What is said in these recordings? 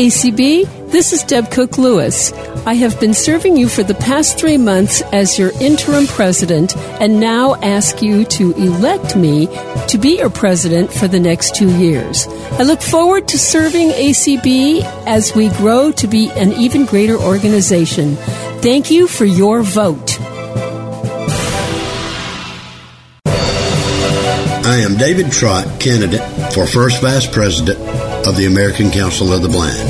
ACB. This is Deb Cook Lewis. I have been serving you for the past three months as your interim president and now ask you to elect me to be your president for the next two years. I look forward to serving ACB as we grow to be an even greater organization. Thank you for your vote. I am David Trott, candidate for First Vice President of the American Council of the Blind.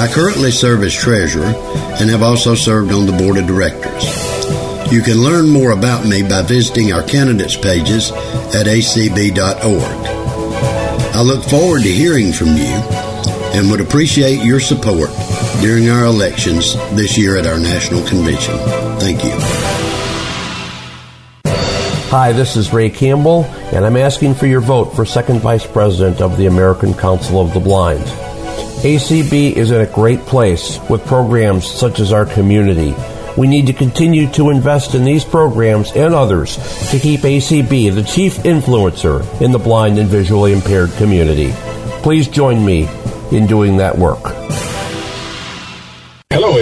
I currently serve as treasurer and have also served on the board of directors. You can learn more about me by visiting our candidates pages at acb.org. I look forward to hearing from you and would appreciate your support during our elections this year at our national convention. Thank you. Hi, this is Ray Campbell, and I'm asking for your vote for second vice president of the American Council of the Blind. ACB is in a great place with programs such as our community. We need to continue to invest in these programs and others to keep ACB the chief influencer in the blind and visually impaired community. Please join me in doing that work.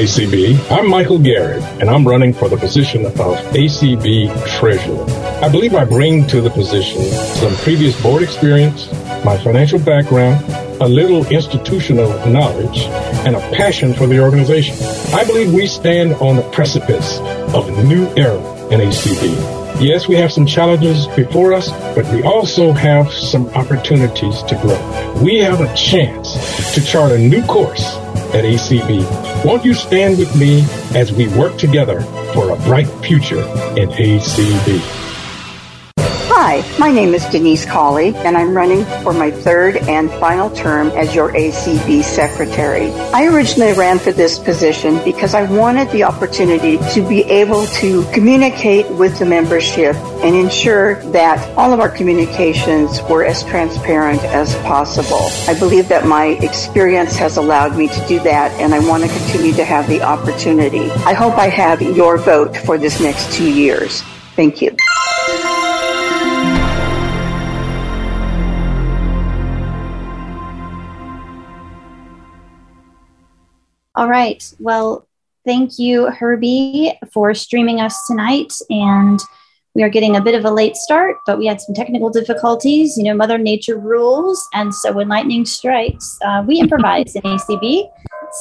ACB. I'm Michael Garrett, and I'm running for the position of ACB Treasurer. I believe I bring to the position some previous board experience, my financial background, a little institutional knowledge, and a passion for the organization. I believe we stand on the precipice of a new era in ACB. Yes, we have some challenges before us, but we also have some opportunities to grow. We have a chance to chart a new course at ACB. Won't you stand with me as we work together for a bright future in ACB? Hi, my name is Denise Colley, and I'm running for my third and final term as your ACB secretary. I originally ran for this position because I wanted the opportunity to be able to communicate with the membership and ensure that all of our communications were as transparent as possible. I believe that my experience has allowed me to do that, and I want to continue to have the opportunity. I hope I have your vote for this next two years. Thank you. All right. Well, thank you, Herbie, for streaming us tonight. And we are getting a bit of a late start, but we had some technical difficulties. You know, Mother Nature rules. And so when lightning strikes, uh, we improvise in ACB.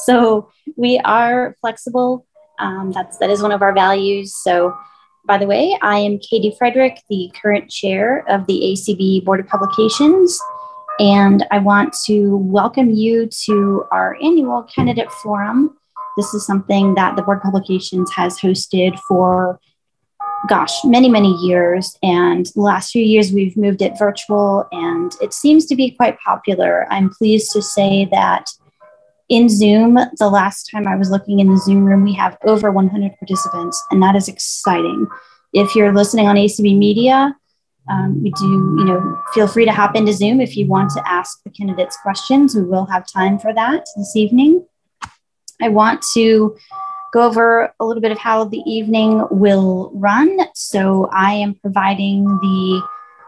So we are flexible. Um, that's that is one of our values. So, by the way, I am Katie Frederick, the current chair of the ACB Board of Publications. And I want to welcome you to our annual candidate forum. This is something that the Board Publications has hosted for, gosh, many, many years. And the last few years, we've moved it virtual, and it seems to be quite popular. I'm pleased to say that in Zoom, the last time I was looking in the Zoom room, we have over 100 participants, and that is exciting. If you're listening on ACB Media, um, we do, you know, feel free to hop into Zoom if you want to ask the candidates questions. We will have time for that this evening. I want to go over a little bit of how the evening will run. So I am providing the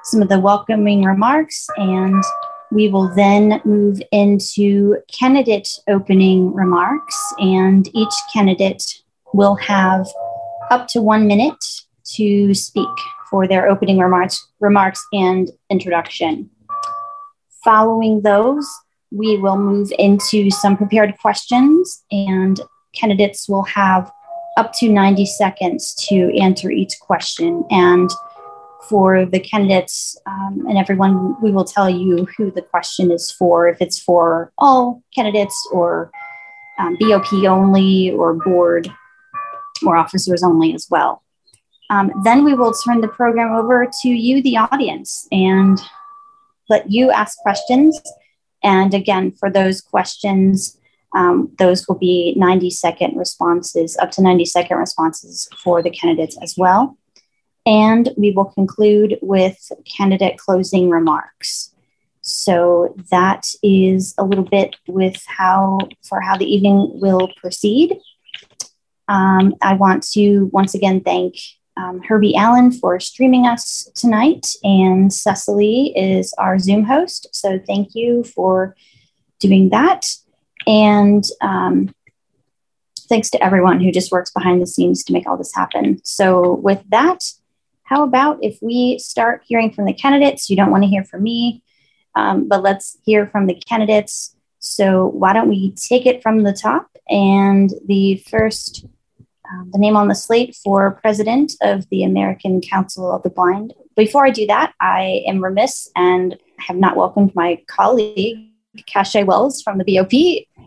some of the welcoming remarks and we will then move into candidate opening remarks and each candidate will have up to one minute to speak for their opening remarks, remarks and introduction. Following those, we will move into some prepared questions, and candidates will have up to 90 seconds to answer each question. And for the candidates um, and everyone, we will tell you who the question is for, if it's for all candidates or um, BOP only or board or officers only as well. Um, then we will turn the program over to you, the audience, and let you ask questions. And again, for those questions, um, those will be 90 second responses, up to 90 second responses for the candidates as well. And we will conclude with candidate closing remarks. So that is a little bit with how for how the evening will proceed. Um, I want to once again thank um, Herbie Allen for streaming us tonight, and Cecily is our Zoom host. So thank you for doing that. And um, thanks to everyone who just works behind the scenes to make all this happen. So, with that, how about if we start hearing from the candidates? You don't want to hear from me, um, but let's hear from the candidates. So, why don't we take it from the top? And the first, um, the name on the slate for president of the American Council of the Blind. Before I do that, I am remiss and have not welcomed my colleague, Cache Wells from the BOP,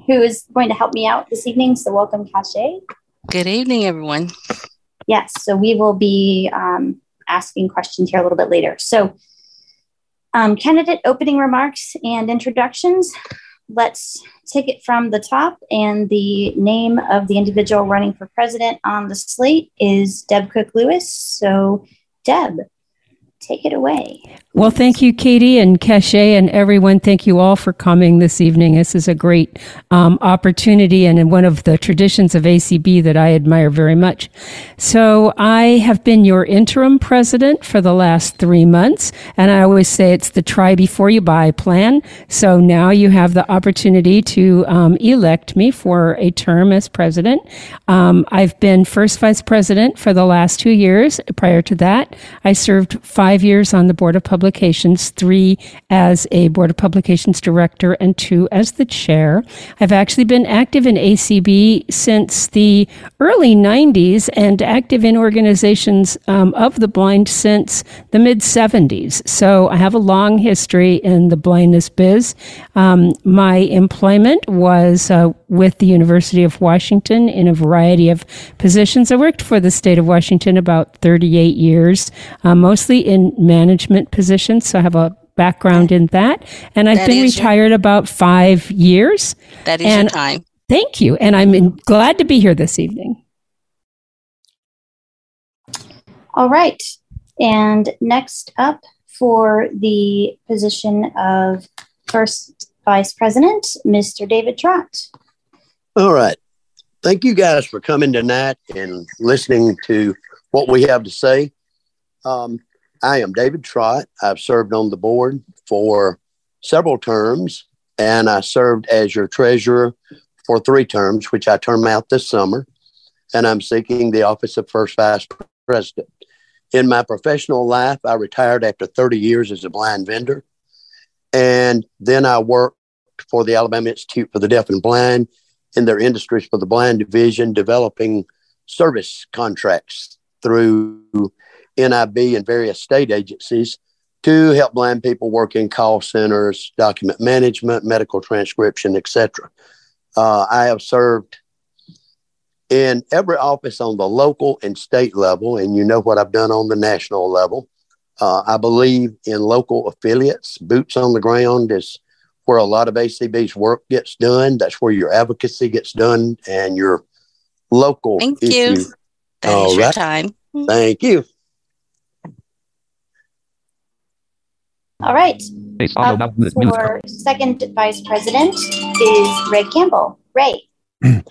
who is going to help me out this evening. So, welcome, Cache. Good evening, everyone. Yes, so we will be um, asking questions here a little bit later. So, um, candidate opening remarks and introductions. Let's take it from the top. And the name of the individual running for president on the slate is Deb Cook Lewis. So, Deb, take it away. Well, thank you, Katie and Cache and everyone. Thank you all for coming this evening. This is a great um, opportunity and one of the traditions of ACB that I admire very much. So I have been your interim president for the last three months, and I always say it's the try before you buy plan. So now you have the opportunity to um, elect me for a term as president. Um, I've been first vice president for the last two years. Prior to that, I served five years on the board of Publications, three as a Board of Publications director, and two as the chair. I've actually been active in ACB since the early 90s and active in organizations um, of the blind since the mid 70s. So I have a long history in the blindness biz. Um, my employment was uh, with the University of Washington in a variety of positions. I worked for the state of Washington about 38 years, uh, mostly in management positions. So I have a background in that. And I've that been retired your, about five years. That is and your time. Thank you. And I'm in, glad to be here this evening. All right. And next up for the position of first vice president, Mr. David Trott. All right. Thank you guys for coming tonight and listening to what we have to say. Um, I am David Trott. I've served on the board for several terms, and I served as your treasurer for three terms, which I term out this summer. And I'm seeking the office of first vice president. In my professional life, I retired after 30 years as a blind vendor. And then I worked for the Alabama Institute for the Deaf and Blind in their industries for the blind division, developing service contracts through NIB and various state agencies to help blind people work in call centers, document management, medical transcription, etc. Uh, I have served in every office on the local and state level, and you know what I've done on the national level. Uh, I believe in local affiliates. Boots on the ground is where a lot of ACB's work gets done. That's where your advocacy gets done and your local. Thank issue. you. That All is your time. Thank you. All right. Up for second vice president is Ray Campbell. Ray.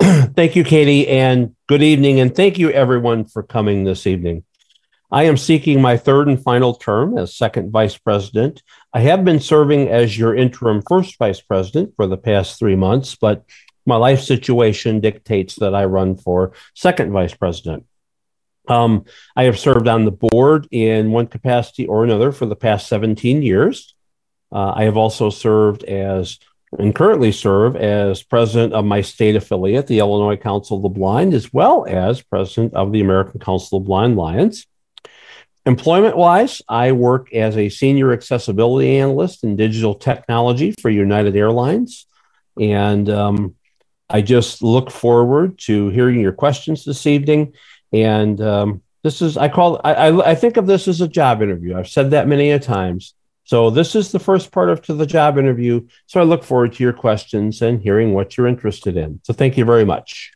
thank you, Katie, and good evening. And thank you, everyone, for coming this evening. I am seeking my third and final term as second vice president. I have been serving as your interim first vice president for the past three months, but my life situation dictates that I run for second vice president. Um, I have served on the board in one capacity or another for the past 17 years. Uh, I have also served as and currently serve as president of my state affiliate, the Illinois Council of the Blind, as well as president of the American Council of Blind Lions. Employment wise, I work as a senior accessibility analyst in digital technology for United Airlines. And um, I just look forward to hearing your questions this evening. And um, this is, I call, I, I, I, think of this as a job interview. I've said that many a times. So this is the first part of to the job interview. So I look forward to your questions and hearing what you're interested in. So thank you very much.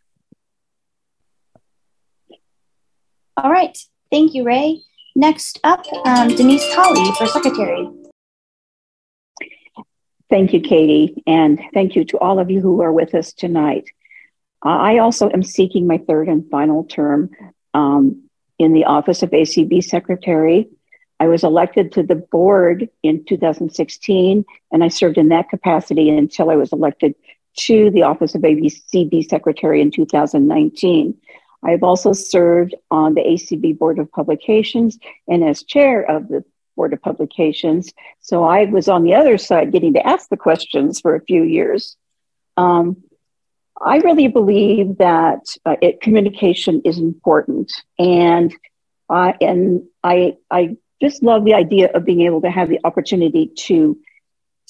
All right. Thank you, Ray. Next up, um, Denise Colley for Secretary. Thank you, Katie, and thank you to all of you who are with us tonight. Uh, I also am seeking my third and final term um, in the office of ACB Secretary. I was elected to the board in 2016, and I served in that capacity until I was elected to the Office of ACB Secretary in 2019. I have also served on the ACB Board of Publications and as chair of the Board of Publications. So I was on the other side getting to ask the questions for a few years. Um, I really believe that uh, it, communication is important, and I and I I just love the idea of being able to have the opportunity to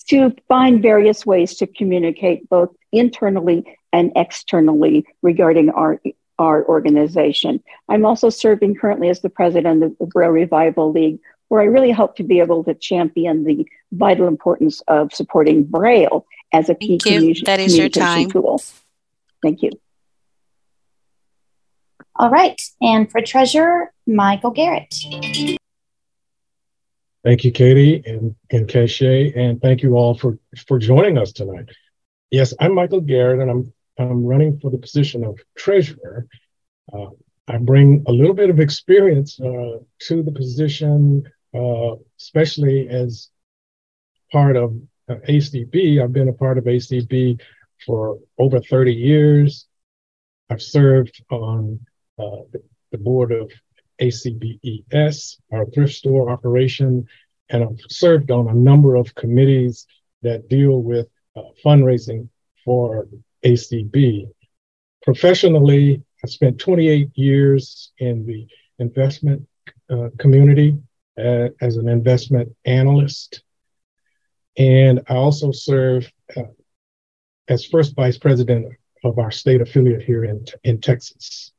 to find various ways to communicate both internally and externally regarding our our organization. I'm also serving currently as the president of the Braille Revival League, where I really hope to be able to champion the vital importance of supporting Braille as a key commu- that is your time. tool. Thank you. All right. And for treasurer, Michael Garrett. Thank you, Katie and, and Keshe, and thank you all for, for joining us tonight. Yes, I'm Michael Garrett, and I'm I'm running for the position of treasurer. Uh, I bring a little bit of experience uh, to the position, uh, especially as part of uh, ACB. I've been a part of ACB for over 30 years. I've served on uh, the, board of ACBES, our thrift store operation, and I've served on a number of committees that deal with uh, fundraising for ACB. Professionally, I spent 28 years in the investment uh, community uh, as an investment analyst. And I also serve uh, as first vice president of our state affiliate here in, in Texas.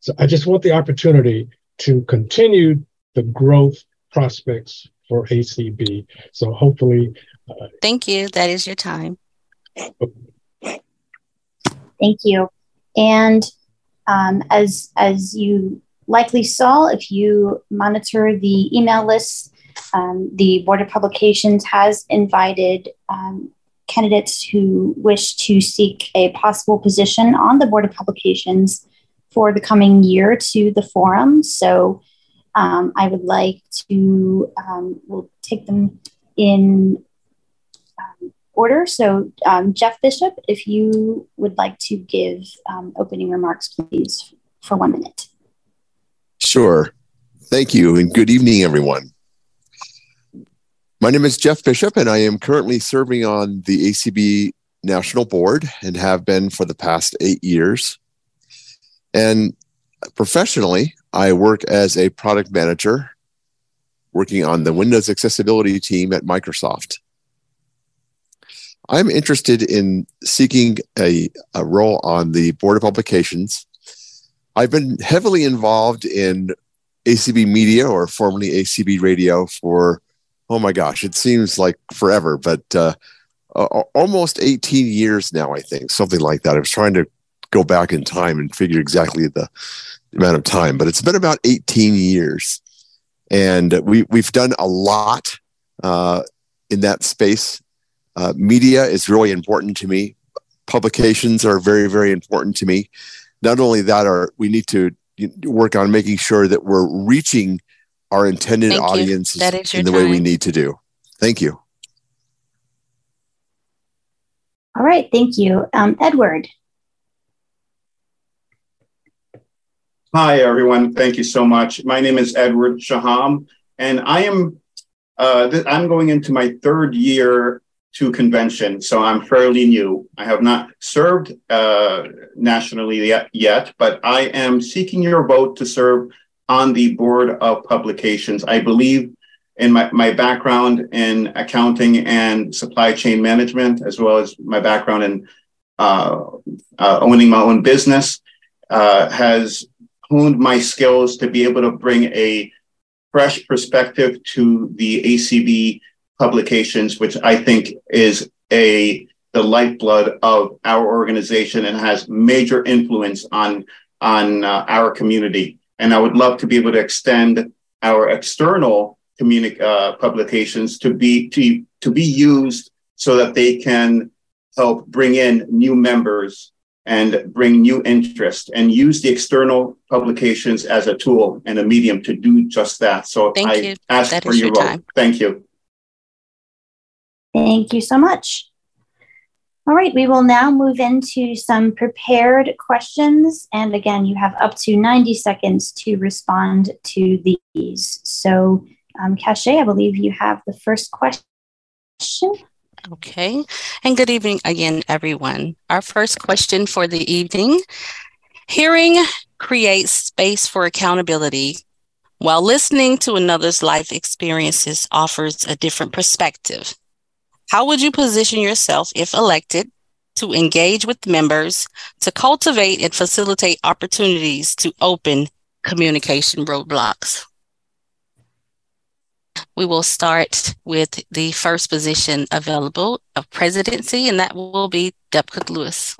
So I just want the opportunity to continue the growth prospects for ACB. So hopefully. Uh, Thank you. That is your time. Thank you. And um, as as you likely saw, if you monitor the email list, um, the Board of Publications has invited um, candidates who wish to seek a possible position on the Board of Publications for the coming year to the forum. So um, I would like to, um, we'll take them in order. So, um, Jeff Bishop, if you would like to give um, opening remarks, please, for one minute. Sure. Thank you, and good evening, everyone. My name is Jeff Bishop, and I am currently serving on the ACB National Board and have been for the past eight years. And professionally, I work as a product manager working on the Windows accessibility team at Microsoft. I'm interested in seeking a, a role on the Board of Publications. I've been heavily involved in ACB Media or formerly ACB Radio for, oh my gosh, it seems like forever, but uh, uh, almost 18 years now, I think, something like that. I was trying to go back in time and figure exactly the amount of time, but it's been about 18 years. And we, we've done a lot uh, in that space uh, media is really important to me. Publications are very, very important to me. Not only that, are we need to work on making sure that we're reaching our intended Thank audience in the time. way we need to do. Thank you. All right, thank you, um, Edward. Hi, everyone. Thank you so much. My name is Edward Shaham, and I am uh, th- I'm going into my third year to convention, so I'm fairly new. I have not served uh, nationally yet, but I am seeking your vote to serve on the board of publications. I believe in my, my background in accounting and supply chain management, as well as my background in uh, uh, owning my own business, uh, has honed my skills to be able to bring a fresh perspective to the ACB publications, which I think is a the lifeblood of our organization and has major influence on on uh, our community. And I would love to be able to extend our external communi- uh, publications to be to, to be used so that they can help bring in new members and bring new interest and use the external publications as a tool and a medium to do just that. So Thank I you. ask that for your, your vote. Thank you. Thank you so much. All right, we will now move into some prepared questions. And again, you have up to 90 seconds to respond to these. So, um, Cache, I believe you have the first question. Okay. And good evening again, everyone. Our first question for the evening Hearing creates space for accountability, while listening to another's life experiences offers a different perspective. How would you position yourself, if elected, to engage with members to cultivate and facilitate opportunities to open communication roadblocks? We will start with the first position available of presidency, and that will be Deb Cook Lewis.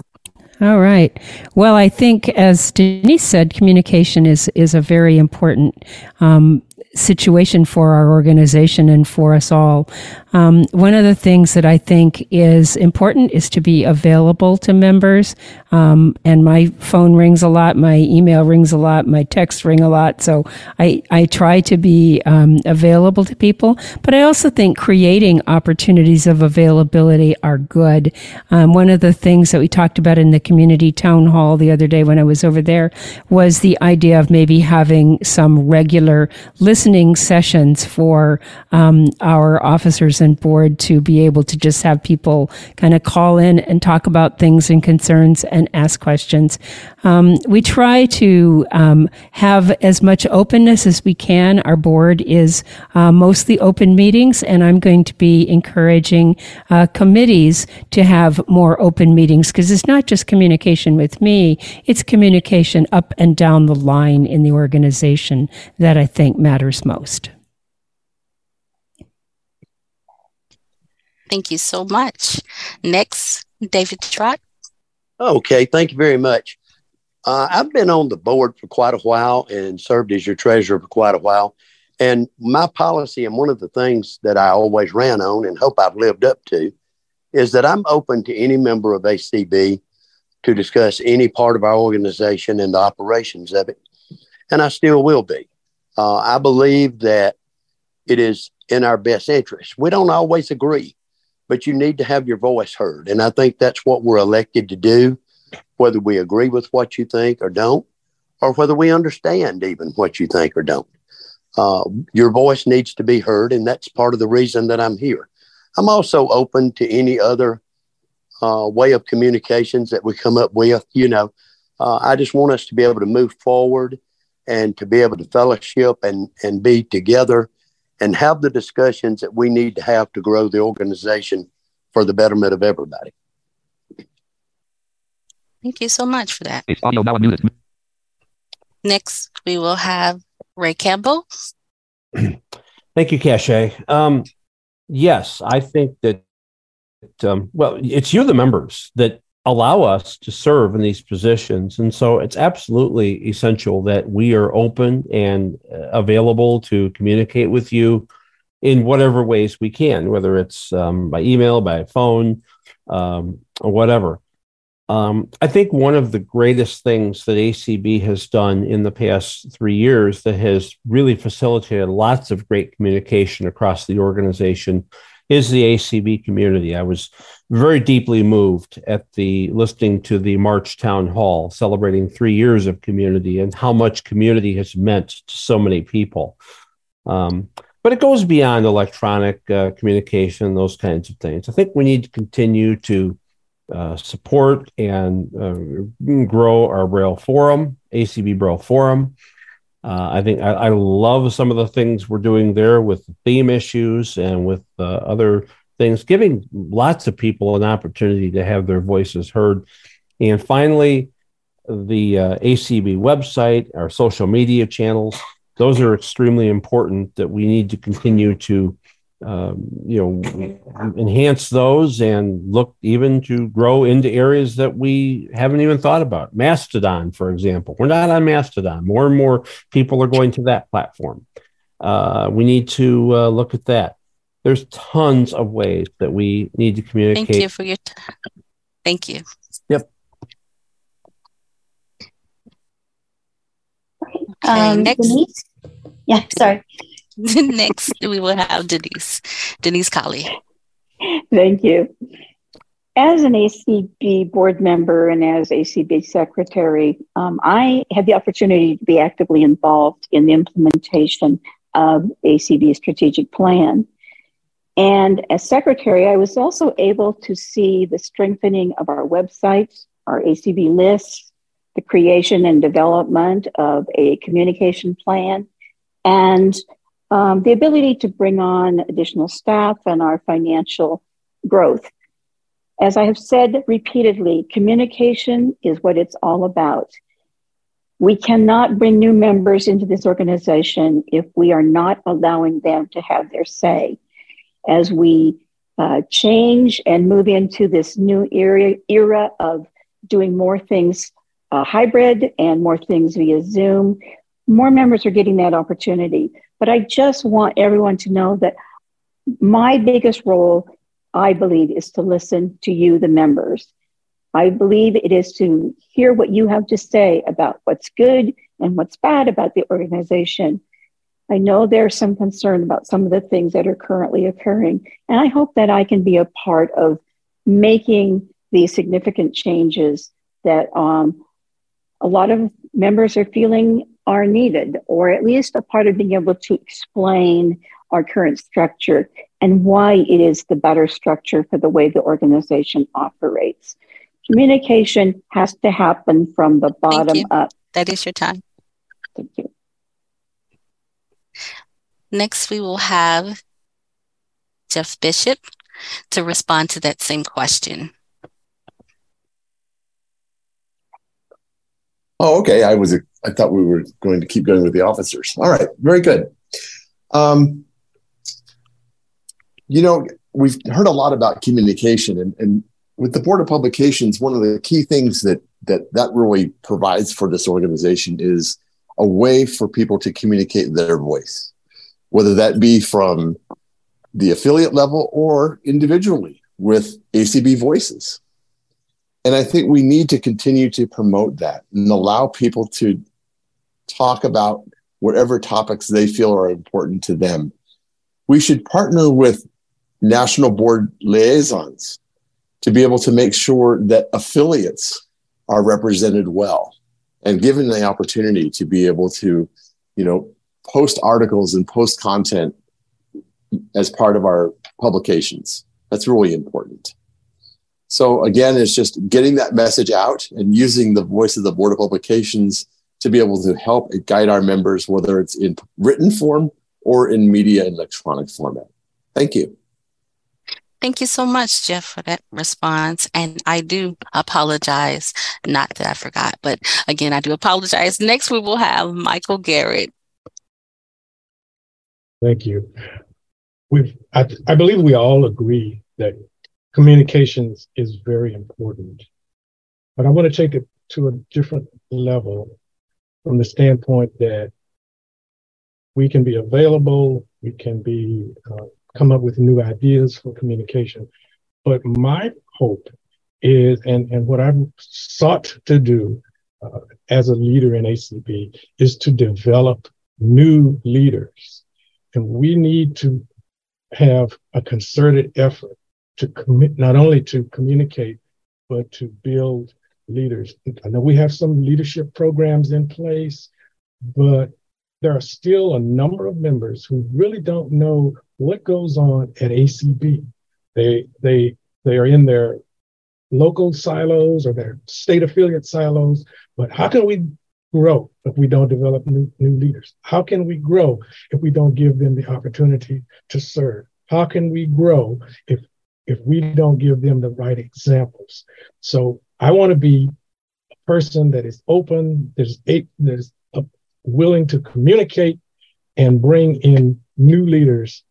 All right. Well, I think, as Denise said, communication is is a very important um, situation for our organization and for us all. Um, one of the things that I think is important is to be available to members. Um, and my phone rings a lot, my email rings a lot, my texts ring a lot. So I, I try to be um, available to people. But I also think creating opportunities of availability are good. Um, one of the things that we talked about in the community town hall the other day when I was over there was the idea of maybe having some regular listening sessions for um, our officers and board to be able to just have people kind of call in and talk about things and concerns and ask questions. Um, we try to um, have as much openness as we can. Our board is uh, mostly open meetings, and I'm going to be encouraging uh, committees to have more open meetings because it's not just communication with me, it's communication up and down the line in the organization that I think matters most. Thank you so much. Next, David Trott. Okay, thank you very much. Uh, I've been on the board for quite a while and served as your treasurer for quite a while. And my policy, and one of the things that I always ran on and hope I've lived up to, is that I'm open to any member of ACB to discuss any part of our organization and the operations of it. And I still will be. Uh, I believe that it is in our best interest. We don't always agree but you need to have your voice heard. And I think that's what we're elected to do, whether we agree with what you think or don't, or whether we understand even what you think or don't. Uh, your voice needs to be heard, and that's part of the reason that I'm here. I'm also open to any other uh, way of communications that we come up with. You know, uh, I just want us to be able to move forward and to be able to fellowship and, and be together and have the discussions that we need to have to grow the organization for the betterment of everybody. Thank you so much for that. Next, we will have Ray Campbell. Thank you, Cache. Um, yes, I think that, um, well, it's you, the members, that allow us to serve in these positions. And so it's absolutely essential that we are open and uh, available to communicate with you in whatever ways we can, whether it's um, by email, by phone, um, or whatever. Um, I think one of the greatest things that ACB has done in the past three years that has really facilitated lots of great communication across the organization is the ACB community. I was very deeply moved at the listening to the March Town Hall celebrating three years of community and how much community has meant to so many people. Um, but it goes beyond electronic uh, communication, those kinds of things. I think we need to continue to uh, support and uh, grow our Braille Forum, ACB Braille Forum. Uh, I think I, I, love some of the things we're doing there with theme issues and with uh, other things, giving lots of people an opportunity to have their voices heard. And finally, the uh, ACB website, our social media channels, those are extremely important that we need to continue to um, you know enhance those and look even to grow into areas that we haven't even thought about. Mastodon for example. We're not on mastodon. More and more people are going to that platform. Uh, we need to uh, look at that there's tons of ways that we need to communicate thank you for your time thank you yep okay, um, next Denise? yeah sorry Next, we will have Denise, Denise Colley. Thank you. as an ACB board member and as ACB secretary, um, I had the opportunity to be actively involved in the implementation of ACB strategic plan. And as secretary, I was also able to see the strengthening of our website, our ACB lists, the creation and development of a communication plan, and um, the ability to bring on additional staff and our financial growth. As I have said repeatedly, communication is what it's all about. We cannot bring new members into this organization if we are not allowing them to have their say. As we uh, change and move into this new era, era of doing more things uh, hybrid and more things via Zoom, more members are getting that opportunity. But I just want everyone to know that my biggest role I believe, is to listen to you, the members. I believe it is to hear what you have to say about what's good and what's bad about the organization. I know there's some concern about some of the things that are currently occurring, and I hope that I can be a part of making these significant changes that um, a lot of members are feeling are needed, or at least a part of being able to explain our current structure and why it is the better structure for the way the organization operates. Communication has to happen from the bottom up. That is your time. Thank you. Next, we will have Jeff Bishop to respond to that same question. Oh, okay. I was. I thought we were going to keep going with the officers. All right. Very good. Um, you know, we've heard a lot about communication, and, and with the Board of Publications, one of the key things that that that really provides for this organization is a way for people to communicate their voice, whether that be from the affiliate level or individually with ACB voices. And I think we need to continue to promote that and allow people to talk about whatever topics they feel are important to them. We should partner with national board liaisons to be able to make sure that affiliates are represented well and given the opportunity to be able to, you know, post articles and post content as part of our publications. That's really important. So again, it's just getting that message out and using the voice of the Board of Publications to be able to help guide our members, whether it's in written form or in media and electronic format. Thank you. Thank you so much, Jeff, for that response. And I do apologize. Not that I forgot, but again, I do apologize. Next, we will have Michael Garrett. Thank you. We've, I, I believe we all agree that communications is very important. But I want to take it to a different level from the standpoint that we can be available, we can be uh, come up with new ideas for communication. But my hope is, and, and what I've sought to do uh, as a leader in ACB is to develop new leaders. And we need to have a concerted effort to commit not only to communicate, but to build leaders. I know we have some leadership programs in place, but there are still a number of members who really don't know what goes on at ACB. They they they are in their local silos or their state affiliate silos, but how can we grow if we don't develop new, new leaders? How can we grow if we don't give them the opportunity to serve? How can we grow if if we don't give them the right examples? So I want to be a person that is open, there's that is willing to communicate and bring in new leaders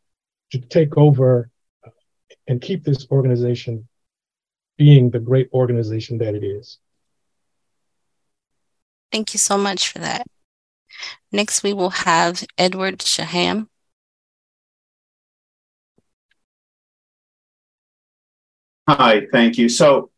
to take over uh, and keep this organization being the great organization that it is. Thank you so much for that. Next, we will have Edward Shaham. Hi, thank you. So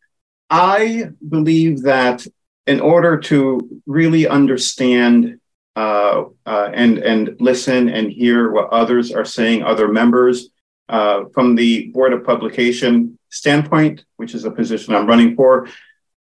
I believe that in order to really understand uh, uh, and and listen and hear what others are saying, other members uh, from the Board of Publication. standpoint, which is a position I'm running for,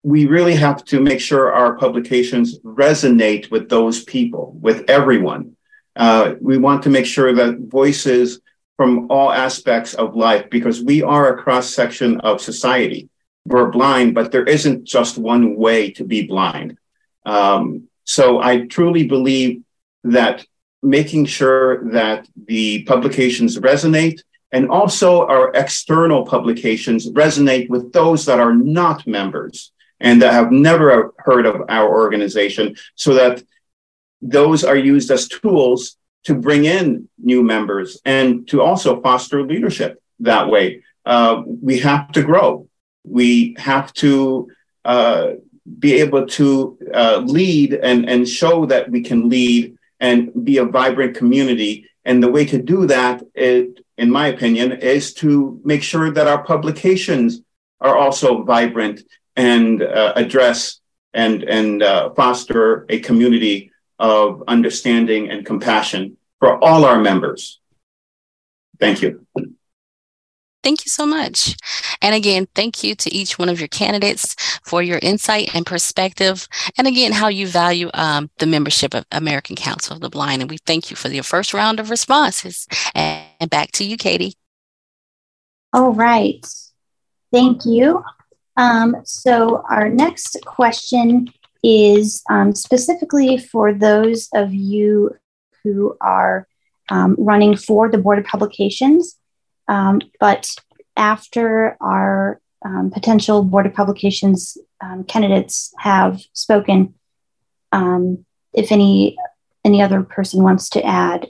we really have to make sure our publications resonate with those people, with everyone. Uh, we want to make sure that voices from all aspects of life, because we are a cross section of society. We're blind, but there isn't just one way to be blind. Um, so I truly believe that making sure that the publications resonate and also our external publications resonate with those that are not members and that have never heard of our organization so that those are used as tools to bring in new members and to also foster leadership that way. Uh, we have to grow. We have to uh, be able to uh, lead and, and show that we can lead and be a vibrant community. And the way to do that, in my opinion, is to make sure that our publications are also vibrant and uh, address and, and uh, foster a community of understanding and compassion for all our members. Thank you. Thank you so much. And again, thank you to each one of your candidates for your insight and perspective. And again, how you value um, the membership of American Council of the Blind. And we thank you for your first round of responses. And, and back to you, Katie. All right. Thank you. Um, so, our next question is um, specifically for those of you who are um, running for the Board of Publications. Um, but after our um, potential Board of Publications um, candidates have spoken, if any any other person wants to add,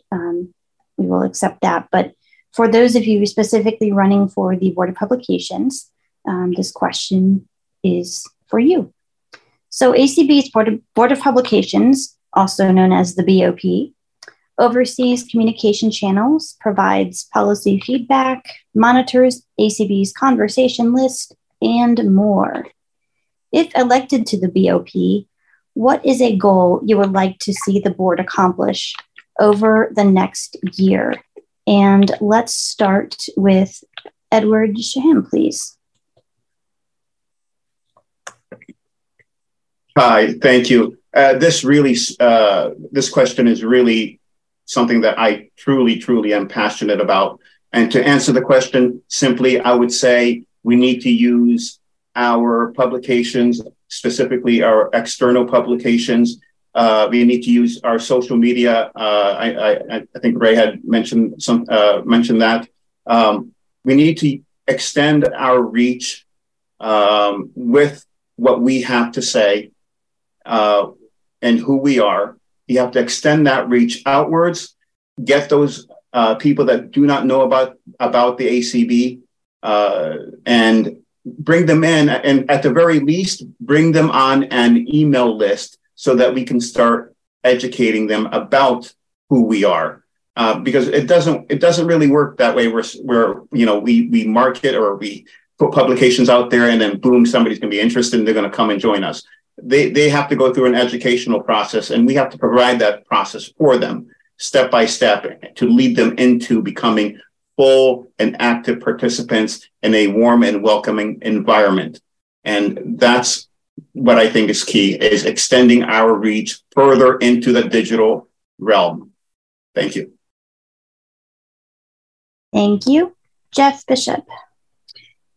we will accept that. But for those of you specifically running for the Board of Publications, Um, this question is for you. So ACB's Board of, Board of Publications, also known as the BOP, oversees communication channels, provides policy feedback, monitors ACB's conversation list, and more. If elected to the BOP, what is a goal you would like to see the board accomplish over the next year? And let's start with Edward Shaham, please. Hi, thank you. Uh, this really, uh, this question is really something that I truly, truly am passionate about. And to answer the question simply, I would say we need to use our publications, specifically our external publications. Uh, we need to use our social media. Uh, I, I, I, think Ray had mentioned some uh, mentioned that. Um, we need to extend our reach um, with what we have to say uh, and who we are you have to extend that reach outwards, get those uh, people that do not know about about the ACB, uh, and bring them in, and at the very least, bring them on an email list so that we can start educating them about who we are. Uh, because it doesn't it doesn't really work that way. Where where you know we we market or we put publications out there, and then boom, somebody's going to be interested, and they're going to come and join us they, they have to go through an educational process and we have to provide that process for them step by step to lead them into becoming full and active participants in a warm and welcoming environment. And that's what i think is key is extending our reach further into the digital realm. Thank you. Thank you. Jeff bishop.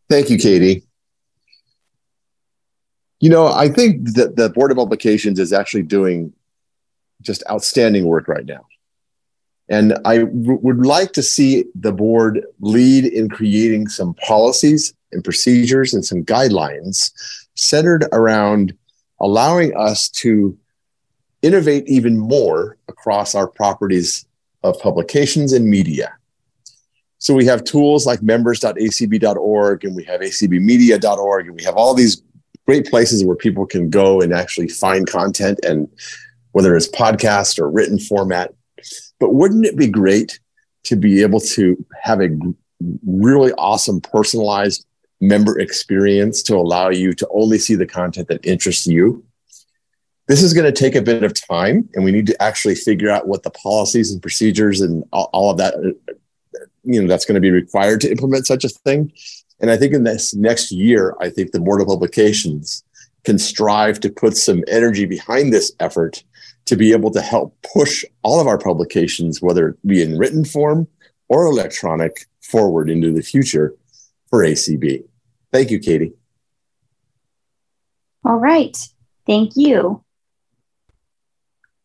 Thank you katie you know, I think that the Board of Publications is actually doing just outstanding work right now. And I w- would like to see the board lead in creating some policies and procedures and some guidelines centered around allowing us to innovate even more across our properties of publications and media. So we have tools like members.acb.org and we have acbmedia.org and we have all these great places where people can go and actually find content and whether it's podcast or written format. But wouldn't it be great to be able to have a really awesome personalized member experience to allow you to only see the content that interests you? This is going to take a bit of time, and we need to actually figure out what the policies and procedures and all, of that, uh, you know, that's going to be required to implement such a thing And I think in this next year, I think the Board of Publications can strive to put some energy behind this effort to be able to help push all of our publications, whether it be in written form or electronic, forward into the future for ACB. Thank you, Katie. All right. Thank you.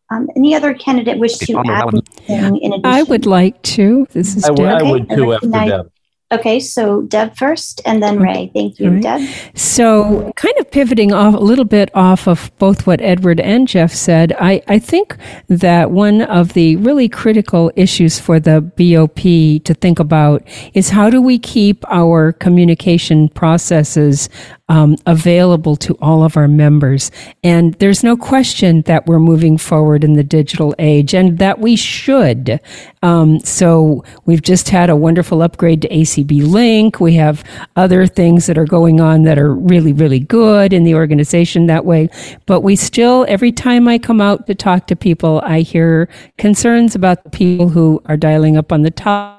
Um, any other candidate wish to add anything in addition? I would like to. This is I would, I would too after Deb. Okay, so Deb first and then mm-hmm. Ray. Thank you, right. Deb. So, kind of pivoting off a little bit off of both what Edward and Jeff said, I, I think that one of the really critical issues for the BOP to think about is how do we keep our communication processes um, available to all of our members? And there's no question that we're moving forward in the digital age and that we should. Um, so, we've just had a wonderful upgrade to ACB Link. We have other things that are going on that are really, really good in the organization that way. But we still, every time I come out to talk to people, I hear concerns about the people who are dialing up on the top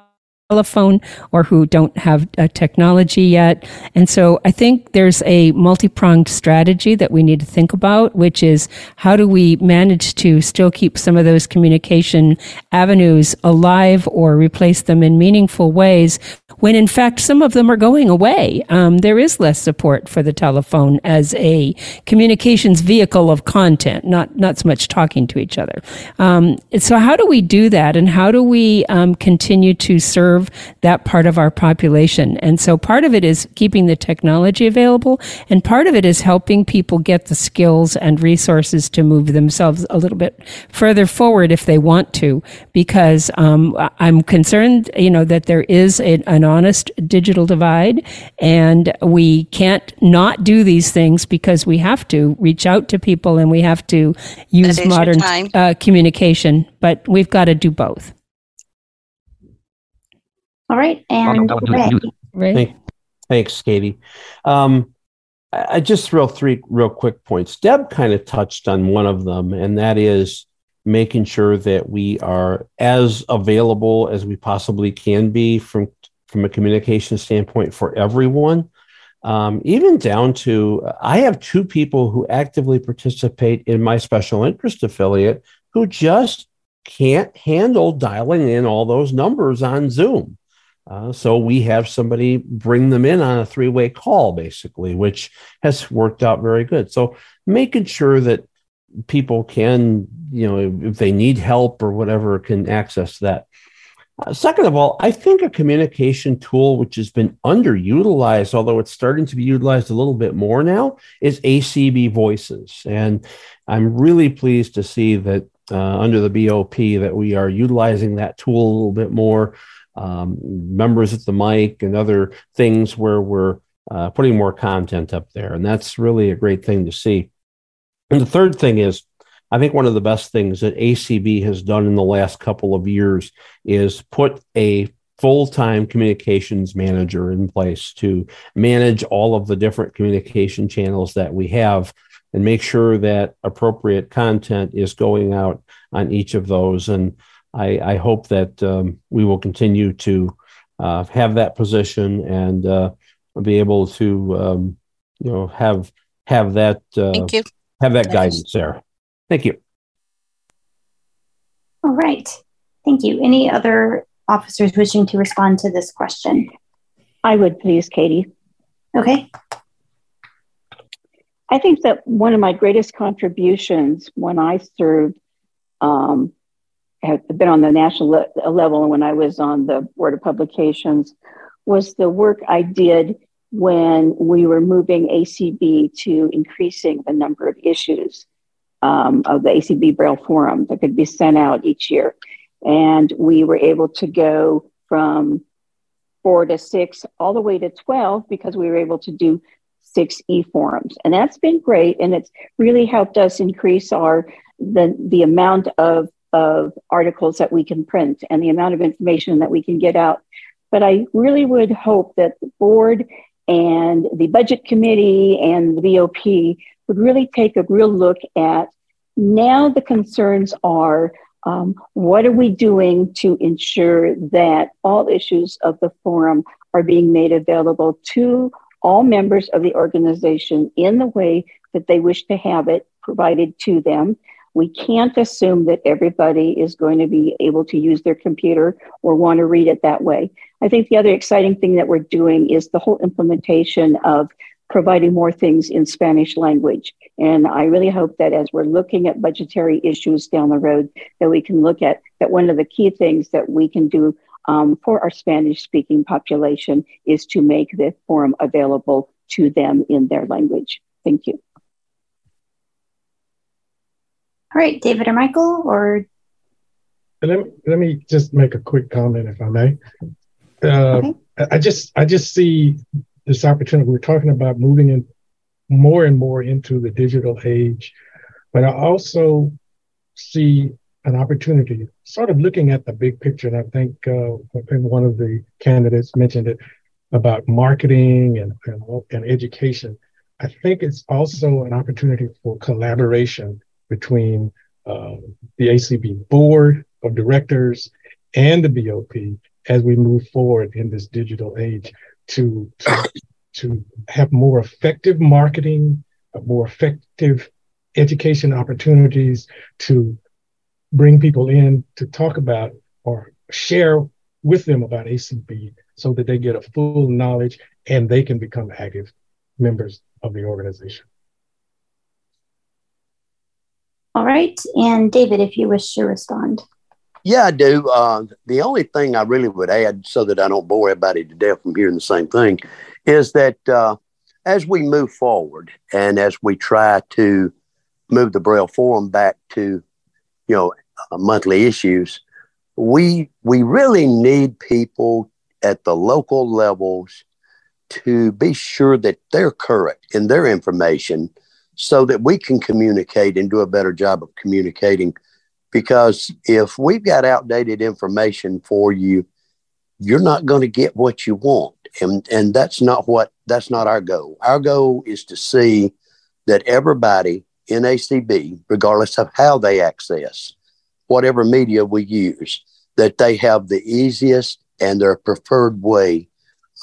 telephone or who don't have uh, technology yet. And so I think there's a multi-pronged strategy that we need to think about, which is how do we manage to still keep some of those communication avenues alive or replace them in meaningful ways when in fact some of them are going away. Um, there is less support for the telephone as a communications vehicle of content, not not so much talking to each other. Um, so how do we do that, and how do we um, continue to serve that part of our population? And so part of it is keeping the technology available, and part of it is helping people get the skills and resources to move themselves a little bit further forward if they want to, because um, I'm concerned, you know, that there is a, an honest digital divide, and we can't not do these things because we have to reach out to people and we have to use modern uh, communication, but we've got to do both. All right, and Ray. Right? Thank- Thanks, Katie. Um, I I just throw three real quick points. Deb kind of touched on one of them, and that is making sure that we are as available as we possibly can be from from a communication standpoint for everyone. Um, even down to I have two people who actively participate in my special interest affiliate who just can't handle dialing in all those numbers on Zoom. Uh, so we have somebody bring them in on a three-way call, basically, which has worked out very good. So making sure that people can, you know, if they need help or whatever, can access that. Uh, second of all, I think a communication tool which has been underutilized, although it's starting to be utilized a little bit more now, is ACB Voices, and I'm really pleased to see that uh, under the BOP that we are utilizing that tool a little bit more um, members at the mic and other things where we're uh, putting more content up there. And that's really a great thing to see. And the third thing is, I think one of the best things that ACB has done in the last couple of years is put a full time communications manager in place to manage all of the different communication channels that we have and make sure that appropriate content is going out on each of those. And I, I hope that um, we will continue to uh, have that position and uh, be able to, um, you know, have have that uh, Thank you. have that guidance there. Thank you. All right. Thank you. Any other officers wishing to respond to this question? I would please, Katie. Okay. I think that one of my greatest contributions when I served, um, have been on the national le- level when I was on the Board of Publications, was the work I did when we were moving ACB to increasing the number of issues um, of the ACB Braille Forum that could be sent out each year. And we were able to go from four to six, all the way to 12, because we were able to do six e-forums. And that's been great. And it's really helped us increase our the, the amount of, of articles that we can print and the amount of information that we can get out. But I really would hope that the board and the budget committee and the BOP would really take a real look at now the concerns are um, what are we doing to ensure that all issues of the forum are being made available to all members of the organization in the way that they wish to have it provided to them. We can't assume that everybody is going to be able to use their computer or want to read it that way. I think the other exciting thing that we're doing is the whole implementation of providing more things in Spanish language. And I really hope that as we're looking at budgetary issues down the road, that we can look at that one of the key things that we can do um, for our Spanish speaking population is to make the forum available to them in their language. Thank you. All right, David or Michael, or let me let me just make a quick comment, if I may. Uh, okay. I just I just see this opportunity. We're talking about moving in more and more into the digital age, but I also see an opportunity, sort of looking at the big picture. And I think uh, one of the candidates mentioned it about marketing and, and, and education. I think it's also an opportunity for collaboration between uh, the ACB board of directors and the BOP as we move forward in this digital age to, to, to have more effective marketing, more effective education opportunities to bring people in to talk about or share with them about ACB so that they get a full knowledge and they can become active members of the organization. All right. And David, if you wish to respond. Yeah, I do. Uh, the only thing I really would add, so that I don't bore everybody to death from hearing the same thing, is that uh, as we move forward and as we try to move the Braille Forum back to, you know, uh, monthly issues, we we really need people at the local levels to be sure that they're correct in their information so that we can communicate and do a better job of communicating. Because if we've got outdated information for you, you're not going to get what you want. And, and that's not what that's not our goal. Our goal is to see that everybody in ACB, regardless of how they access whatever media we use, that they have the easiest and their preferred way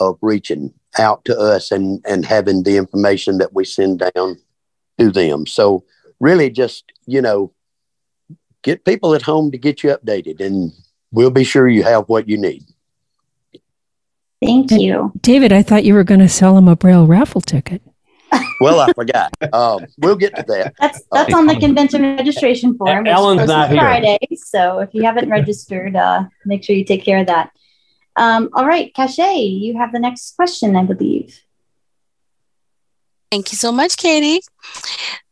of reaching out to us and, and having the information that we send down to them. So really just, you know, get people at home to get you updated and we'll be sure you have what you need. Thank you. David, I thought you were going to sell him a Braille raffle ticket. well, I forgot. Um, we'll get to that. That's that's on the convention registration form. Ellen's not here. Friday, so if you haven't registered, uh, make sure you take care of that. Um, all right, Cache, you have the next question, I believe. Thank you so much, Katie.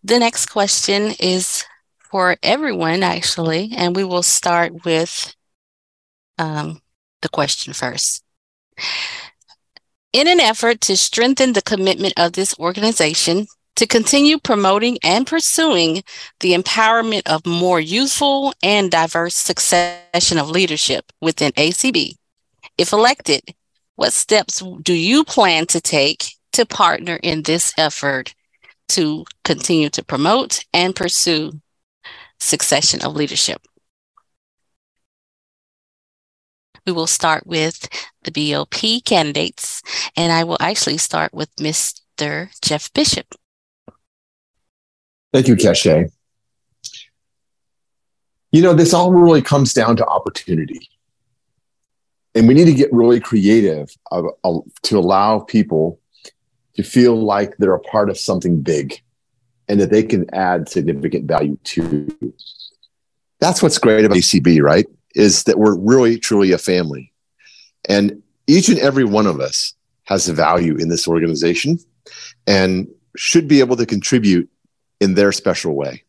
The next question is for everyone, actually, and we will start with um, the question first. In an effort to strengthen the commitment of this organization to continue promoting and pursuing the empowerment of more youthful and diverse succession of leadership within ACB, if elected, what steps do you plan to take to partner in this effort to continue to promote and pursue succession of leadership. We will start with the BOP candidates, and I will actually start with Mr. Jeff Bishop. Thank you, Cache. You know, this all really comes down to opportunity. And we need to get really creative to allow people to feel like they're a part of something big and that they can add significant value to. That's what's great about ACB, right? Is that we're really truly a family. And each and every one of us has a value in this organization and should be able to contribute in their special way.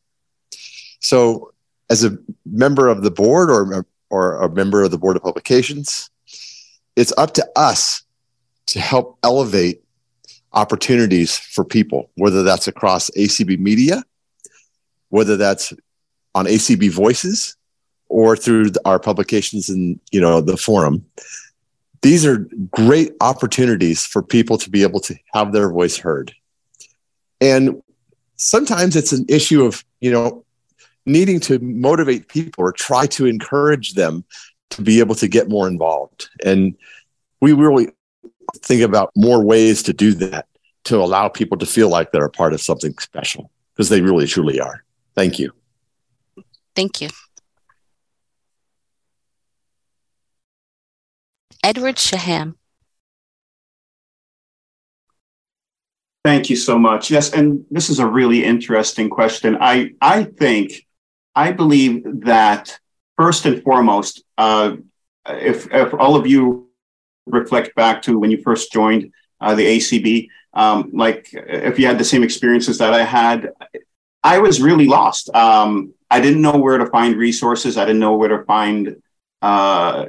So, as a member of the board or, or a member of the board of publications, it's up to us to help elevate opportunities for people, whether that's across ACB media, whether that's on ACB voices or through our publications in, you know, the forum. These are great opportunities for people to be able to have their voice heard. And sometimes it's an issue of, you know, needing to motivate people or try to encourage them to be able to get more involved. And we really think about more ways to do that to allow people to feel like they're a part of something special because they really truly are. Thank you. Thank you. Edward Shaham. Thank you so much. Yes, and this is a really interesting question. I I think I believe that first and foremost, uh, if if all of you reflect back to when you first joined uh, the ACB, um, like if you had the same experiences that I had, I was really lost. Um, I didn't know where to find resources. I didn't know where to find uh,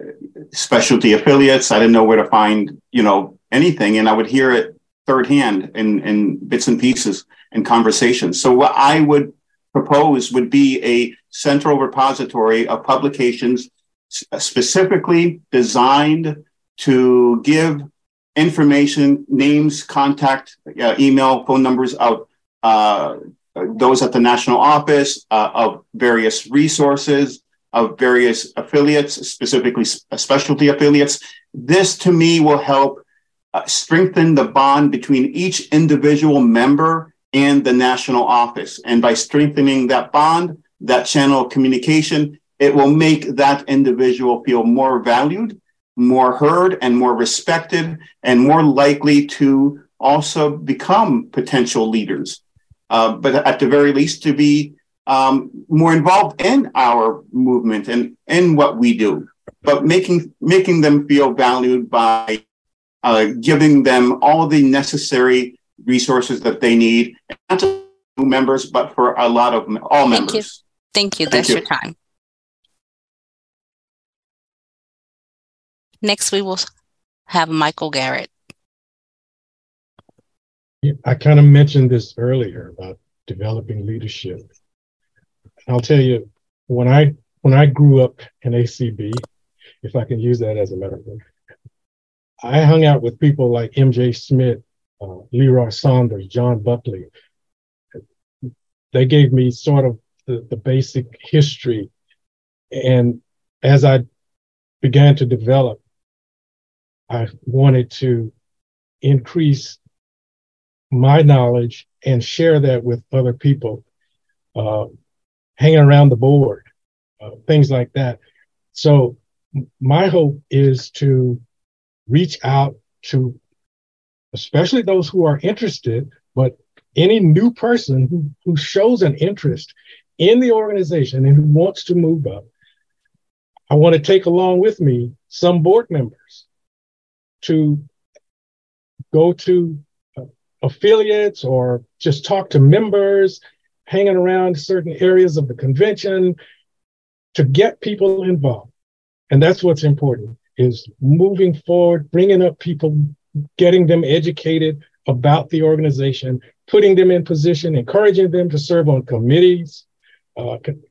specialty affiliates. I didn't know where to find, you know, anything. And I would hear it third hand in, in bits and pieces and conversations. So what I would propose would be a central repository of publications specifically designed to give information, names, contact, uh, email, phone numbers of uh, those at the national office, uh, of various resources, of various affiliates, specifically specialty affiliates. This to me will help uh, strengthen the bond between each individual member and the national office. And by strengthening that bond, that channel of communication, it will make that individual feel more valued, more heard, and more respected, and more likely to also become potential leaders. Uh, but at the very least, to be um, more involved in our movement and in what we do, but making making them feel valued by uh, giving them all the necessary resources that they need, not just new members, but for a lot of all Thank members. You. Thank you. Thank That's you. your time. Next, we will have Michael Garrett. I kind of mentioned this earlier about developing leadership. I'll tell you, when I when I grew up in ACB, if I can use that as a metaphor, I hung out with people like M.J. Smith, uh, Leroy Saunders, John Buckley. They gave me sort of the, the basic history. And as I began to develop, I wanted to increase my knowledge and share that with other people, uh, hanging around the board, uh, things like that. So my hope is to reach out to especially those who are interested, but any new person who, who shows an interest in the organization and who wants to move up. I want to take along with me some board members to go to uh, affiliates or just talk to members hanging around certain areas of the convention to get people involved. And that's what's important is moving forward, bringing up people, getting them educated about the organization, putting them in position, encouraging them to serve on committees, uh, con-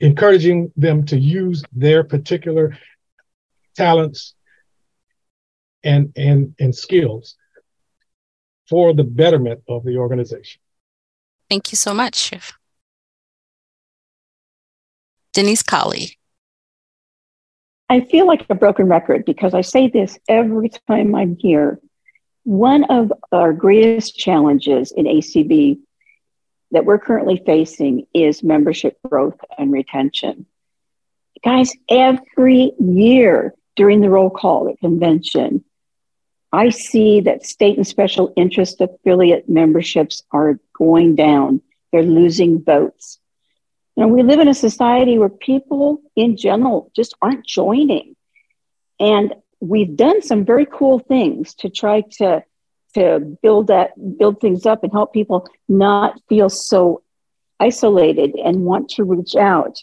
encouraging them to use their particular talents and, and, and skills for the betterment of the organization. Thank you so much, Shiv. Denise Colley. I feel like a broken record because I say this every time I'm here. One of our greatest challenges in ACB that we're currently facing is membership growth and retention. Guys, every year during the roll call at convention, I see that state and special interest affiliate memberships are going down. They're losing votes. You know, we live in a society where people in general just aren't joining. And we've done some very cool things to try to to build that build things up and help people not feel so isolated and want to reach out.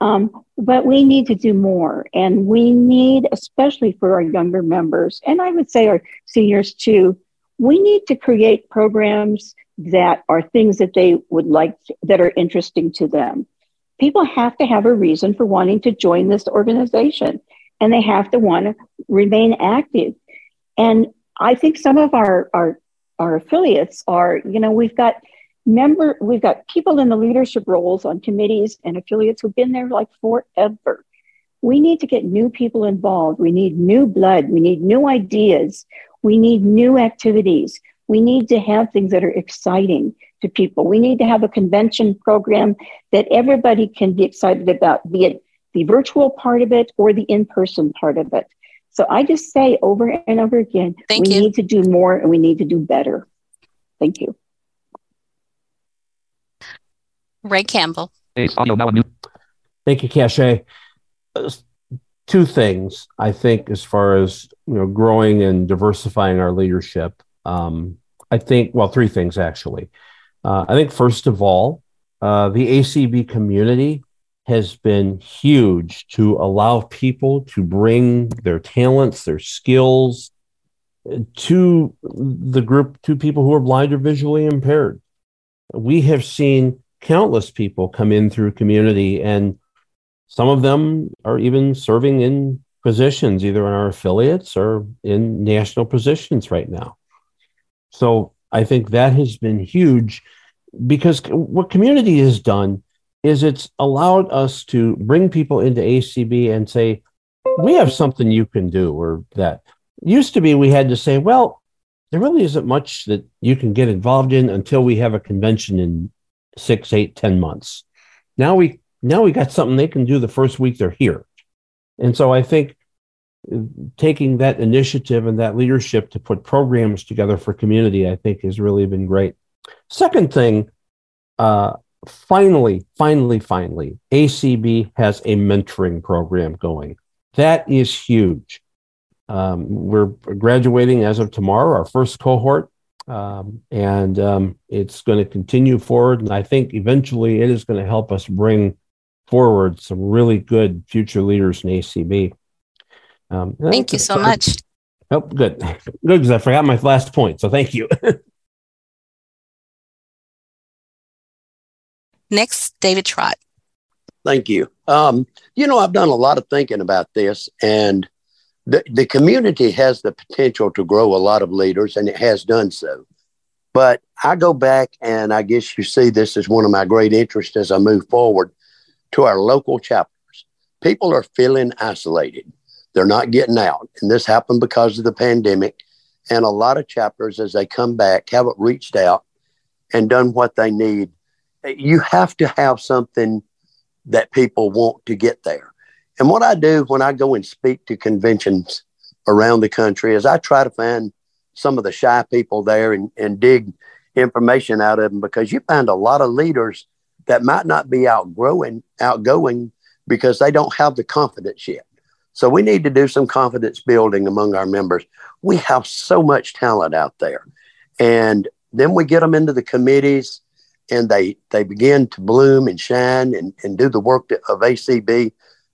Um, but we need to do more, and we need, especially for our younger members, and I would say our seniors too, we need to create programs that are things that they would like to, that are interesting to them. People have to have a reason for wanting to join this organization, and they have to want to remain active. And I think some of our our our affiliates are, you know, we've got member we've got people in the leadership roles on committees and affiliates who've been there like forever we need to get new people involved. We need new blood. We need new ideas. We need new activities. We need to have things that are exciting to people. We need to have a convention program that everybody can be excited about, be it the virtual part of it or the in person part of it. So I just say over and over again, Thank we you. need to do more and we need to do better. Thank you. Ray Campbell. Thank you, Cache. Uh, two things I think, as far as you know, growing and diversifying our leadership. Um, I think, well, three things actually. Uh, I think first of all, uh, the ACB community has been huge to allow people to bring their talents, their skills uh, to the group, to people who are blind or visually impaired. We have seen countless people come in through community, and some of them are even serving in positions, either in our affiliates or in national positions right now. So I think that has been huge because what community has done is it's allowed us to bring people into ACB and say, we have something you can do, or that used to be we had to say, well, there really isn't much that you can get involved in until we have a convention in six, eight, ten months. Now we now we got something they can do the first week they're here. And so I think taking that initiative and that leadership to put programs together for community, I think has really been great. Second thing, uh, finally, finally, finally, ACB has a mentoring program going. That is huge. Um, we're graduating as of tomorrow, our first cohort, um, and um, it's going to continue forward. And I think eventually it is going to help us bring forward some really good future leaders in ACB. Um, Thank you so much. Oh, good. Good, because I forgot my last point. So thank you. Next, David Trott. Thank you. Um, you know, I've done a lot of thinking about this, and the, the community has the potential to grow a lot of leaders, and it has done so. But I go back, and I guess you see this as one of my great interests as I move forward to our local chapters. People are feeling isolated, they're not getting out. And this happened because of the pandemic. And a lot of chapters, as they come back, haven't reached out and done what they need. You have to have something that people want to get there. And what I do when I go and speak to conventions around the country is I try to find some of the shy people there and, and dig information out of them because you find a lot of leaders that might not be outgrowing, outgoing because they don't have the confidence yet. So we need to do some confidence building among our members. We have so much talent out there. And then we get them into the committees and they they begin to bloom and shine and, and do the work of ACB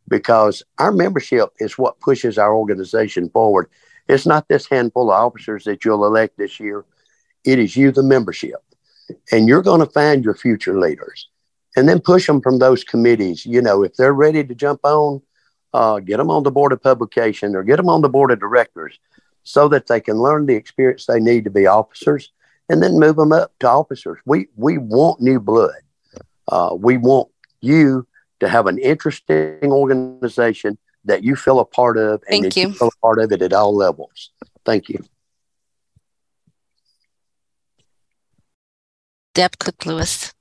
because our membership is what pushes our organization forward. It's not this handful of officers that you'll elect this year. It is you, the membership. And you're going to find your future leaders and then push them from those committees. You know, if they're ready to jump on, uh, get them on the board of publication or get them on the board of directors so that they can learn the experience they need to be officers and then move them up to officers. We, we want new blood. Uh, we want you to have an interesting organization that you feel a part of and Thank that you. you. feel a part of it at all levels. Thank you. Deb Cook Lewis.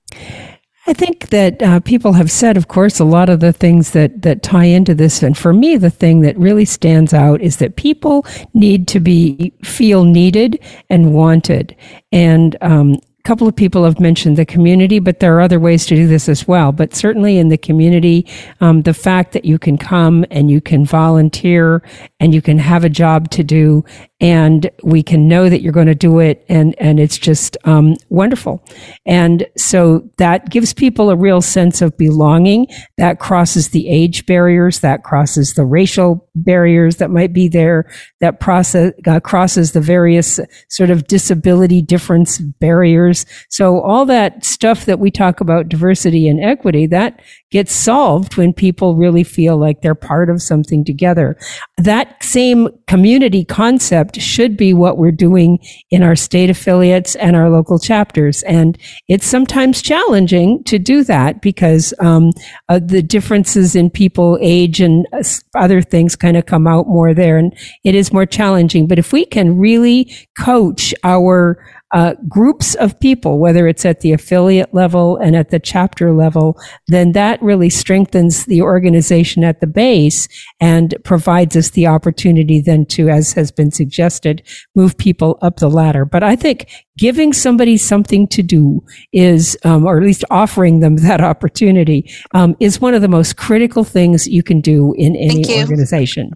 I think that uh, people have said, of course, a lot of the things that, that tie into this. And for me, the thing that really stands out is that people need to be feel needed and wanted. And um, a couple of people have mentioned the community, but there are other ways to do this as well. But certainly in the community, um, the fact that you can come and you can volunteer and you can have a job to do and we can know that you're going to do it and and it's just um, wonderful. And so that gives people a real sense of belonging. That crosses the age barriers that crosses the racial barriers that might be there that process uh, crosses the various sort of disability difference barriers. So all that stuff that we talk about diversity and equity that gets solved when people really feel like they're part of something together. That same community concept should be what we're doing in our state affiliates and our local chapters. And it's sometimes challenging to do that because um, uh, the differences in people, age, and uh, other things kind of come out more there. And it is more challenging. But if we can really coach our uh, groups of people, whether it's at the affiliate level and at the chapter level, then that really strengthens the organization at the base and provides us the opportunity then to, as has been suggested, move people up the ladder. But I think giving somebody something to do is, um, or at least offering them that opportunity, um, is one of the most critical things you can do in any organization.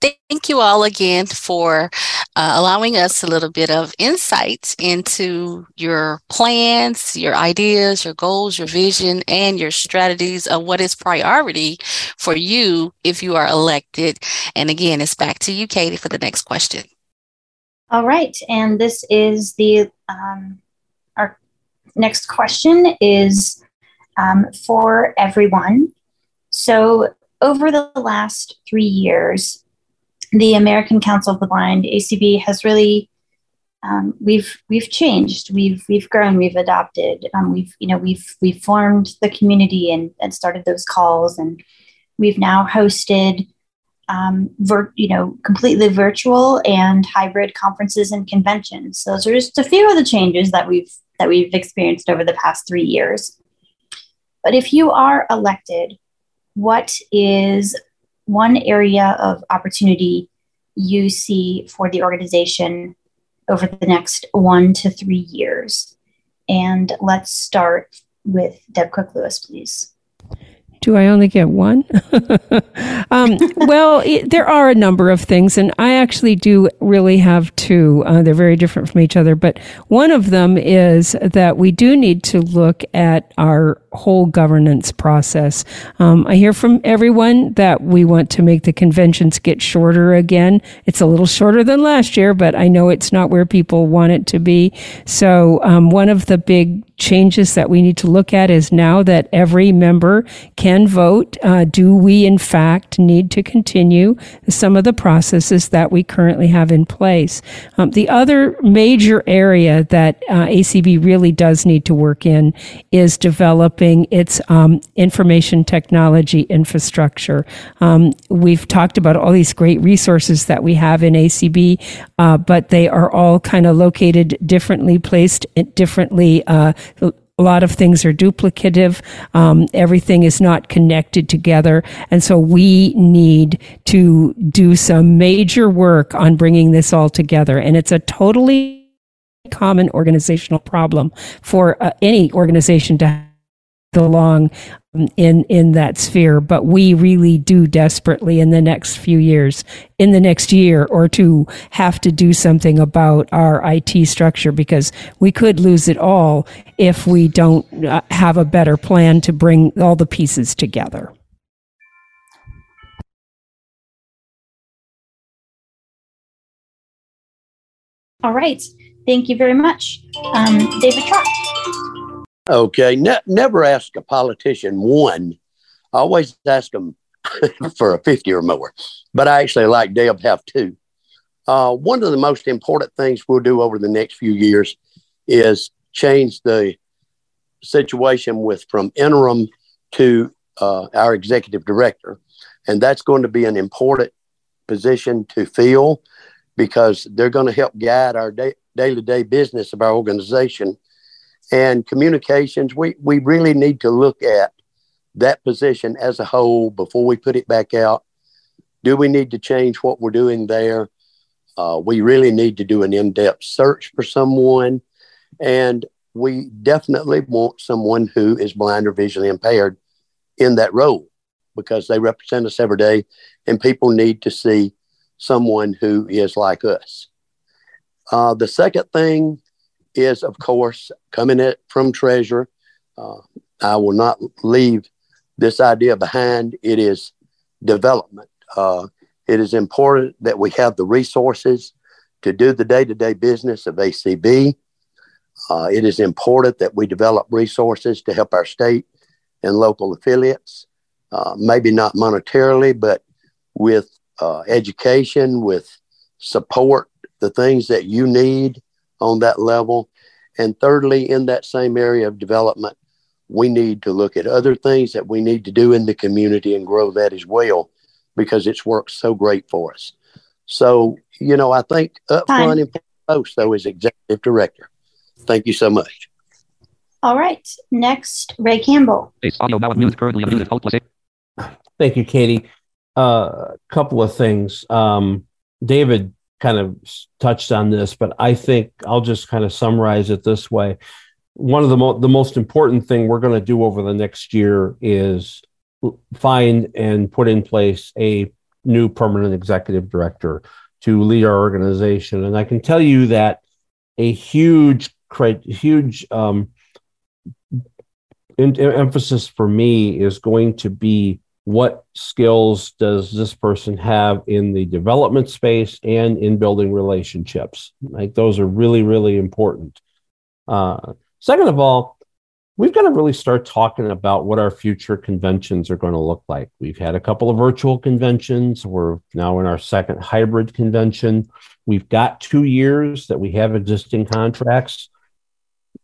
Thank you all again for uh, allowing us a little bit of insight into your plans, your ideas, your goals, your vision, and your strategies of what is priority for you if you are elected. And again, it's back to you, Katie, for the next question. All right. And this is the, um, our next question is um, for everyone. So, over the last three years, the American Council of the Blind (ACB) has really um, we've we've changed, we've we've grown, we've adopted, um, we've you know we've we've formed the community and, and started those calls, and we've now hosted um, vir- you know completely virtual and hybrid conferences and conventions. So those are just a few of the changes that we've that we've experienced over the past three years. But if you are elected, what is one area of opportunity you see for the organization over the next one to three years? And let's start with Deb Cook Lewis, please. Do I only get one? um, well, it, there are a number of things, and I actually do really have two. Uh, they're very different from each other, but one of them is that we do need to look at our whole governance process. Um, I hear from everyone that we want to make the conventions get shorter again. It's a little shorter than last year, but I know it's not where people want it to be. So, um, one of the big changes that we need to look at is now that every member can vote, uh, do we in fact need to continue some of the processes that we currently have in place? Um, the other major area that uh, ACB really does need to work in is developing its um, information technology infrastructure. Um, we've talked about all these great resources that we have in ACB, uh, but they are all kind of located differently, placed differently uh, a lot of things are duplicative. Um, everything is not connected together. And so we need to do some major work on bringing this all together. And it's a totally common organizational problem for uh, any organization to have along in in that sphere but we really do desperately in the next few years in the next year or two have to do something about our IT structure because we could lose it all if we don't uh, have a better plan to bring all the pieces together. All right. Thank you very much. Um, david trott Okay, ne- never ask a politician one. I always ask them for a 50 or more, but I actually like Deb have two. Uh, one of the most important things we'll do over the next few years is change the situation with from interim to uh, our executive director. And that's going to be an important position to fill because they're going to help guide our day to day business of our organization and communications, we, we really need to look at that position as a whole before we put it back out. Do we need to change what we're doing there? Uh, we really need to do an in depth search for someone. And we definitely want someone who is blind or visually impaired in that role because they represent us every day and people need to see someone who is like us. Uh, the second thing is, of course, coming from Treasurer. Uh, I will not leave this idea behind. It is development. Uh, it is important that we have the resources to do the day to day business of ACB. Uh, it is important that we develop resources to help our state and local affiliates. uh, maybe not monetarily, but with uh, education, with support, the things that you need on that level. And thirdly, in that same area of development, we need to look at other things that we need to do in the community and grow that as well because it's worked so great for us. So, you know, I think up front and post, though, is executive director. Thank you so much. All right. Next, Ray Campbell. Thank you, Katie. A uh, couple of things. Um, David kind of touched on this, but I think I'll just kind of summarize it this way. One of the, mo- the most important thing we're going to do over the next year is find and put in place a new permanent executive director to lead our organization. And I can tell you that a huge, huge um, in, emphasis for me is going to be what skills does this person have in the development space and in building relationships? Like those are really really important. Uh, second of all we've got to really start talking about what our future conventions are going to look like. We've had a couple of virtual conventions. We're now in our second hybrid convention. We've got two years that we have existing contracts.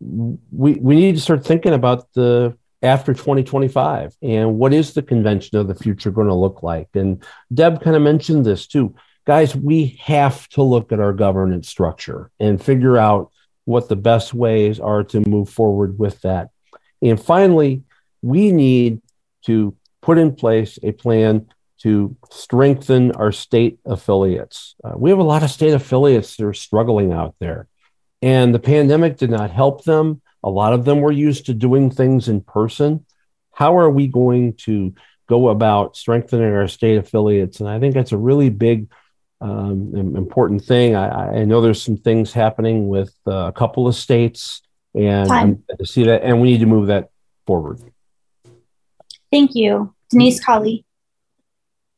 We, we need to start thinking about the after 2025 and what is the convention of the future going to look like? And deb kind of mentioned this too. Guys we have to look at our governance structure and figure out what the best ways are to move forward with that. And finally we need to put in place a plan to strengthen our state affiliates. Uh, we have a lot of state affiliates that are struggling out there and the pandemic did not help them a lot of them were used to doing things in person. How are we going to go about strengthening our state affiliates? And I think that's a really big, um, important thing. I, I, know there's some things happening with uh, a couple of states, and to see that, and we need to move that forward. Thank you, Denise Colley.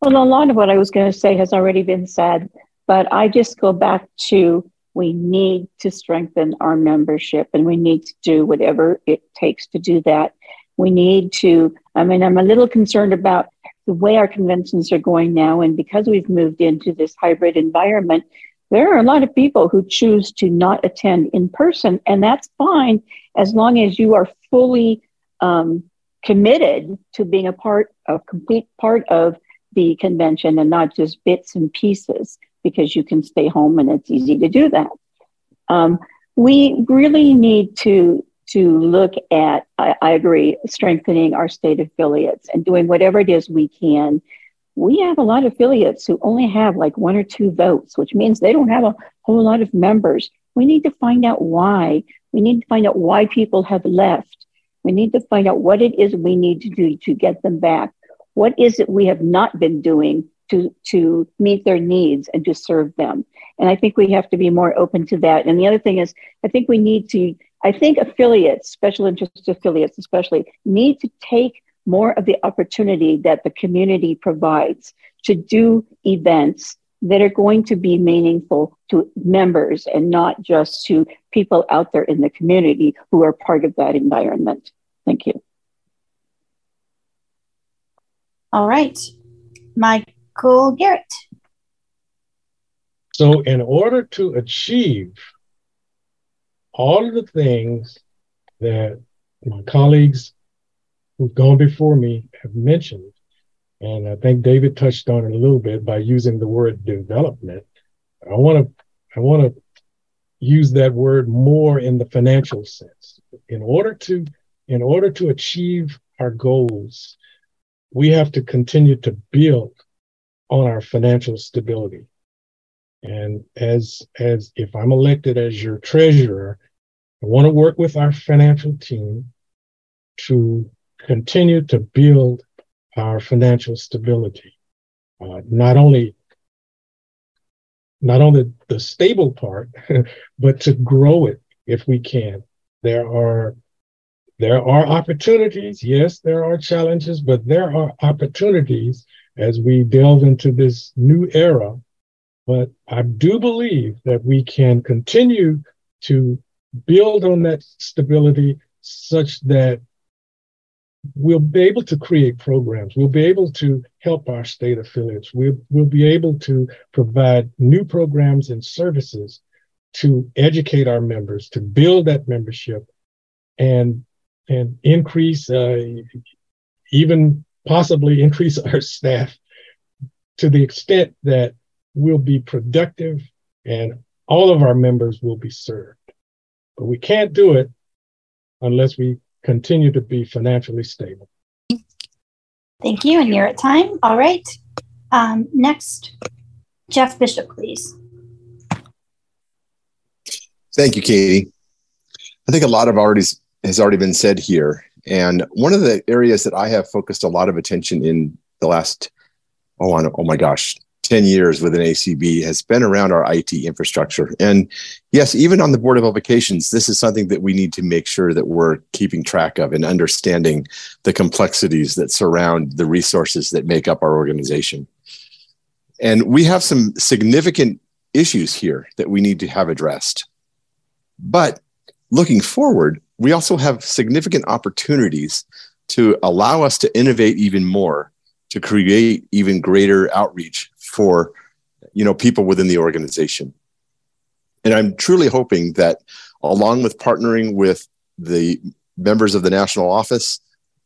Well, a lot of what I was going to say has already been said, but I just go back to we need to strengthen our membership and we need to do whatever it takes to do that. We need to, I mean, I'm a little concerned about the way our conventions are going now. And because we've moved into this hybrid environment, there are a lot of people who choose to not attend in person, and that's fine as long as you are fully um, committed to being a part, a complete part of the convention and not just bits and pieces because you can stay home and it's easy to do that. Um, we really need to to look at, I, I, agree, strengthening our state affiliates and doing whatever it is we can. We have a lot of affiliates who only have like one or two votes, which means they don't have a whole lot of members. We need to find out why. We need to find out why people have left. We need to find out what it is we need to do to get them back. What is it we have not been doing to, to meet their needs and to serve them. And I think we have to be more open to that. And the other thing is, I think we need to, I think affiliates, special interest affiliates especially, need to take more of the opportunity that the community provides to do events that are going to be meaningful to members and not just to people out there in the community who are part of that environment. Thank you. All right. My Michael Garrett. So, in order to achieve all of the things that my colleagues who've gone before me have mentioned, and I think David touched on it a little bit by using the word development. I want to I want to use that word more in the financial sense. In order to in order to achieve our goals, we have to continue to build on our financial stability. And as as if I'm elected as your treasurer, I want to work with our financial team to continue to build our financial stability. Uh, not only not only the stable part, but to grow it if we can. There are there are opportunities. Yes, there are challenges, but there are opportunities as we delve into this new era. But I do believe that we can continue to build on that stability such that we'll be able to create programs. We'll be able to help our state affiliates. We'll, we'll be able to provide new programs and services to educate our members, to build that membership and, and increase, uh, even possibly increase our staff to the extent that we'll be productive and all of our members will be served. But we can't do it unless we continue to be financially stable. Thank you. And you're at time. All right. Um, next, Jeff Bishop, please. Thank you, Katie. I think a lot of already has already been said here. And one of the areas that I have focused a lot of attention in the last, oh, on, oh my gosh, 10 years within ACB has been around our IT infrastructure. And yes, even on the Board of Publications, this is something that we need to make sure that we're keeping track of and understanding the complexities that surround the resources that make up our organization. And we have some significant issues here that we need to have addressed. But looking forward, we also have significant opportunities to allow us to innovate even more to create even greater outreach for you know people within the organization. And i'm truly hoping that along with partnering with the members of the national office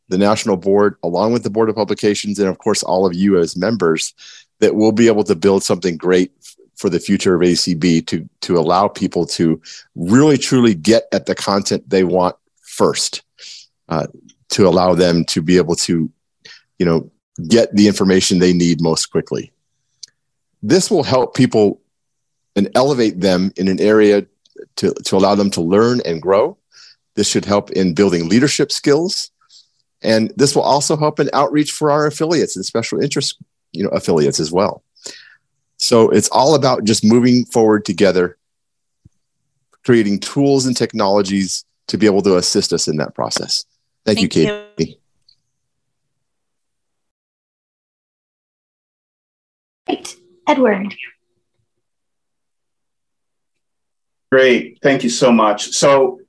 the national board along with the board of publications and of course all of you as members that we'll be able to build something great for the future of acb to to allow people to really truly get at the content they want first uh, to allow them to be able to you know get the information they need most quickly. This will help people and elevate them in an area to, to allow them to learn and grow. This should help in building leadership skills. And this will also help in outreach for our affiliates and special interest you know, affiliates as well. So it's all about just moving forward together, creating tools and technologies to be able to assist us in that process. Thank, Thank you, Katie. You. Great. Edward. Great. Thank you so much. So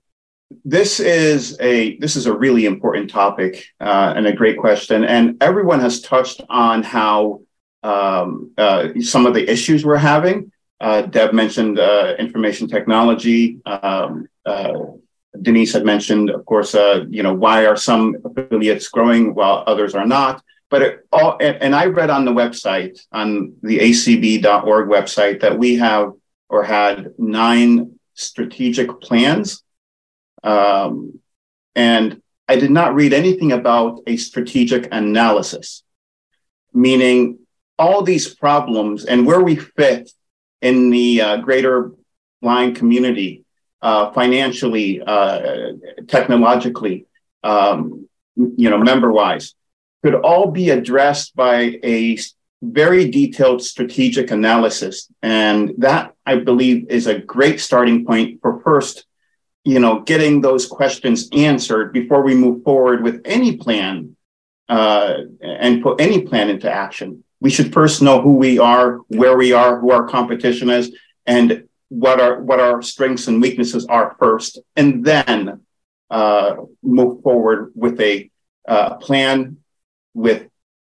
this is a this is a really important topic uh, and a great question. And everyone has touched on how um, uh, some of the issues we're having. Uh, Deb mentioned uh, information technology. Um, uh, Denise had mentioned, of course, uh, you know, why are some affiliates growing while others are not? But it all, and I read on the website, on the acb.org website, that we have or had nine strategic plans. Um, and I did not read anything about a strategic analysis, meaning all these problems and where we fit in the uh, greater blind community, uh, financially, uh, technologically, um, you know, member wise could all be addressed by a very detailed strategic analysis. And that, I believe, is a great starting point for first, you know, getting those questions answered before we move forward with any plan uh, and put any plan into action. We should first know who we are, where we are, who our competition is, and what our what our strengths and weaknesses are first, and then uh, move forward with a uh, plan with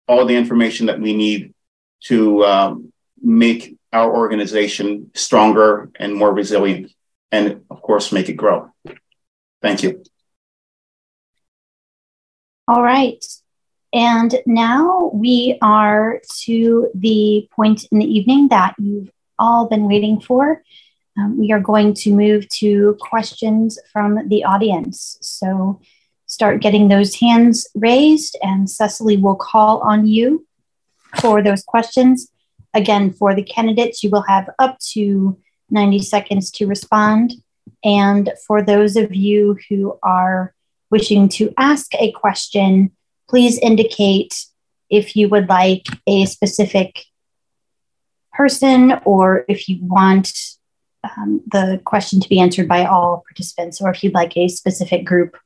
all the information that we need to um, make our organization stronger and more resilient, and of course, make it grow. Thank you. All right. And now we are to the point in the evening that you've all been waiting for. Um, we are going to move to questions from the audience. So start getting those hands raised, and Cecily will call on you for those questions. Again, for the candidates, you will have up to 90 seconds to respond. And for those of you who are wishing to ask a question, please indicate if you would like a specific person or if you want um, the question to be answered by all participants or if you'd like a specific group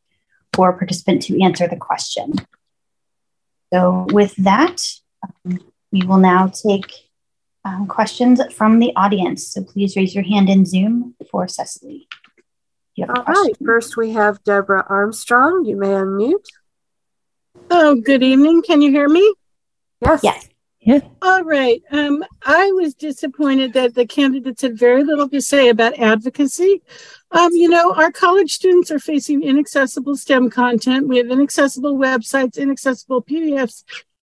or participant to answer the question. So with that, um, we will now take um, questions from the audience. So please raise your hand in Zoom for You All right. First, we have Deborah Armstrong. You may unmute. Oh, good evening. Can you hear me? Yes. Yes. Yeah. All right. Um, I was disappointed that the candidates had very little to say about advocacy. Um, you know, our college students are facing inaccessible STEM content. We have inaccessible websites, inaccessible PDFs,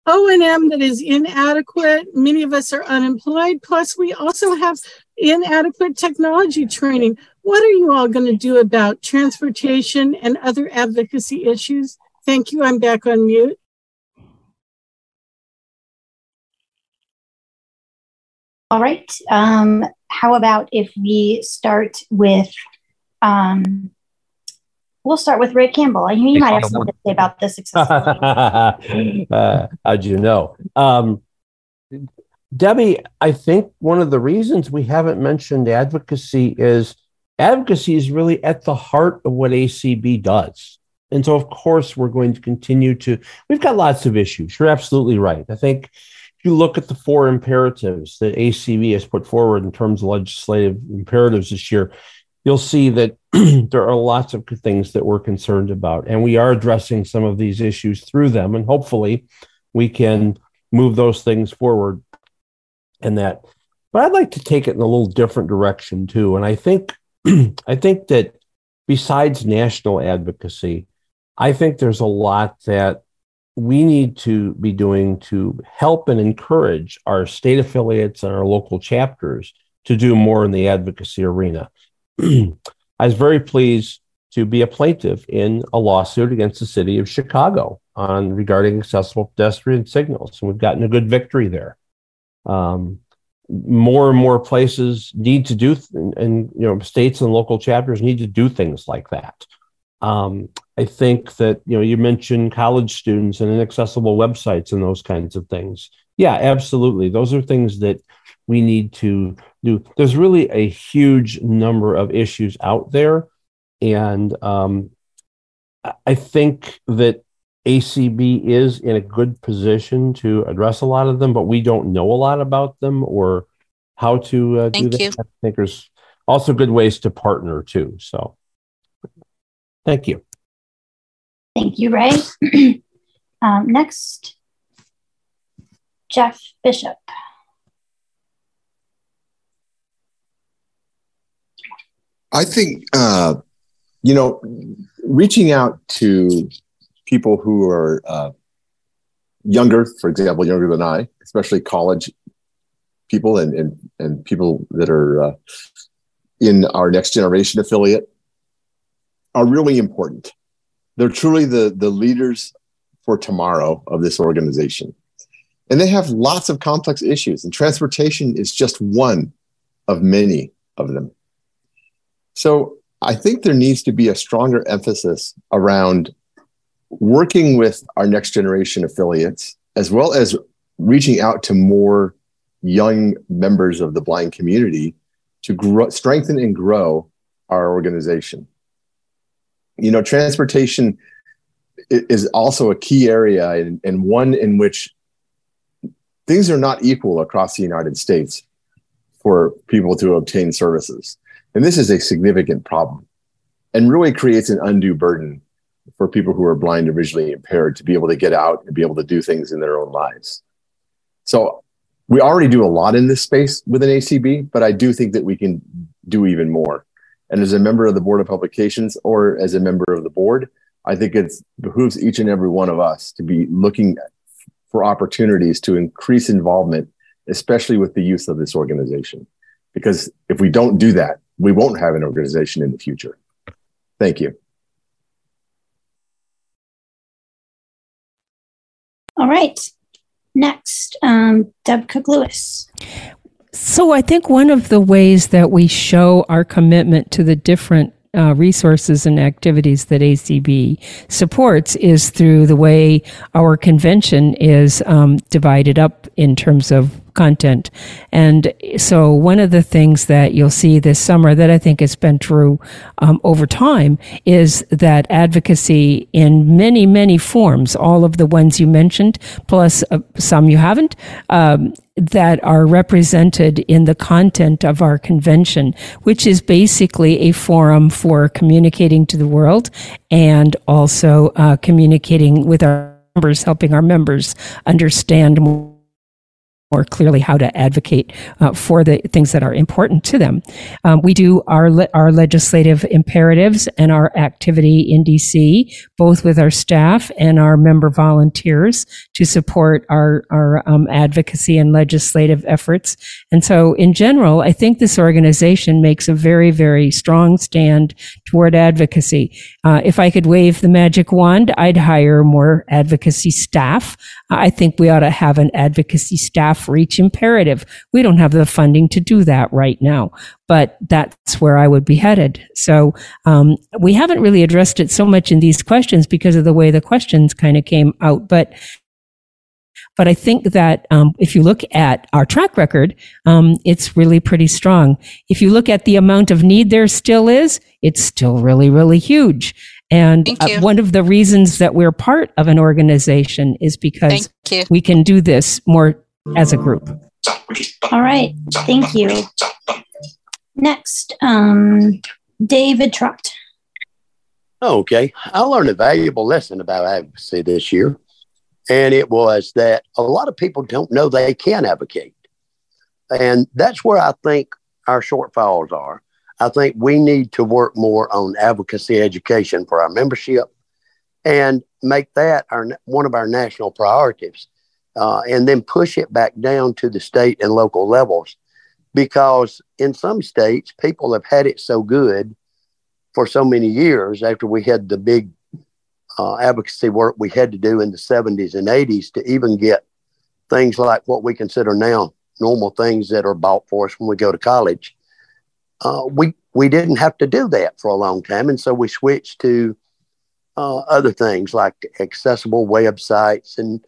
O&M that is inadequate. Many of us are unemployed. Plus, we also have inadequate technology training. What are you all going to do about transportation and other advocacy issues? Thank you. I'm back on mute. All right. Um, how about if we start with, um, we'll start with Ray Campbell. You might have something to say about this. uh, how'd you know? Um, Debbie, I think one of the reasons we haven't mentioned advocacy is advocacy is really at the heart of what ACB does. And so, of course, we're going to continue to, we've got lots of issues. You're absolutely right. I think if you look at the four imperatives that ACB has put forward in terms of legislative imperatives this year, you'll see that there are lots of things that we're concerned about. And we are addressing some of these issues through them. And hopefully we can move those things forward and that. But I'd like to take it in a little different direction too. And I think I think that besides national advocacy, I think there's a lot that we need to be doing to help and encourage our state affiliates and our local chapters to do more in the advocacy arena. I was very pleased to be a plaintiff in a lawsuit against the city of Chicago on regarding accessible pedestrian signals, and we've gotten a good victory there. Um, more and more places need to do, th- and you know, states and local chapters need to do things like that. Um, I think that you know you mentioned college students and inaccessible websites and those kinds of things. Yeah, absolutely. Those are things that we need to do. There's really a huge number of issues out there, and um, I think that ACB is in a good position to address a lot of them, but we don't know a lot about them or how to uh, do that. you. I think there's also good ways to partner too. So, thank you. Thank you, Ray. um, next, Jeff Bishop. I think, uh, you know, reaching out to people who are uh, younger, for example, younger than I, especially college people and, and, and people that are uh, in our next generation affiliate, are really important. They're truly the, the leaders for tomorrow of this organization. And they have lots of complex issues, and transportation is just one of many of them. So I think there needs to be a stronger emphasis around working with our next generation affiliates, as well as reaching out to more young members of the blind community to grow, strengthen and grow our organization. You know, transportation is also a key area and, and one in which things are not equal across the United States for people to obtain services. And this is a significant problem and really creates an undue burden for people who are blind or visually impaired to be able to get out and be able to do things in their own lives. So we already do a lot in this space within ACB, but I do think that we can do even more. And as a member of the Board of Publications or as a member of the board, I think it behooves each and every one of us to be looking for opportunities to increase involvement, especially with the youth of this organization. Because if we don't do that, we won't have an organization in the future. Thank you. All right. Next, um, Deb Cook Lewis. So I think one of the ways that we show our commitment to the different uh, resources and activities that ACB supports is through the way our convention is um, divided up in terms of content. And so, one of the things that you'll see this summer that I think has been true um, over time is that advocacy in many, many forms, all of the ones you mentioned, plus uh, some you haven't, um, that are represented in the content of our convention, which is basically a forum for communicating to the world and also uh, communicating with our members, helping our members understand more more clearly how to advocate uh, for the things that are important to them. Um, we do our le- our legislative imperatives and our activity in DC, both with our staff and our member volunteers to support our our um, advocacy and legislative efforts. And so, in general, I think this organization makes a very very strong stand toward advocacy. Uh, if I could wave the magic wand, I'd hire more advocacy staff. I think we ought to have an advocacy staff reach imperative. We don't have the funding to do that right now, but that's where I would be headed. So um, we haven't really addressed it so much in these questions because of the way the questions kind of came out, but. But I think that um, if you look at our track record, um, it's really pretty strong. If you look at the amount of need there still is, it's still really, really huge. And uh, one of the reasons that we're part of an organization is because we can do this more as a group. All right. Thank you. Next, um, David Trott. Okay. I learned a valuable lesson about advocacy this year. And it was that a lot of people don't know they can advocate. And that's where I think our shortfalls are. I think we need to work more on advocacy education for our membership and make that our one of our national priorities, uh, and then push it back down to the state and local levels, because in some states people have had it so good for so many years after we had the big uh, advocacy work we had to do in the 70s and 80s to even get things like what we consider now normal things that are bought for us when we go to college uh, we we didn't have to do that for a long time, and so we switched to uh, other things like accessible websites and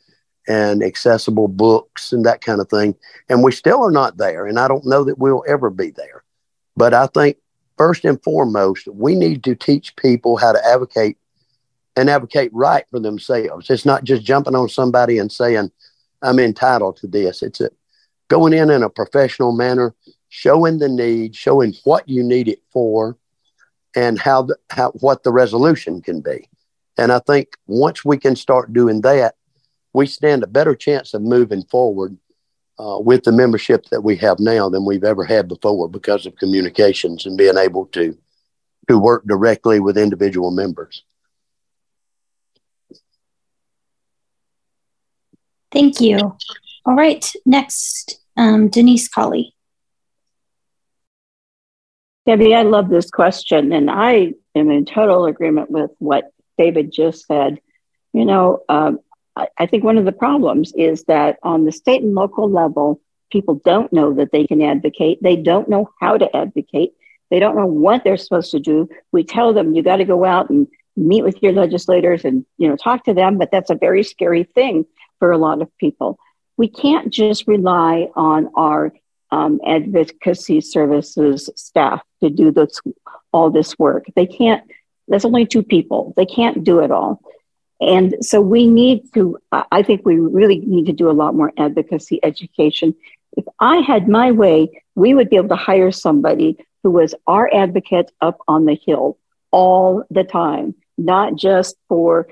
and accessible books and that kind of thing. And we still are not there, and I don't know that we'll ever be there. But I think first and foremost, we need to teach people how to advocate and advocate right for themselves. It's not just jumping on somebody and saying, I'm entitled to this. It's a, going in in a professional manner, showing the need, showing what you need it for, and how, the, how what the resolution can be. And I think once we can start doing that, we stand a better chance of moving forward uh, with the membership that we have now than we've ever had before because of communications and being able to to work directly with individual members. Thank you. All right, next, um, Denise Colley. Debbie, I love this question, and I am in total agreement with what David just said. You know, um, I, I think one of the problems is that on the state and local level, people don't know that they can advocate. They don't know how to advocate. They don't know what they're supposed to do. We tell them you got to go out and meet with your legislators and you know talk to them, but that's a very scary thing for a lot of people. We can't just rely on our um, advocacy services staff to do this all this work. They can't. There's only two people. They can't do it all. And so we need to, I think we really need to do a lot more advocacy education. If I had my way, we would be able to hire somebody who was our advocate up on the hill all the time, not just for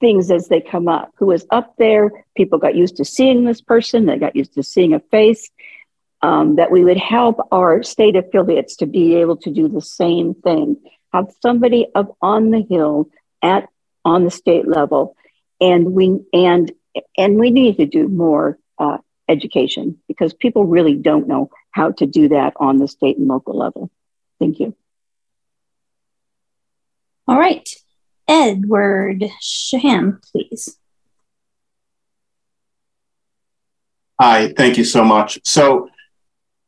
things as they come up. Who was up there? People got used to seeing this person, they got used to seeing a face. Um, that we would help our state affiliates to be able to do the same thing. Have somebody up on the hill at on the state level, and we and and we need to do more uh, education because people really don't know how to do that on the state and local level. Thank you. All right. Edward Shaham, please. Hi, thank you so much. So,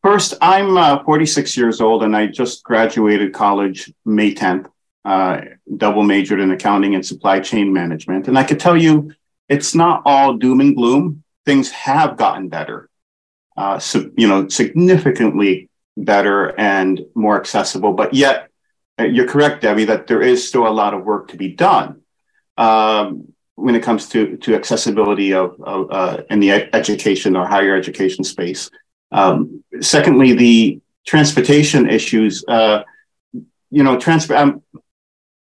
first, I'm uh, 46 years old and I just graduated college May 10th, uh, double majored in accounting and supply chain management. And I could tell you it's not all doom and gloom. Things have gotten better, uh, so, you know, significantly better and more accessible, but yet you're correct, Debbie, that there is still a lot of work to be done um, when it comes to, to accessibility of, of uh, in the education or higher education space. Um, secondly, the transportation issues. Uh, you know, transfer. I'm,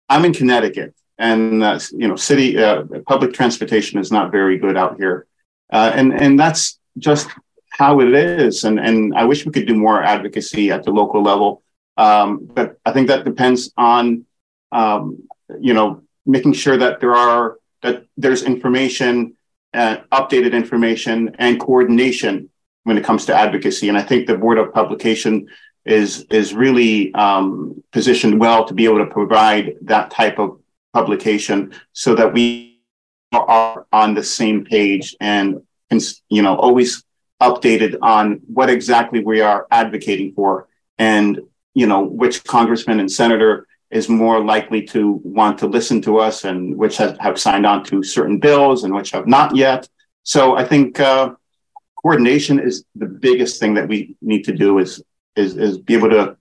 I'm in Connecticut, and uh, you know, city uh, public transportation is not very good out here, uh, and and that's just how it is. And and I wish we could do more advocacy at the local level, um, but I think that depends on um, you know making sure that there are that there's information, uh, updated information, and coordination when it comes to advocacy. And I think the Board of Publication is is really um, positioned well to be able to provide that type of publication so that we are on the same page and you know always updated on what exactly we are advocating for and you know which congressman and senator is more likely to want to listen to us and which has, have signed on to certain bills and which have not yet so i think uh, coordination is the biggest thing that we need to do is is, is be able to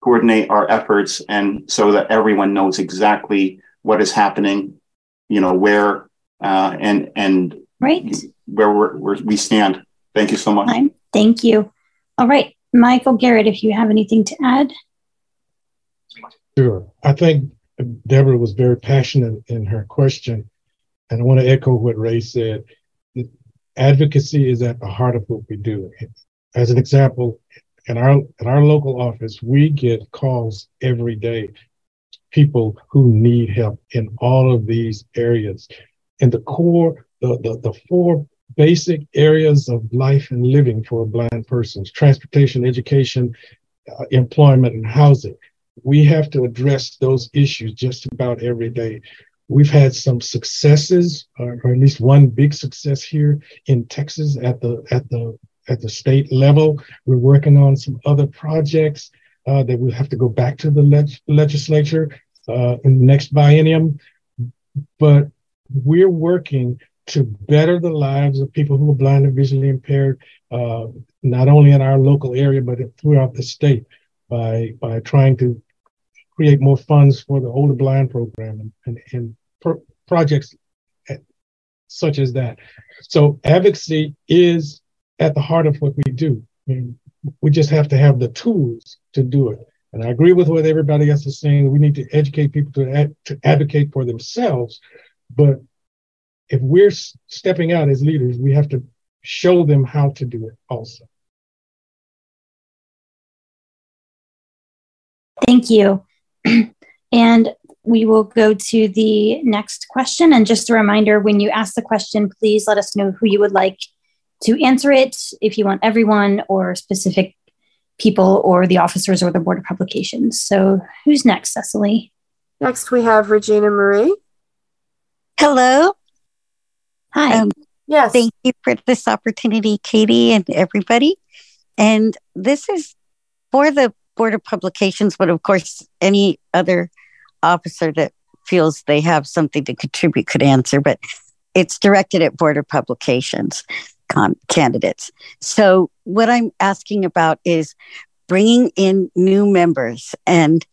coordinate our efforts and so that everyone knows exactly what is happening, you know, where uh, and and right where we're, where we stand. Thank you so much. Thank you. All right, Michael Garrett, if you have anything to add. Sure. I think Deborah was very passionate in her question. And I want to echo what Ray said. Advocacy is at the heart of what we do. As an example, in our in our local office, we get calls every day people who need help in all of these areas. And the core, the, the, the four basic areas of life and living for blind persons transportation, education, uh, employment, and housing. We have to address those issues just about every day. We've had some successes, or, or at least one big success here in Texas at the at the at the state level. We're working on some other projects uh, that will have to go back to the leg- legislature uh, in the next biennium. But we're working to better the lives of people who are blind and visually impaired, uh, not only in our local area, but throughout the state by, by trying to create more funds for the older blind program and, and, pro- projects such as that. So advocacy is at the heart of what we do. I mean, we just have to have the tools to do it. And I agree with what everybody else is saying. We need to educate people to, ad- to advocate for themselves. But if we're stepping out as leaders, we have to show them how to do it also. Thank you. and we will go to the next question. And just a reminder when you ask the question, please let us know who you would like to answer it, if you want everyone or specific people or the officers or the Board of Publications. So who's next, Cecily? Next, we have Regina Marie. Hello. Hi. Um, yes. Thank you for this opportunity, Katie and everybody. And this is for the Board of Publications, but of course, any other officer that feels they have something to contribute could answer, but it's directed at Board of Publications candidates. So, what I'm asking about is bringing in new members, and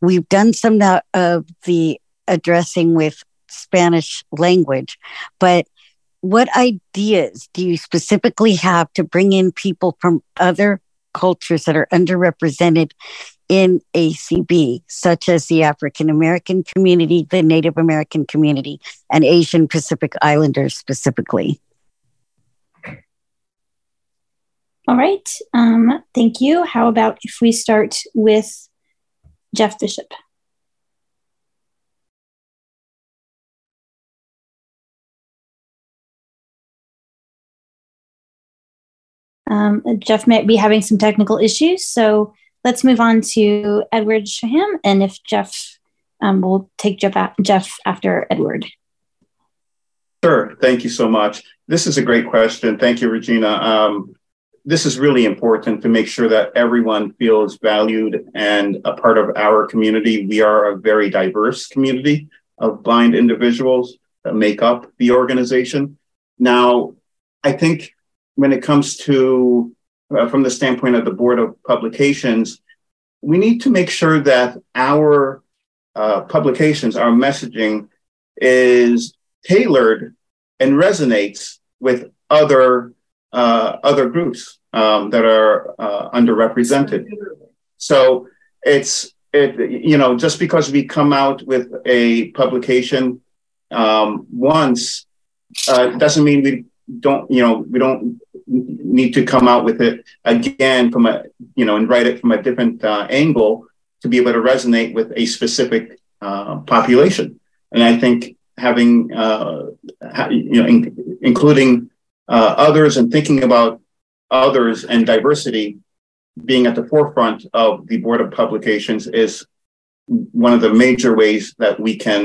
we've done some of the addressing with Spanish language, but what ideas do you specifically have to bring in people from other cultures that are underrepresented in ACB, such as the African American community, the Native American community, and Asian Pacific Islanders specifically? All right. Um, thank you. How about if we start with Jeff Bishop? Um, Jeff might be having some technical issues, so let's move on to Edward Shaham. And if Jeff, um, we'll take Jeff, Jeff after Edward. Sure. Thank you so much. This is a great question. Thank you, Regina. Um, this is really important to make sure that everyone feels valued and a part of our community. We are a very diverse community of blind individuals that make up the organization. Now, I think when it comes to, uh, from the standpoint of the Board of Publications, we need to make sure that our uh, publications, our messaging is tailored and resonates with other uh, other groups um, that are uh, underrepresented. So it's it, you know, just because we come out with a publication um, once uh, doesn't mean we don't, you know, we don't need to come out with it again from a, you know, and write it from a different uh, angle to be able to resonate with a specific uh, population. And I think having, uh, you know, in, including uh, others and thinking about others and diversity being at the forefront of the Board of Publications is one of the major ways that we can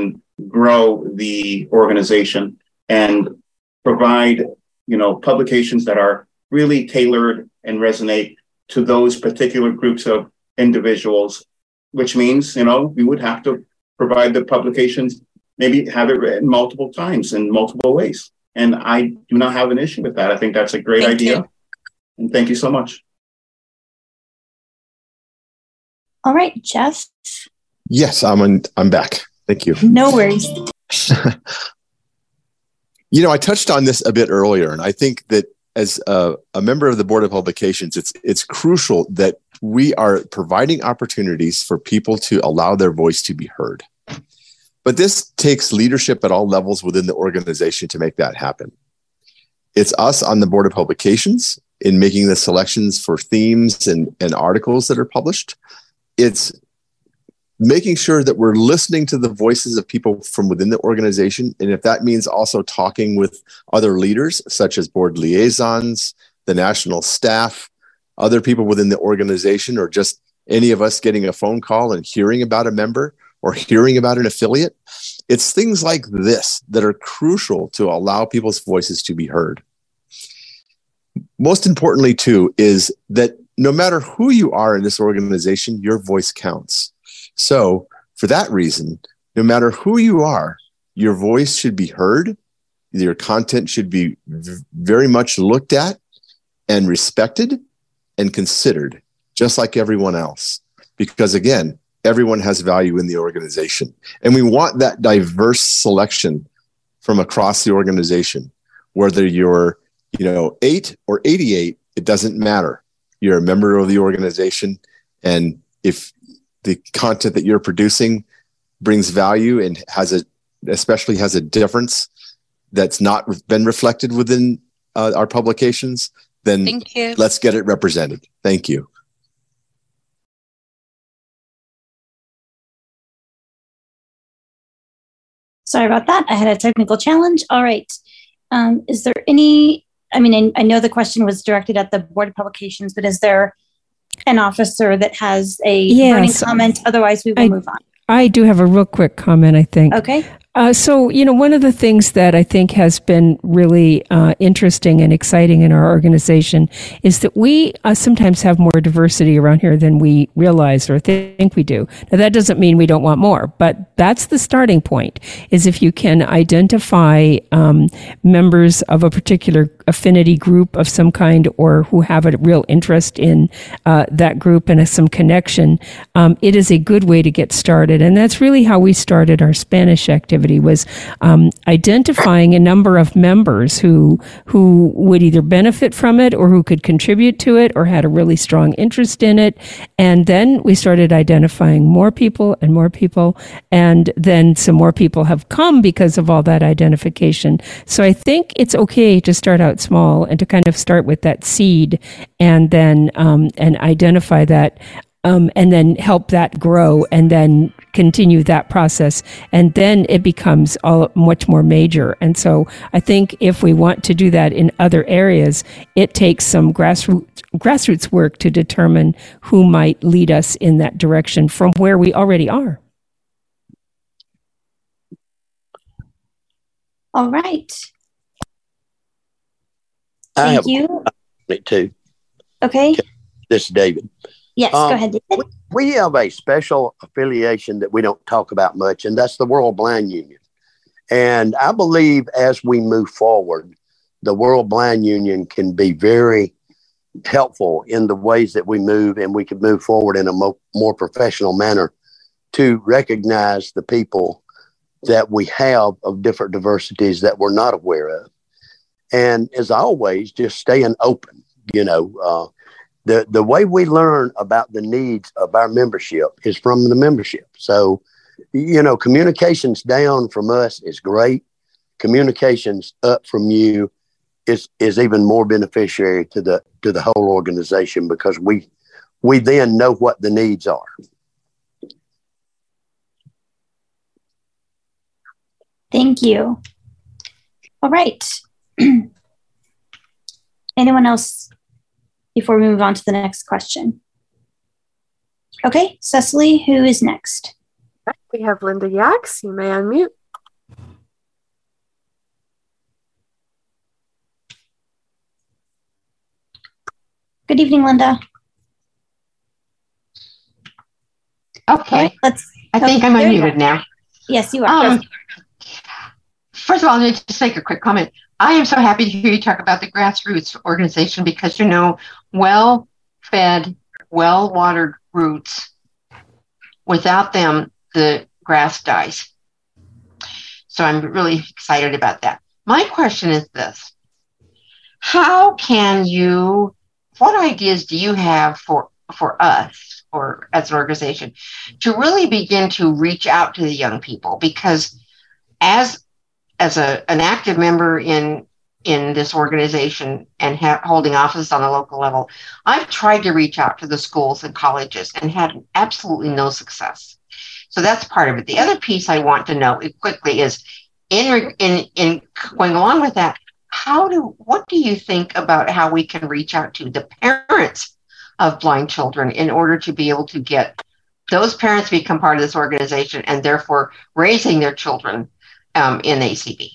grow the organization and provide, you know, publications that are really tailored and resonate to those particular groups of individuals, which means, you know, we would have to provide the publications, maybe have it written multiple times in multiple ways. And I do not have an issue with that. I think that's a great thank idea. You. And thank you so much. All right, Jeff. Yes, I'm on, I'm back. Thank you. No worries. you know, I touched on this a bit earlier, and I think that as a, a, member of the board of publications, it's it's crucial that we are providing opportunities for people to allow their voice to be heard. But this takes leadership at all levels within the organization to make that happen. It's us on the board of publications in making the selections for themes and, and articles that are published it's making sure that we're listening to the voices of people from within the organization. And if that means also talking with other leaders, such as board liaisons, the national staff, other people within the organization, or just any of us getting a phone call and hearing about a member or hearing about an affiliate, it's things like this that are crucial to allow people's voices to be heard. Most importantly, too, is that no matter who you are in this organization, your voice counts. So, for that reason, no matter who you are, your voice should be heard. Your content should be very much looked at and respected and considered, just like everyone else. Because again, everyone has value in the organization. And we want that diverse selection from across the organization, whether you're, you know, eight or 88, it doesn't matter you're a member of the organization and if the content that you're producing brings value and has a especially has a difference that's not been reflected within uh, our publications then Thank you. let's get it represented. Thank you. Sorry about that. I had a technical challenge. All right. Um, is there any I mean, I know the question was directed at the Board of Publications, but is there an officer that has a yes. burning comment? Otherwise, we will I, move on. I do have a real quick comment, I think. Okay. Uh, so, you know, one of the things that I think has been really uh, interesting and exciting in our organization is that we uh, sometimes have more diversity around here than we realize or think we do. Now, that doesn't mean we don't want more, but that's the starting point. Is if you can identify um, members of a particular affinity group of some kind or who have a real interest in uh, that group and some connection, um, it is a good way to get started. And that's really how we started our Spanish activity activity was um, identifying a number of members who who would either benefit from it or who could contribute to it or had a really strong interest in it. And then we started identifying more people and more people, and then some more people have come because of all that identification. So I think it's okay to start out small and to kind of start with that seed and then um, and identify that um, and then help that grow and then continue that process and then it becomes all much more major. And so i think if we want to do that in other areas it takes some grassroots grassroots work to determine who might lead us in that direction from where we already are. All right. Thank you. me too. Okay. This is david Yes, um, go ahead. David. We have a special affiliation that we don't talk about much, and that's the World Blind Union. And I believe as we move forward, the World Blind Union can be very helpful in the ways that we move, and we can move forward in a mo- more professional manner to recognize the people that we have of different diversities that we're not aware of. And as always, just staying open, you know, uh, the the way we learn about the needs of our membership is from the membership. So, you know, communications down from us is great. Communications up from you is is even more beneficiary to the to the whole organization because we we then know what the needs are. Thank you. All right. Anyone else before we move on to the next question? Okay, Cecily, who is next? We have Linda Yax. You may unmute. Good evening, Linda. Okay. Right, let's. I think I'm unmuted now. Yes, you are. Um, first of all, I need to make a quick comment. I am so happy to hear you talk about the grassroots organization because you know, well fed, well watered roots, without them, the grass dies. So I'm really excited about that. My question is this How can you, what ideas do you have for, for us or as an organization to really begin to reach out to the young people? Because as as a, an active member in in this organization and ha- holding office on the local level, I've tried to reach out to the schools and colleges and had absolutely no success. So that's part of it. The other piece I want to know quickly is in in in going along with that, how do what do you think about how we can reach out to the parents of blind children in order to be able to get those parents become part of this organization and therefore raising their children um, in ACB?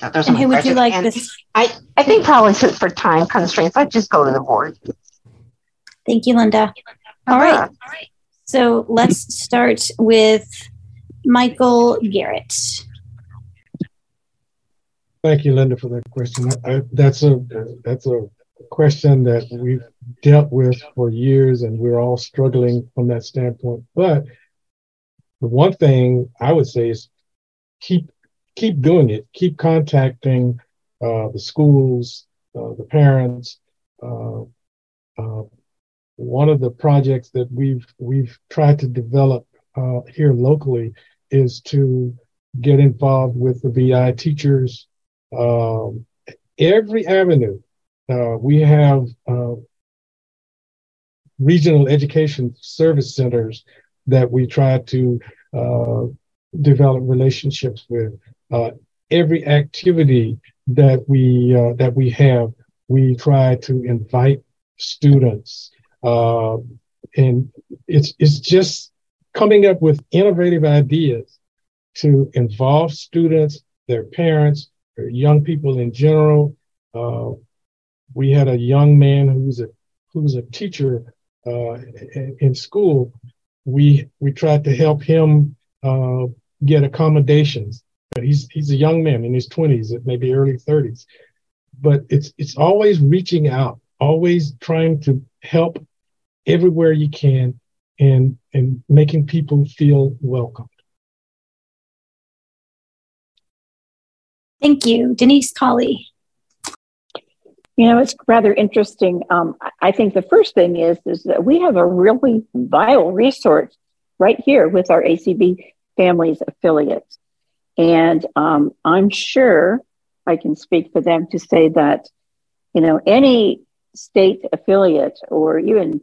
Those and who would you like and this? I, I think probably since for time constraints, I'd just go to the board. Thank you, Linda. All right. All right. So let's start with Michael Garrett. Thank you, Linda, for that question. I, that's a that's a question that we've dealt with for years, and we're all struggling from that standpoint. But the one thing I would say is keep keep doing it. Keep contacting uh, the schools, uh, the parents. Uh, uh one of the projects that we've we've tried to develop uh, here locally is to get involved with the VI teachers. Um, every avenue, uh, we have regional education service centers that we try to develop relationships with uh, every activity that we uh, that we have, we try to invite students, uh, and it's it's just coming up with innovative ideas to involve students, their parents, their young people in general. Uh, we had a young man who's a who's a teacher uh, in, in school. We we tried to help him uh, get accommodations he's he's a young man in his 20s, maybe early 30s. But it's it's always reaching out, always trying to help everywhere you can and and making people feel welcome. Thank you. Denise Colley. You know, it's rather interesting. Um, I think the first thing is is that we have a really vital resource right here with our ACB families affiliates. And um, I'm sure I can speak for them to say that, you know, any state affiliate or even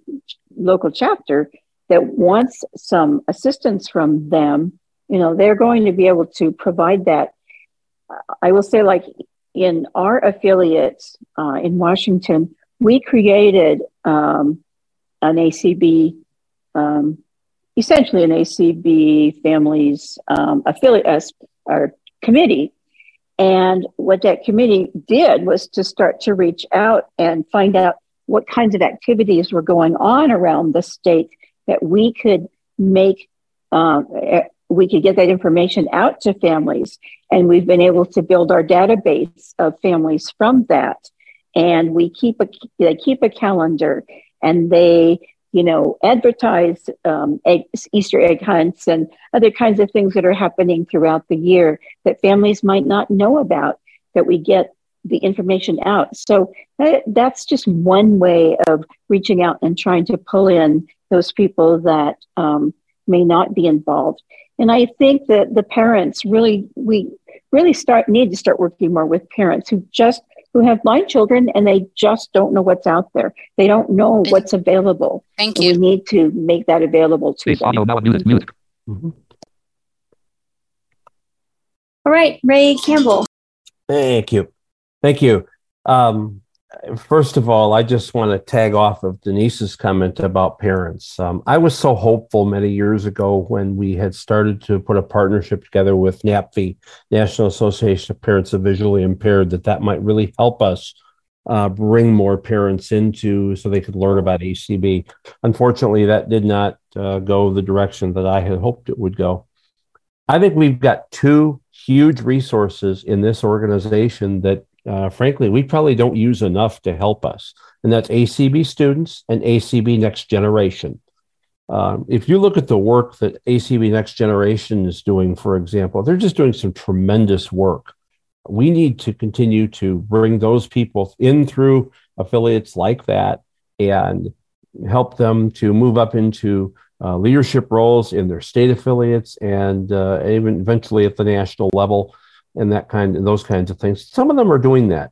local chapter that wants some assistance from them, you know, they're going to be able to provide that. I will say, like in our affiliates uh, in Washington, we created um, an ACB, um, essentially an ACB families um, affiliate, our committee. And what that committee did was to start to reach out and find out what kinds of activities were going on around the state that we could make, um, eh, we could get that information out to families. And we've been able to build our database of families from that. And we keep a, they keep a calendar and they you know, advertise um, Easter egg hunts and other kinds of things that are happening throughout the year that families might not know about. That we get the information out. So that, that's just one way of reaching out and trying to pull in those people that um, may not be involved. And I think that the parents really, we really start need to start working more with parents who just who have blind children and they just don't know what's out there. They don't know what's available. Thank you. We need to make that available to them. Mm-hmm. All right, Ray Campbell. Thank you. Thank you. Um, first of all, I just want to tag off of Denise's comment about parents. Um, I was so hopeful many years ago when we had started to put a partnership together with NAPVI, National Association of Parents of Visually Impaired, that that might really help us uh, bring more parents into so they could learn about ACB. Unfortunately, that did not uh, go the direction that I had hoped it would go. I think we've got two huge resources in this organization that uh, frankly, we probably don't use enough to help us. And that's ACB students and ACB Next Generation. Um, if you look at the work that ACB Next Generation is doing, for example, they're just doing some tremendous work. We need to continue to bring those people in through affiliates like that and help them to move up into uh, leadership roles in their state affiliates and uh, even eventually at the national level and that kind and those kinds of things. Some of them are doing that.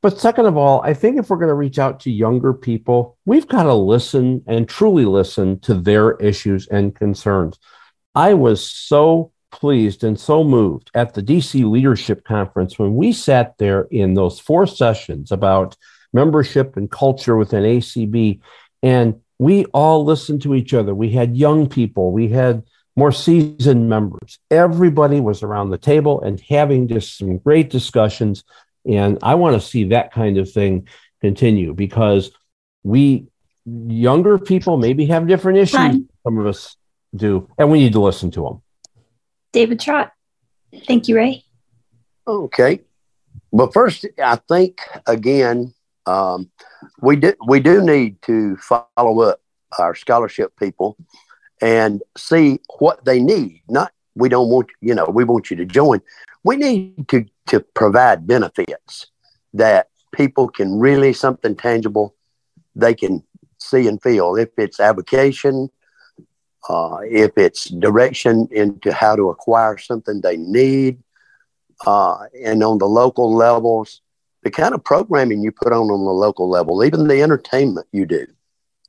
But second of all, I think if we're going to reach out to younger people, we've got to listen and truly listen to their issues and concerns. I was so pleased and so moved at the DC Leadership Conference when we sat there in those four sessions about membership and culture within ACB. And we all listened to each other. We had young people, we had more seasoned members. Everybody was around the table and having just some great discussions. And I want to see that kind of thing continue because we younger people maybe have different issues. Fine. Some of us do, and we need to listen to them. David Trott. Thank you, Ray. Okay. Well, first, I think again, um, we do we do need to follow up our scholarship people and see what they need. Not we don't want you know we want you to join. We need to to provide benefits that people can really something tangible they can see and feel. If it's avocation, uh, if it's direction into how to acquire something they need, uh, and on the local levels, the kind of programming you put on on the local level, even the entertainment you do,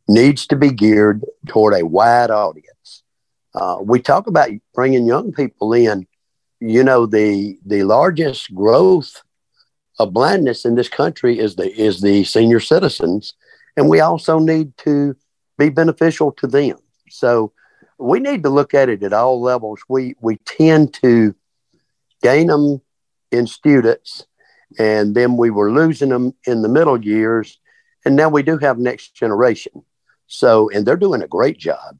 needs to be geared toward a wide audience. Uh, we talk about bringing young people in. You know, the the largest growth of blindness in this country is the is the senior citizens, and we also need to be beneficial to them. So we need to look at it at all levels. We we tend to gain them in students, and then we were losing them in the middle years, and now we do have next generation. So, and they're doing a great job.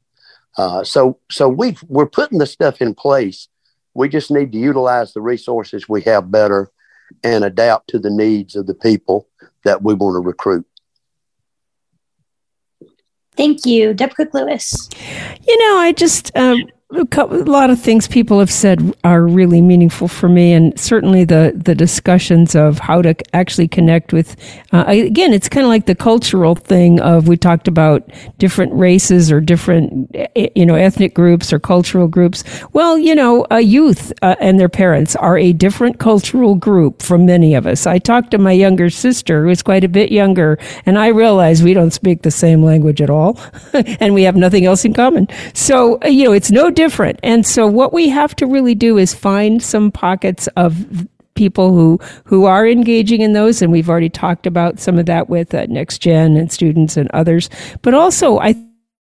Uh, so, so we we're putting the stuff in place. We just need to utilize the resources we have better and adapt to the needs of the people that we want to recruit. Thank you, Deb Cook Lewis. You know, I just um, a lot of things people have said are really meaningful for me, and certainly the the discussions of how to actually connect with. Uh, again, it's kind of like the cultural thing of we talked about different races or different you know ethnic groups or cultural groups. Well, you know, a youth uh, and their parents are a different cultural group from many of us. I talked to my younger sister, who is quite a bit younger, and I realized we don't speak the same language at all, and we have nothing else in common. So you know, it's no different. And so what we have to really do is find some pockets of people who who are engaging in those and we've already talked about some of that with uh, next gen and students and others but also i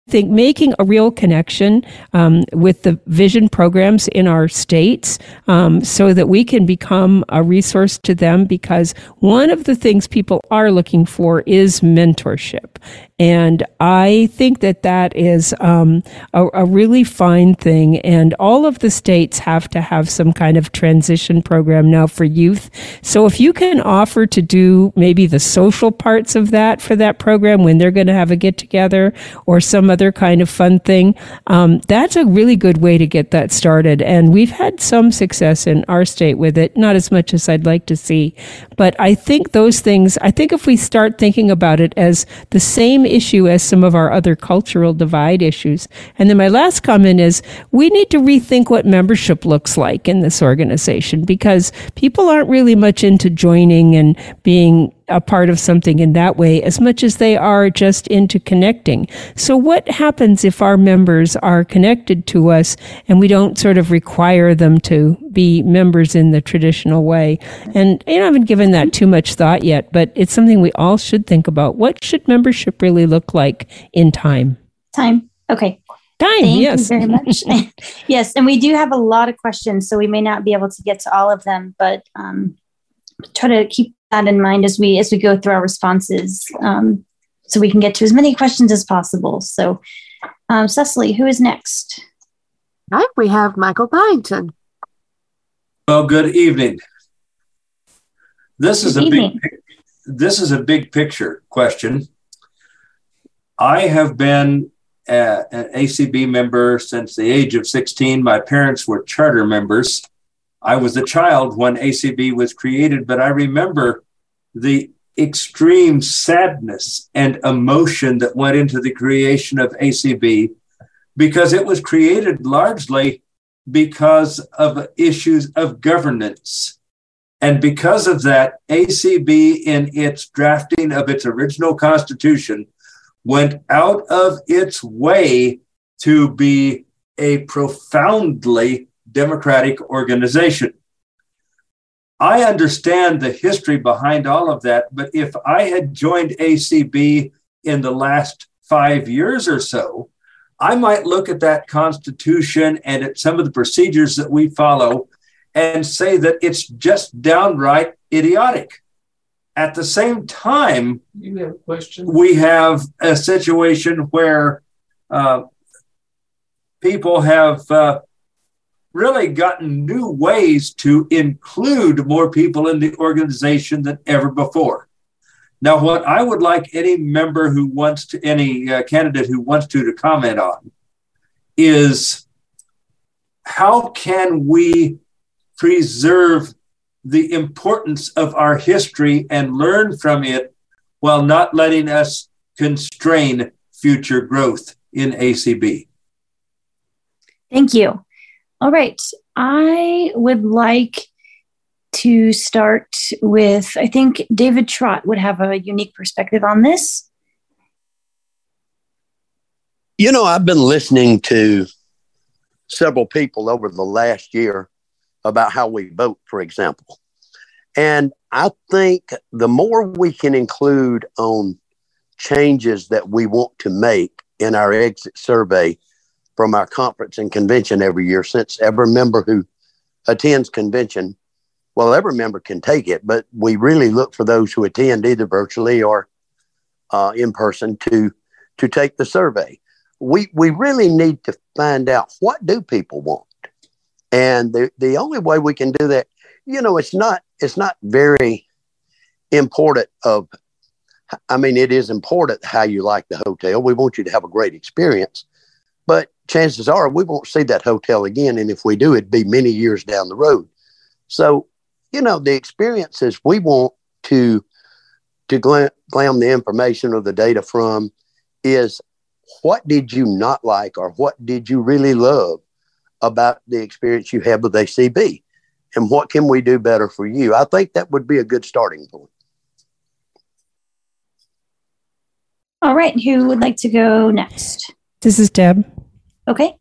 think making a real connection um, with the vision programs in our states um, so that we can become a resource to them because one of the things people are looking for is mentorship and I think that that is um, a, a, really fine thing. And all of the states have to have some kind of transition program now for youth. So if you can offer to do maybe the social parts of that for that program when they're going to have a get together or some other kind of fun thing. Um, that's a really good way to get that started. And we've had some success in our state with it, not as much as I'd like to see. But I think those things, I think if we start thinking about it as the same issue as some of our other cultural divide issues. And then my last comment is we need to rethink what membership looks like in this organization because people aren't really much into joining and being a part of something in that way as much as they are just into connecting. So, what happens if our members are connected to us and we don't sort of require them to be members in the traditional way? And you know, I haven't given that too much thought yet, but it's something we all should think about. What should membership really look like in time? Time. Okay. Time, Thank yes. you very much. yes, and we do have a lot of questions, so we may not be able to get to all of them, but um, try to keep that in mind as we as we go through our responses, um, so we can get to as many questions as possible. So, um, Cecily, who is next? All right, we have Michael Byington. Well, good evening. This is Good a evening. big this is a big picture question. I have been uh, an ACB member since the age of 16. My parents were charter members. I was a child when ACB was created, but I remember the extreme sadness and emotion that went into the creation of ACB because it was created largely because of issues of governance. And because of that, ACB, in its drafting of its original constitution, went out of its way to be a profoundly democratic organization. I understand the history behind all of that, but if I had joined ACB in the last five years or so, I might look at that constitution and at some of the procedures that we follow and say that it's just downright idiotic. At the same time, You have a question? we have a situation where uh, people have uh, really gotten new ways to include more people in the organization than ever before. Now, what I would like any member who wants to, any uh, candidate who wants to, to comment on is how can we preserve the importance of our history and learn from it while not letting us constrain future growth in ACB. Thank you. All right. I would like to start with, I think David Trott would have a unique perspective on this. You know, I've been listening to several people over the last year about how we vote, for example. And I think the more we can include on changes that we want to make in our exit survey from our conference and convention every year, since every member who attends convention, well, every member can take it, but we really look for those who attend either virtually or uh, in person to to take the survey. We we really need to find out what do people want, and the the only way we can do that, you know, it's not it's not very important of I mean, it is important how you like the hotel. We want you to have a great experience, but chances are we won't see that hotel again. And if we do, it'd be many years down the road. So, you know, the experiences we want to to glam, glam the information or the data from is what did you not like or what did you really love about the experience you had with ACB? And what can we do better for you? I think that would be a good starting point. All right. Who would like to go next? This is Deb. Okay.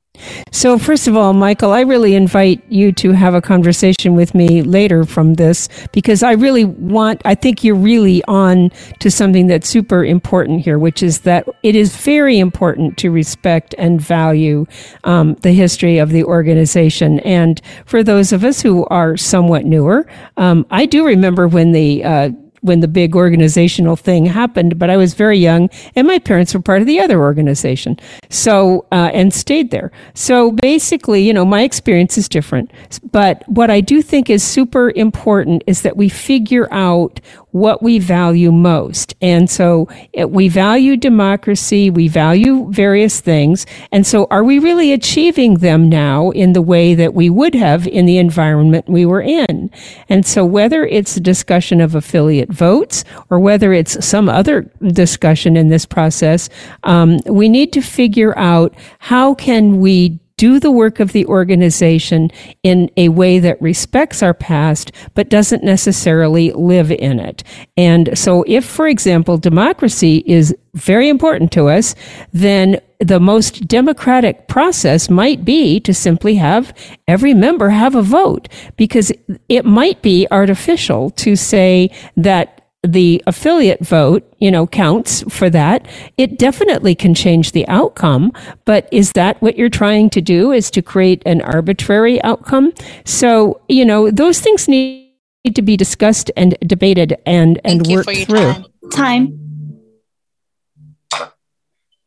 So, first of all, Michael, I really invite you to have a conversation with me later from this because I really want, I think you're really on to something that's super important here, which is that it is very important to respect and value um, the history of the organization. And for those of us who are somewhat newer, um, I do remember when the uh, when the big organizational thing happened, but I was very young and my parents were part of the other organization. So, uh, and stayed there. So basically, you know, my experience is different. But what I do think is super important is that we figure out what we value most. And so it, we value democracy, we value various things. And so are we really achieving them now in the way that we would have in the environment we were in? And so whether it's a discussion of affiliate votes or whether it's some other discussion in this process, um, we need to figure out how can we do the work of the organization in a way that respects our past, but doesn't necessarily live in it. And so if, for example, democracy is very important to us, then the most democratic process might be to simply have every member have a vote because it might be artificial to say that the affiliate vote, you know, counts for that. It definitely can change the outcome, but is that what you're trying to do is to create an arbitrary outcome? So, you know, those things need to be discussed and debated and, and worked through. Time. time.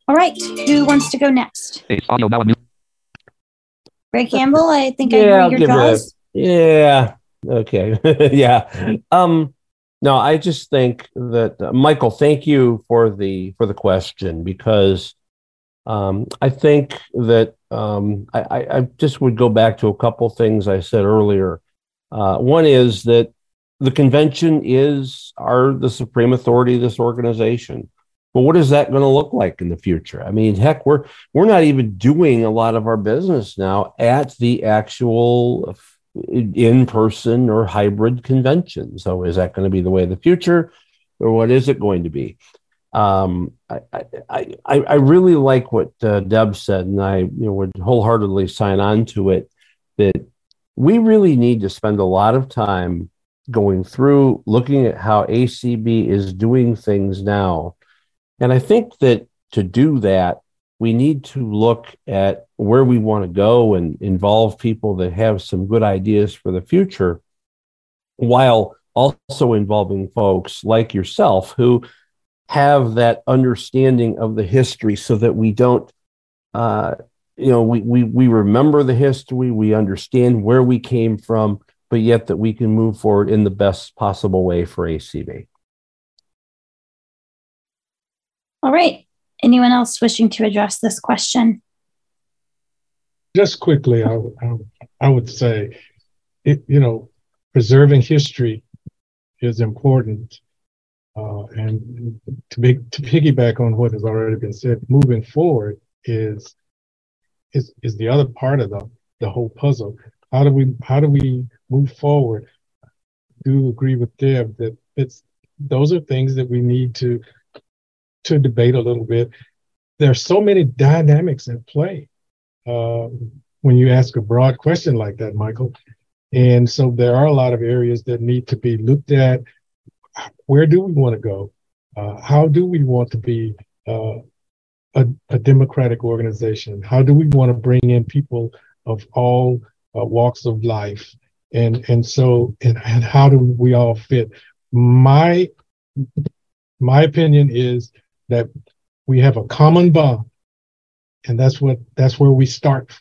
All right. Who wants to go next? Ray Campbell, I think yeah, I heard your draws. Yeah. Okay. yeah. Um, no, I just think that uh, Michael, thank you for the for the question because um, I think that um, I, I, just would go back to a couple things I said earlier. Uh, one is that the convention is are the supreme authority of this organization. But what is that going to look like in the future? I mean, heck, we're we're not even doing a lot of our business now at the actual in person or hybrid convention. So, is that going to be the way of the future, or what is it going to be? Um, I, I, I, I really like what uh, Deb said, and I you know, would wholeheartedly sign on to it that we really need to spend a lot of time going through looking at how ACB is doing things now. And I think that to do that, we need to look at where we want to go and involve people that have some good ideas for the future while also involving folks like yourself who have that understanding of the history so that we don't uh, you know we, we we remember the history we understand where we came from but yet that we can move forward in the best possible way for acb all right Anyone else wishing to address this question? Just quickly, I, I, I would say, it, you know, preserving history is important. Uh, and to, be, to piggyback on what has already been said, moving forward is is is the other part of the the whole puzzle. How do we how do we move forward? I do agree with Deb that it's those are things that we need to to debate a little bit. There's so many dynamics at play uh, when you ask a broad question like that, Michael. And so there are a lot of areas that need to be looked at. Where do we want to go? Uh, how do we want to be uh, a, a, democratic organization? How do we want to bring in people of all uh, walks of life? And and so and, and how do we all fit? My my opinion is that we have a common bond. And that's what that's where we start.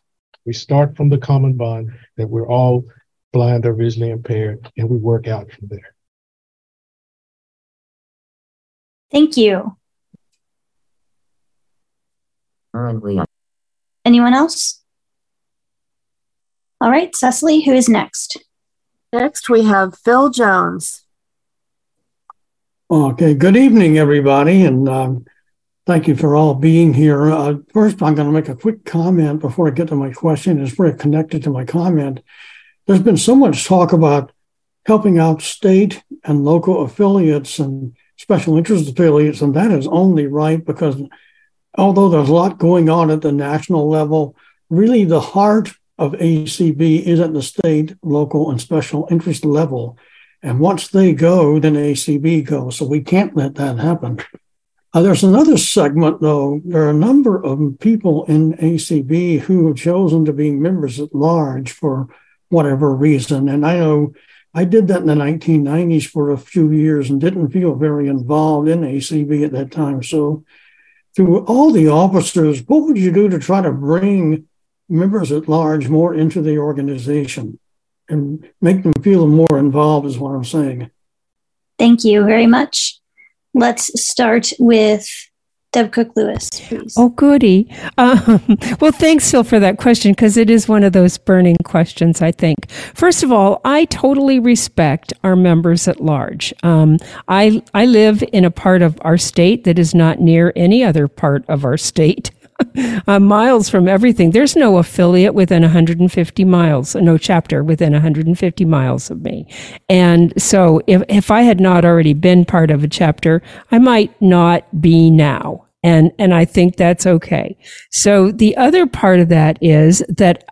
We start from the common bond that we're all blind or visually impaired, and we work out from there. Thank you. Anyone else? All right, Cecily, who is next? Next, we have Phil Jones. Okay, good evening, everybody, and um, thank you for all being here. Uh, first, I'm going to make a quick comment before I get to my question. It's very connected to my comment. There's been so much talk about helping out state and local affiliates and special interest affiliates, and that is only right because although there's a lot going on at the national level, really the heart of ACB is at the state, local, and special interest level. And once they go, then ACB goes. So we can't let that happen. Uh, there's another segment, though. There are a number of people in ACB who have chosen to be members at large for whatever reason. And I know I did that in the 1990s for a few years and didn't feel very involved in ACB at that time. So, through all the officers, what would you do to try to bring members at large more into the organization? And make them feel more involved is what I'm saying. Thank you very much. Let's start with Deb Cook Lewis, please. Oh, goody. Um, well, thanks, Phil, for that question because it is one of those burning questions, I think. First of all, I totally respect our members at large. Um, I, I live in a part of our state that is not near any other part of our state. uh, miles from everything. There's no affiliate within 150 miles, no chapter within 150 miles of me. And so if, if I had not already been part of a chapter, I might not be now. And, and I think that's okay. So the other part of that is that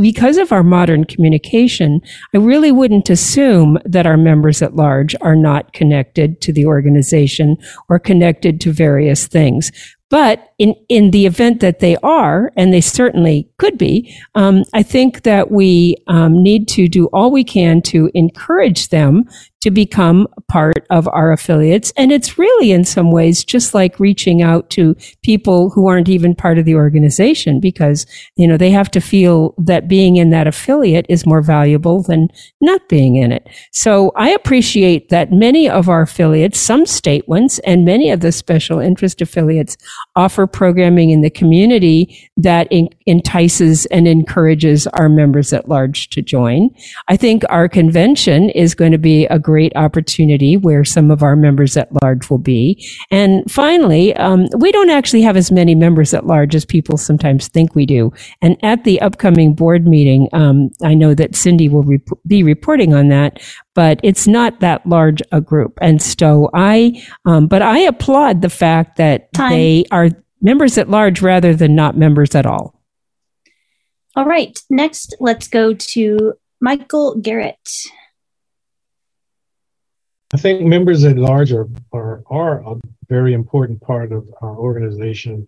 because of our modern communication, I really wouldn't assume that our members at large are not connected to the organization or connected to various things. But in, in the event that they are, and they certainly could be, um, I think that we um, need to do all we can to encourage them to become part of our affiliates. And it's really in some ways just like reaching out to people who aren't even part of the organization because, you know, they have to feel that being in that affiliate is more valuable than not being in it. So I appreciate that many of our affiliates, some state ones and many of the special interest affiliates offer programming in the community that in, entices and encourages our members at large to join. I think our convention is going to be a great opportunity where some of our members at large will be. And finally, um, we don't actually have as many members at large as people sometimes think we do. And at the upcoming board meeting, um, I know that Cindy will rep- be reporting on that, but it's not that large a group. And so I, um, but I applaud the fact that Time. they are members at large rather than not members at all. All right. Next, let's go to Michael Garrett. I think members at large are, are, are a very important part of our organization.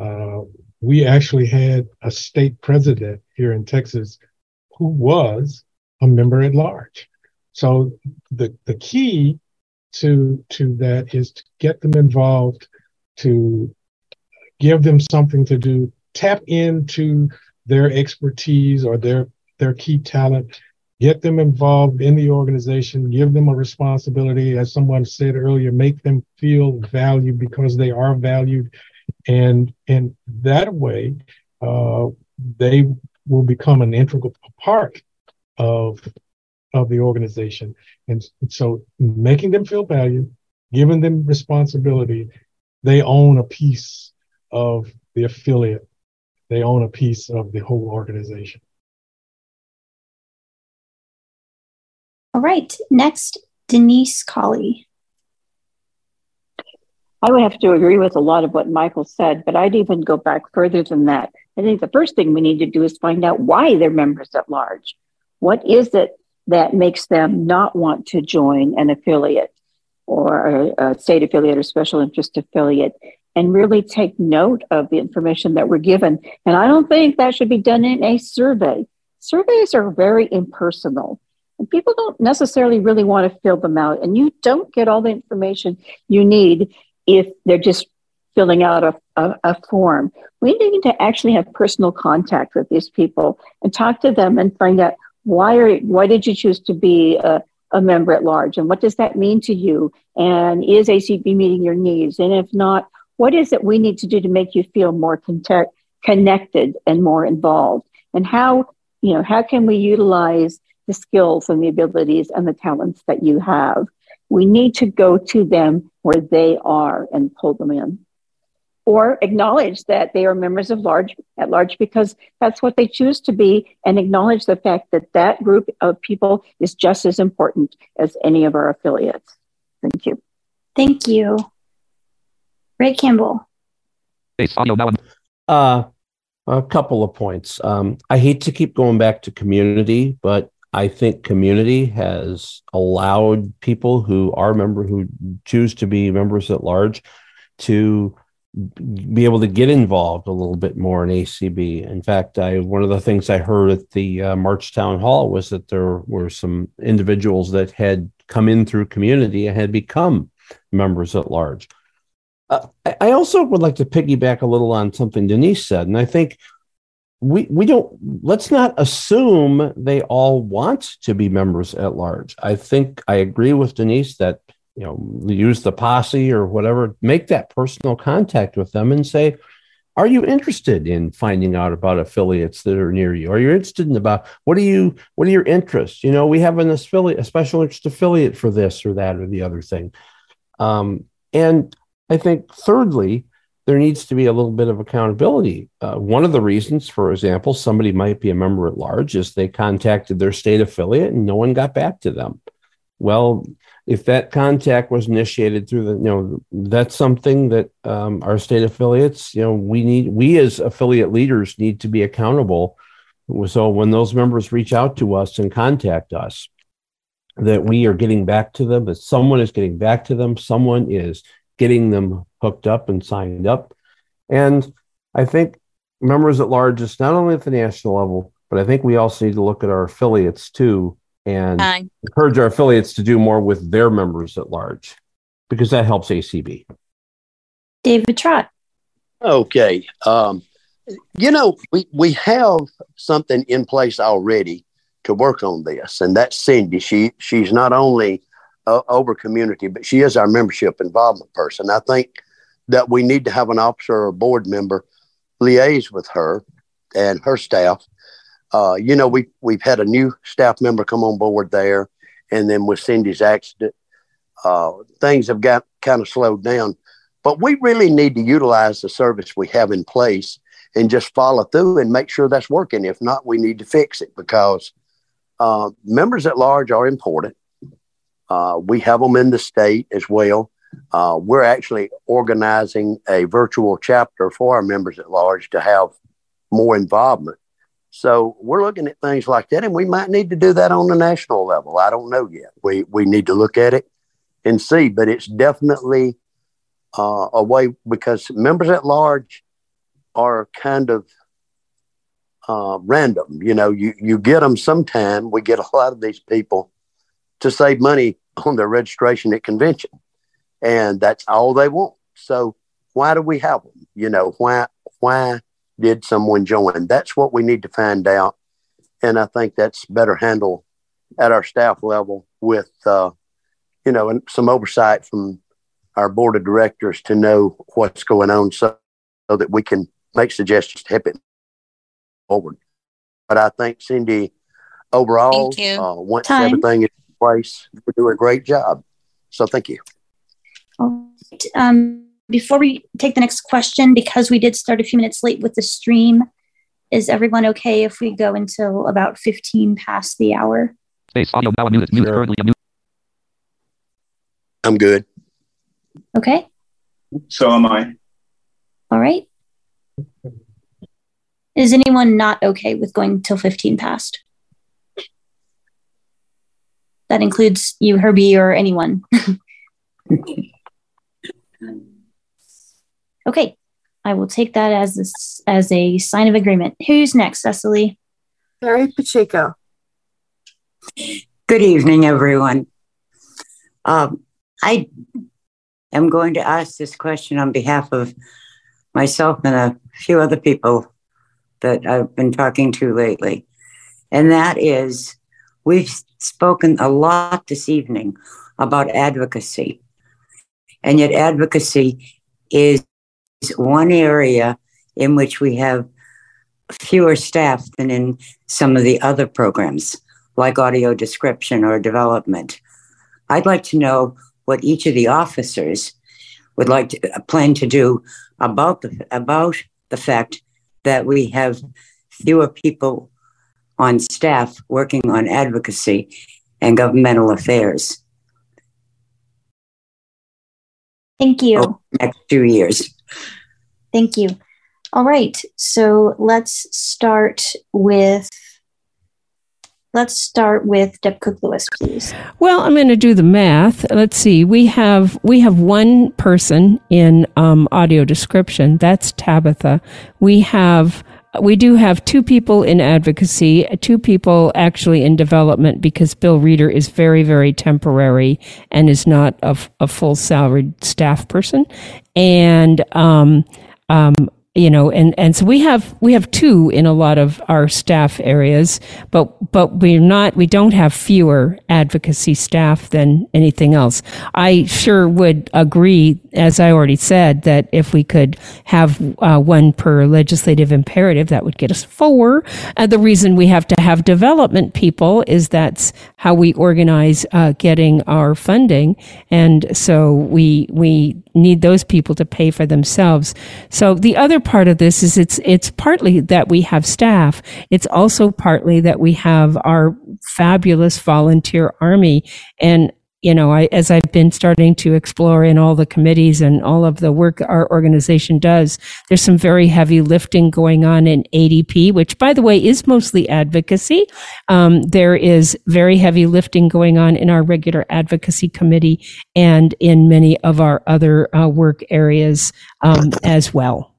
Uh, we actually had a state president here in Texas who was a member at large. So the, the key to, to that is to get them involved, to give them something to do, tap into their expertise or their, their key talent get them involved in the organization, give them a responsibility, as someone said earlier, make them feel valued because they are valued. And in that way, uh, they will become an integral part of, of the organization. And so making them feel valued, giving them responsibility, they own a piece of the affiliate. They own a piece of the whole organization. All right, next, Denise Colley. I would have to agree with a lot of what Michael said, but I'd even go back further than that. I think the first thing we need to do is find out why they're members at large. What is it that makes them not want to join an affiliate or a, a state affiliate or special interest affiliate? And really take note of the information that we're given. And I don't think that should be done in a survey. Surveys are very impersonal. And people don't necessarily really want to fill them out. And you don't get all the information you need if they're just filling out a, a, a, form. We need to actually have personal contact with these people and talk to them and find out why are why did you choose to be a, a member at large and what does that mean to you? And is ACB meeting your needs? And if not, what is it we need to do to make you feel more connected and more involved? And how, you know, how can we utilize the skills and the abilities and the talents that you have. We need to go to them where they are and pull them in. Or acknowledge that they are members of large at large because that's what they choose to be, and acknowledge the fact that that group of people is just as important as any of our affiliates. Thank you. Thank you. Ray Campbell. Uh, a couple of points. Um, I hate to keep going back to community, but I think community has allowed people who are member who choose to be members at large to be able to get involved a little bit more in ACB. In fact, I one of the things I heard at the uh, March Town Hall was that there were some individuals that had come in through community and had become members at large. Uh, I also would like to piggyback a little on something Denise said, and I think we we don't let's not assume they all want to be members at large. I think I agree with Denise that you know, use the posse or whatever, make that personal contact with them and say, are you interested in finding out about affiliates that are near you? Are you interested in about what are you what are your interests? You know, we have an affiliate, a special interest affiliate for this or that or the other thing. Um, and I think thirdly, there needs to be a little bit of accountability. Uh, one of the reasons, for example, somebody might be a member at large is they contacted their state affiliate and no one got back to them. Well, if that contact was initiated through the, you know, that's something that um, our state affiliates, you know, we need, we as affiliate leaders need to be accountable. So when those members reach out to us and contact us, that we are getting back to them, that someone is getting back to them, someone is getting them hooked up and signed up. And I think members at large, it's not only at the national level, but I think we also need to look at our affiliates too and Hi. encourage our affiliates to do more with their members at large because that helps ACB. David Trott. Okay. Um, you know, we, we have something in place already to work on this, and that's Cindy. She she's not only uh, over community, but she is our membership involvement person. I think that we need to have an officer or board member liaise with her and her staff uh, you know, we we've had a new staff member come on board there, and then with Cindy's accident, uh, things have got kind of slowed down. But we really need to utilize the service we have in place and just follow through and make sure that's working. If not, we need to fix it because uh, members at large are important. Uh, we have them in the state as well. Uh, we're actually organizing a virtual chapter for our members at large to have more involvement. So we're looking at things like that, and we might need to do that on the national level. I don't know yet. We we need to look at it and see, but it's definitely uh, a way because members at large are kind of uh, random. You know, you you get them sometime. We get a lot of these people to save money on their registration at convention, and that's all they want. So why do we have them? You know, why why did someone join? That's what we need to find out. And I think that's better handled at our staff level with, uh, you know, and some oversight from our board of directors to know what's going on so, so that we can make suggestions to help it forward. But I think Cindy, overall, uh, once Time. everything is in place, we do a great job. So thank you. All right. Um, before we take the next question, because we did start a few minutes late with the stream, is everyone okay if we go until about 15 past the hour? Space audio now unmuted. Mute currently unmuted. I'm good. Okay. So am I. All right. Is anyone not okay with going till 15 past? That includes you, Herbie, or anyone. Okay, I will take that as a, as a sign of agreement. Who's next, Cecily? Carrie Pacheco. Good evening, everyone. Um, I am going to ask this question on behalf of myself and a few other people that I've been talking to lately. And that is, we've spoken a lot this evening about advocacy. And yet, advocacy is one area in which we have fewer staff than in some of the other programs, like audio description or development. I'd like to know what each of the officers would like to uh, plan to do about the, about the fact that we have fewer people on staff working on advocacy and governmental affairs. Thank you. next two years. Thank you. All right. So let's start with let's start with Deb Cook Lewis, please. Well, I'm going to do the math. Let's see. We have we have one person in um, audio description. That's Tabitha. We have we do have two people in advocacy, two people actually in development because Bill Reeder is very, very temporary and is not a, a full salaried staff person. And um, um, you know, and, and so we have, we have two in a lot of our staff areas, but, but we're not, we don't have fewer advocacy staff than anything else. I sure would agree, as I already said, that if we could have uh, one per legislative imperative, that would get us four. Uh, the reason we have to have development people is that's how we organize uh, getting our funding. And so we, we need those people to pay for themselves. So the other part of this is it's it's partly that we have staff. It's also partly that we have our fabulous volunteer army and you know, I, as I've been starting to explore in all the committees and all of the work our organization does, there's some very heavy lifting going on in ADP, which, by the way, is mostly advocacy. Um, there is very heavy lifting going on in our regular advocacy committee and in many of our other uh, work areas um, as well.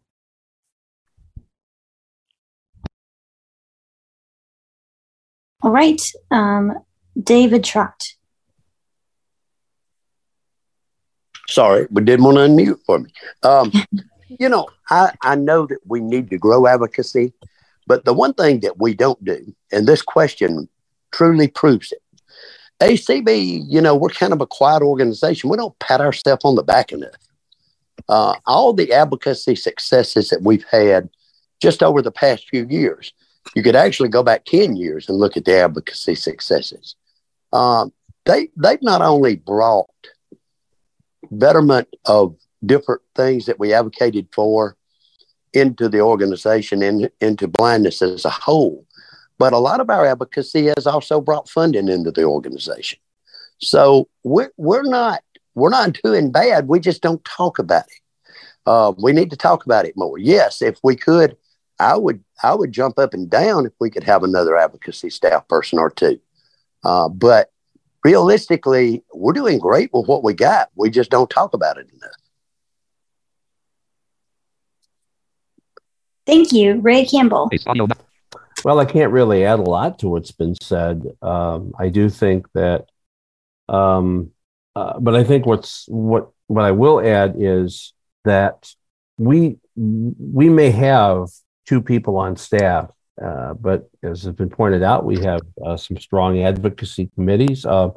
All right, um, David Trott. Sorry, but didn't want to unmute for me. Um, you know, I, I know that we need to grow advocacy, but the one thing that we don't do, and this question truly proves it. ACB, you know, we're kind of a quiet organization. We don't pat ourselves on the back enough. Uh, all the advocacy successes that we've had just over the past few years, you could actually go back 10 years and look at the advocacy successes. Um, they, they've not only brought betterment of different things that we advocated for into the organization and into blindness as a whole. But a lot of our advocacy has also brought funding into the organization. So we're, we're not we're not doing bad. We just don't talk about it. Uh, we need to talk about it more. Yes, if we could, I would I would jump up and down if we could have another advocacy staff person or two. Uh, but realistically, we're doing great with what we got. We just don't talk about it enough. Thank you, Ray Campbell. Well, I can't really add a lot to what's been said. Um, I do think that, um, uh, but I think what's what what I will add is that we we may have two people on staff uh, but as has been pointed out, we have uh, some strong advocacy committees. Uh,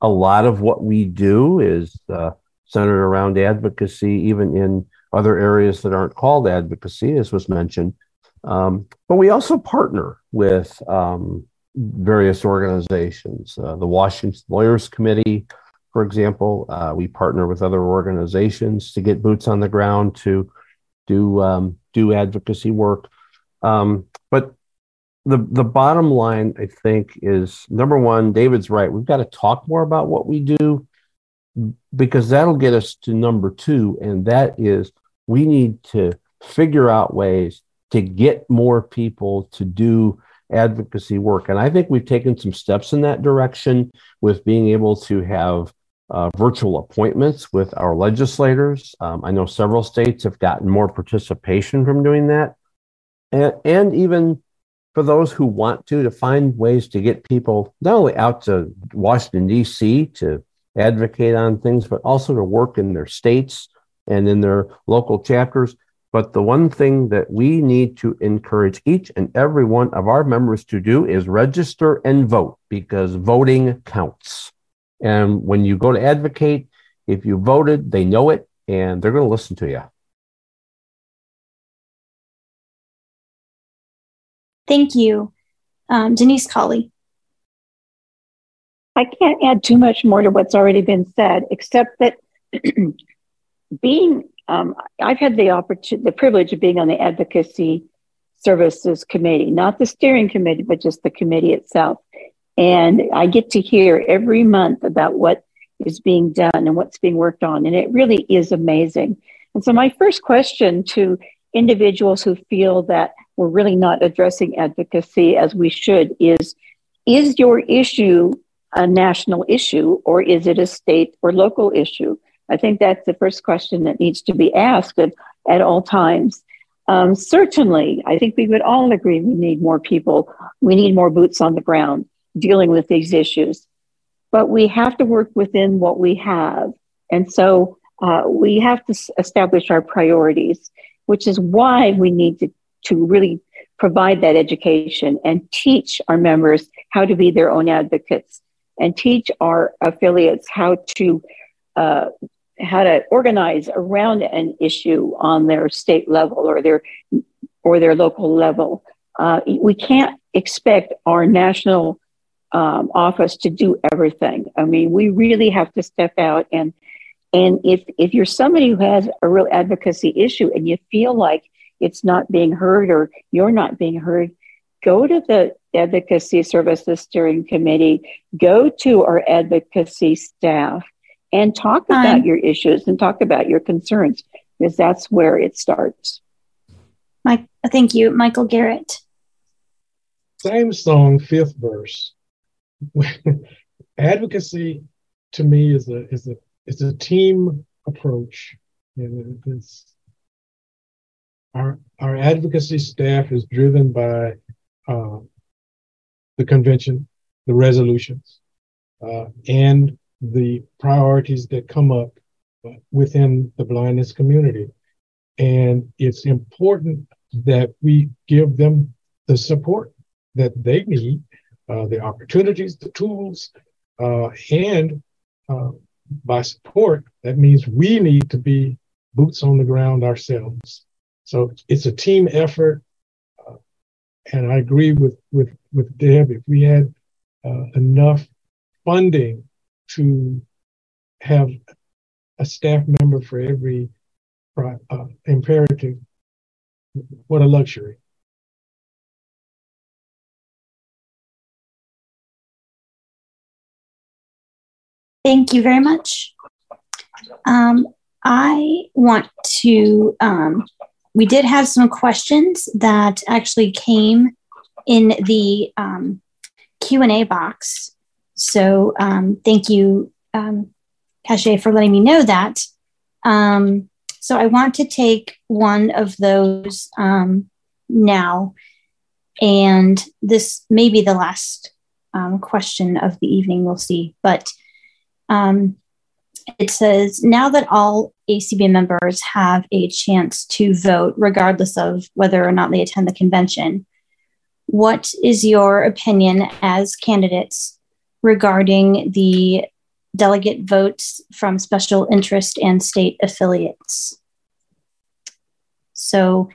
a lot of what we do is uh, centered around advocacy, even in other areas that aren't called advocacy, as was mentioned. Um, but we also partner with um, various organizations. Uh, the Washington Lawyers Committee, for example, we partner with other organizations to get boots on the ground to do um, do advocacy work. Um, but the the bottom line, I think, is number one. David's right. We've got to talk more about what we do because that'll get us to number two, and that is we need to figure out ways to get more people to do advocacy work. And I think we've taken some steps in that direction with being able to have uh, virtual appointments with our legislators. Um, I know several states have gotten more participation from doing that. And, and even for those who want to, to find ways to get people not only out to Washington, D.C. to advocate on things, but also to work in their states and in their local chapters. But the one thing that we need to encourage each and every one of our members to do is register and vote because voting counts. And when you go to advocate, if you voted, they know it and they're going to listen to you. Thank you. Um, Denise Colley. I can't add too much more to what's already been said, except that being, um, I've had the opportunity, the privilege of being on the advocacy services committee, not the steering committee, but just the committee itself. And I get to hear every month about what is being done and what's being worked on. And it really is amazing. And so, my first question to individuals who feel that we're really not addressing advocacy as we should. Is is your issue a national issue or is it a state or local issue? I think that's the first question that needs to be asked at, at all times. Um, certainly i think we would all agree we need more people. We need more boots on the ground dealing with these issues. But we have to work within what we have. And so uh, we have to establish our priorities which is why we need to, to really provide that education and teach our members how to be their own advocates and teach our affiliates how to uh, how to organize around an issue on their state level or their or their local level. Uh, we can't expect our national um, office to do everything. I mean, we really have to step out and and if if you're somebody who has a real advocacy issue and you feel like it's not being heard or you're not being heard, go to the advocacy services steering committee, go to our advocacy staff and talk about your issues and talk about your concerns because that's where it starts. Mike, thank you, Michael Garrett. Same song, fifth verse. Advocacy to me is a is a is a team approach, and it's our our advocacy staff is driven by uh, the convention, the resolutions, uh, and the priorities that come up within the blindness community. And it's important that we give them the support that they need, uh, the opportunities, the tools, uh, and uh, by support, that means we need to be boots on the ground ourselves. So it's a team effort. Uh, and I agree with, with, with Deb, if we had uh, enough funding to have a staff member for every uh, imperative. What a luxury. Thank you very much. Um, I want to, um, we did have some questions that actually came in the um, Q&A box so um, thank you, um, Cache, for letting me know that. Um, so I want to take one of those um, now. And this may be the last um, question of the evening, we'll see. But um, it says now that all ACB members have a chance to vote, regardless of whether or not they attend the convention, what is your opinion as candidates regarding the delegate votes from special interest and state affiliates. So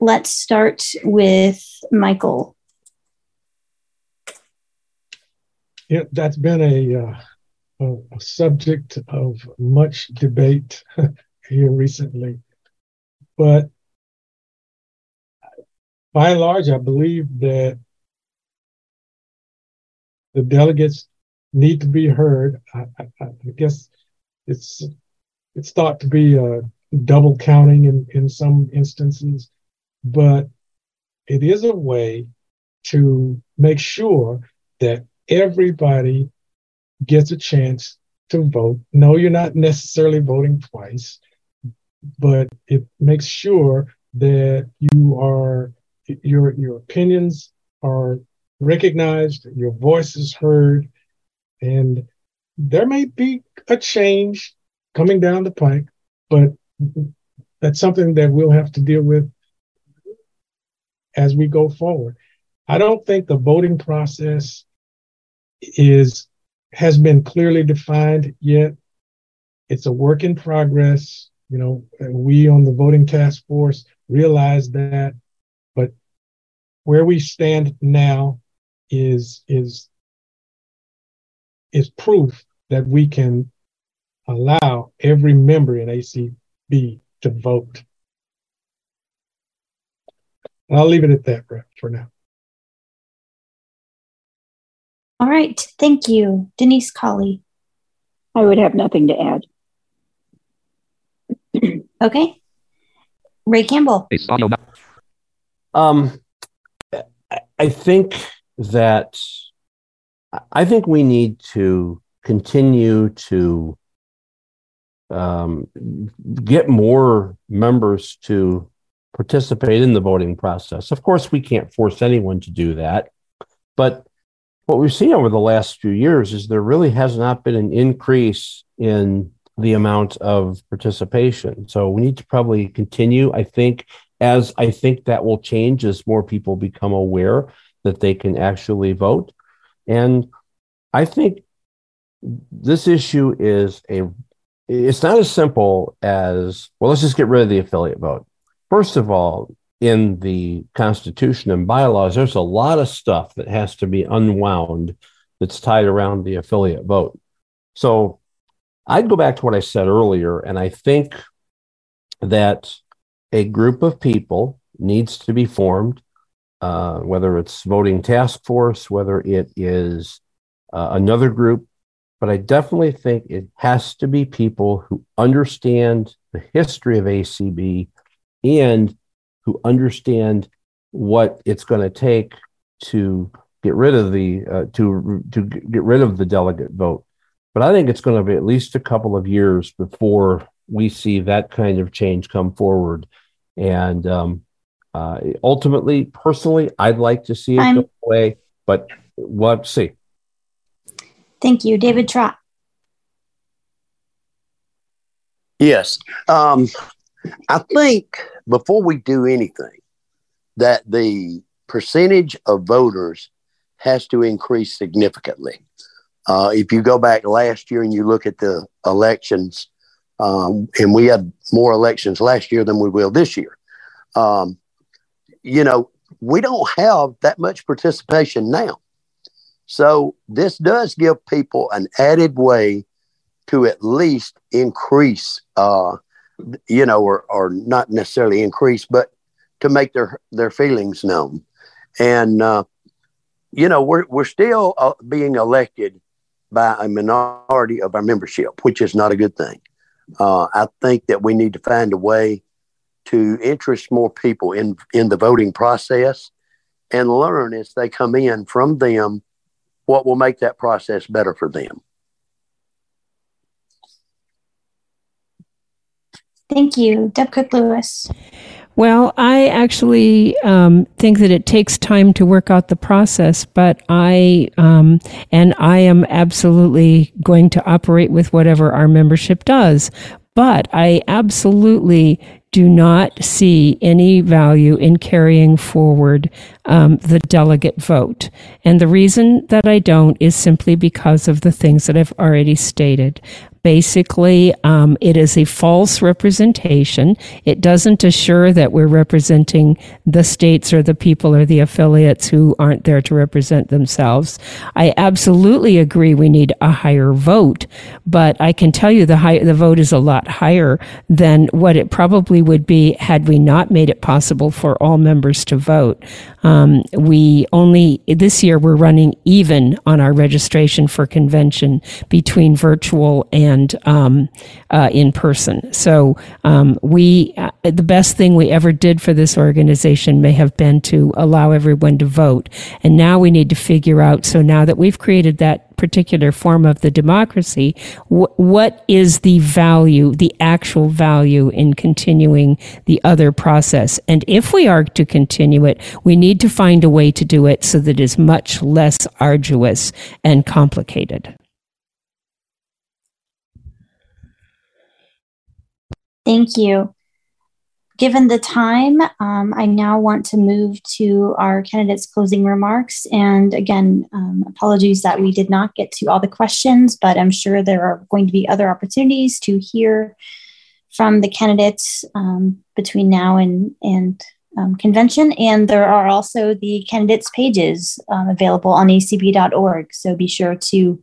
let's start with Michael. Yeah, that's been a, uh, a, subject of much debate here recently. But by and large, I believe that the delegates need to be heard. I, I, I guess it's it's thought to be a double counting in, in some instances, but it is a way to make sure that everybody gets a chance to vote. No, you're not necessarily voting twice, but it makes sure that you are your your opinions are recognized, your voice is heard, and there may be a change coming down the pike, but that's something that we'll have to deal with as we go forward. I don't think the voting process is has been clearly defined yet. It's a work in progress. You know, we on the voting task force realize that, but where we stand now is is is proof that we can allow every member in ACB to vote. I'll leave it at that for now. All right. Thank you. Denise Colley. I would have nothing to add. okay. Ray Campbell. Um, I think that I think we need to continue to um, get more members to participate in the voting process. Of course, we can't force anyone to do that, but what we've seen over the last few years is there really has not been an increase in the amount of participation. So we need to probably continue. I think as I think that will change as more people become aware that they can actually vote. And I think this issue is a it's not as simple as well let's just get rid of the affiliate vote. First of all, in the constitution and bylaws there's a lot of stuff that has to be unwound that's tied around the affiliate vote. So I'd go back to what I said earlier and I think that a group of people needs to be formed, uh, whether it's voting task force, whether it is uh, another group. But I definitely think it has to be people who understand the history of ACB and who understand what it's going to take to get rid of the uh, to to get rid of the delegate vote. But I think it's going to be at least a couple of years before we see that kind of change come forward. And um, uh, ultimately, personally, I'd like to see it I'm, go away, but we'll see. Thank you. David Trott. Yes. Um, I think before we do anything, that the percentage of voters has to increase significantly. Uh, if you go back last year and you look at the elections, um, and we had more elections last year than we will this year. Um, you know, we don't have that much participation now. So this does give people an added way to at least increase, uh, you know, or, or not necessarily increase, but to make their, their feelings known. And, uh, you know, we're, we're still uh, being elected by a minority of our membership, which is not a good thing. Uh, I think that we need to find a way to interest more people in, in the voting process and learn as they come in from them what will make that process better for them. Thank you. Deb Cook Lewis. Well, I actually um, think that it takes time to work out the process, but I um, and I am absolutely going to operate with whatever our membership does. But I absolutely do not see any value in carrying forward um, the delegate vote. And the reason that I don't is simply because of the things that I've already stated. Basically, um, it is a false representation. It doesn't assure that we're representing the states or the people or the affiliates who aren't there to represent themselves. I absolutely agree we need a higher vote, but I can tell you the high, the vote is a lot higher than what it probably would be had we not made it possible for all members to vote. Um, we only this year we're running even on our registration for convention between virtual and and um, uh, in person. So um, we, uh, the best thing we ever did for this organization may have been to allow everyone to vote. And now we need to figure out. So now that we've created that particular form of the democracy, wh- what is the value, the actual value in continuing the other process? And if we are to continue it, we need to find a way to do it so that it is much less arduous and complicated. Thank you. Given the time, um, I now want to move to our candidates' closing remarks. And again, um, apologies that we did not get to all the questions, but I'm sure there are going to be other opportunities to hear from the candidates um, between now and, and um, convention. And there are also the candidates' pages um, available on acb.org. So be sure to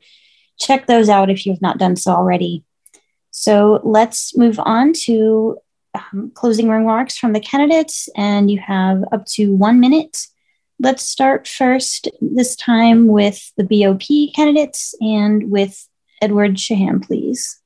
check those out if you have not done so already. So let's move on to um, closing remarks from the candidates, and you have up to one minute. Let's start first, this time with the BOP candidates and with Edward Shaham, please.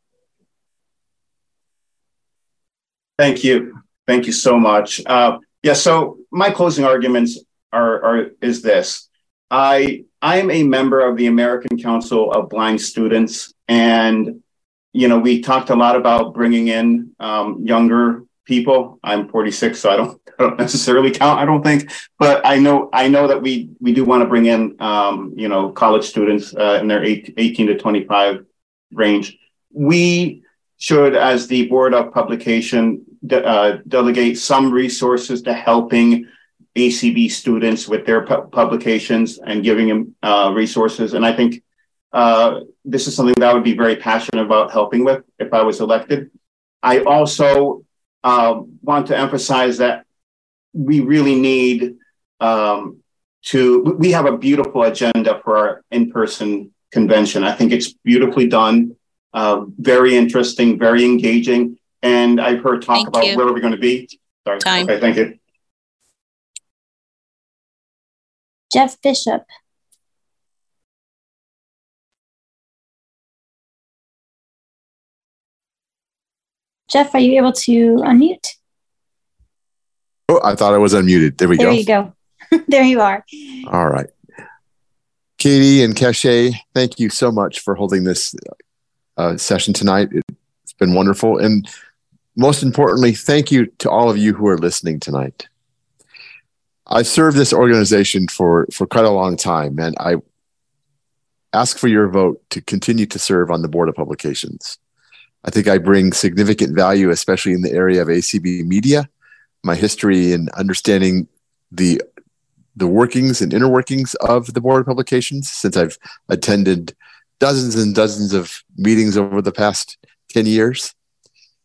Thank you. Thank you so much. Uh, yeah, so my closing arguments are, are is this. I I am a member of the American Council of Blind Students, and you know, we talked a lot about bringing in um, younger people. I'm 46, so I don't, I don't necessarily count. I don't think, but I know I know that we we do want to bring in um, you know college students uh, in their eight, 18 to 25 range. We should, as the Board of Publication, de- uh, delegate some resources to helping ACB students with their pu- publications and giving them uh, resources. And I think uh, this is something that I would be very passionate about helping with if I was elected. I also uh, want to emphasize that we really need um, to, we have a beautiful agenda for our in person convention. I think it's beautifully done, uh, very interesting, very engaging. And I've heard talk Thank about you. where we're going to be. Sorry. Time. Okay, thank you. Jeff Bishop. Jeff, are you able to unmute? Oh, I thought I was unmuted. There we There go. There you go. there you are. All right. Katie and Keshe, thank you so much for holding this uh, session tonight. It's been wonderful. And most importantly, thank you to all of you who are listening tonight. I've served this organization for, for quite a long time, and I ask for your vote to continue to serve on the Board of Publications. I think I bring significant value, especially in the area of ACB media, my history in understanding the the workings and inner workings of the board of publications since I've attended dozens and dozens of meetings over the past 10 years.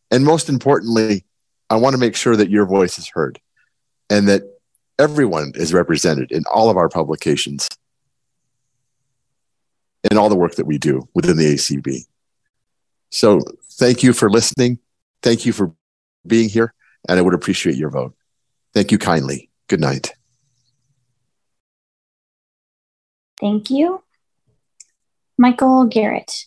And most importantly, I want to make sure that your voice is heard and that everyone is represented in all of our publications and all the work that we do within the ACB. So thank you for listening. Thank you for being here, and I would appreciate your vote. Thank you kindly. Good night. Thank you. Michael Garrett.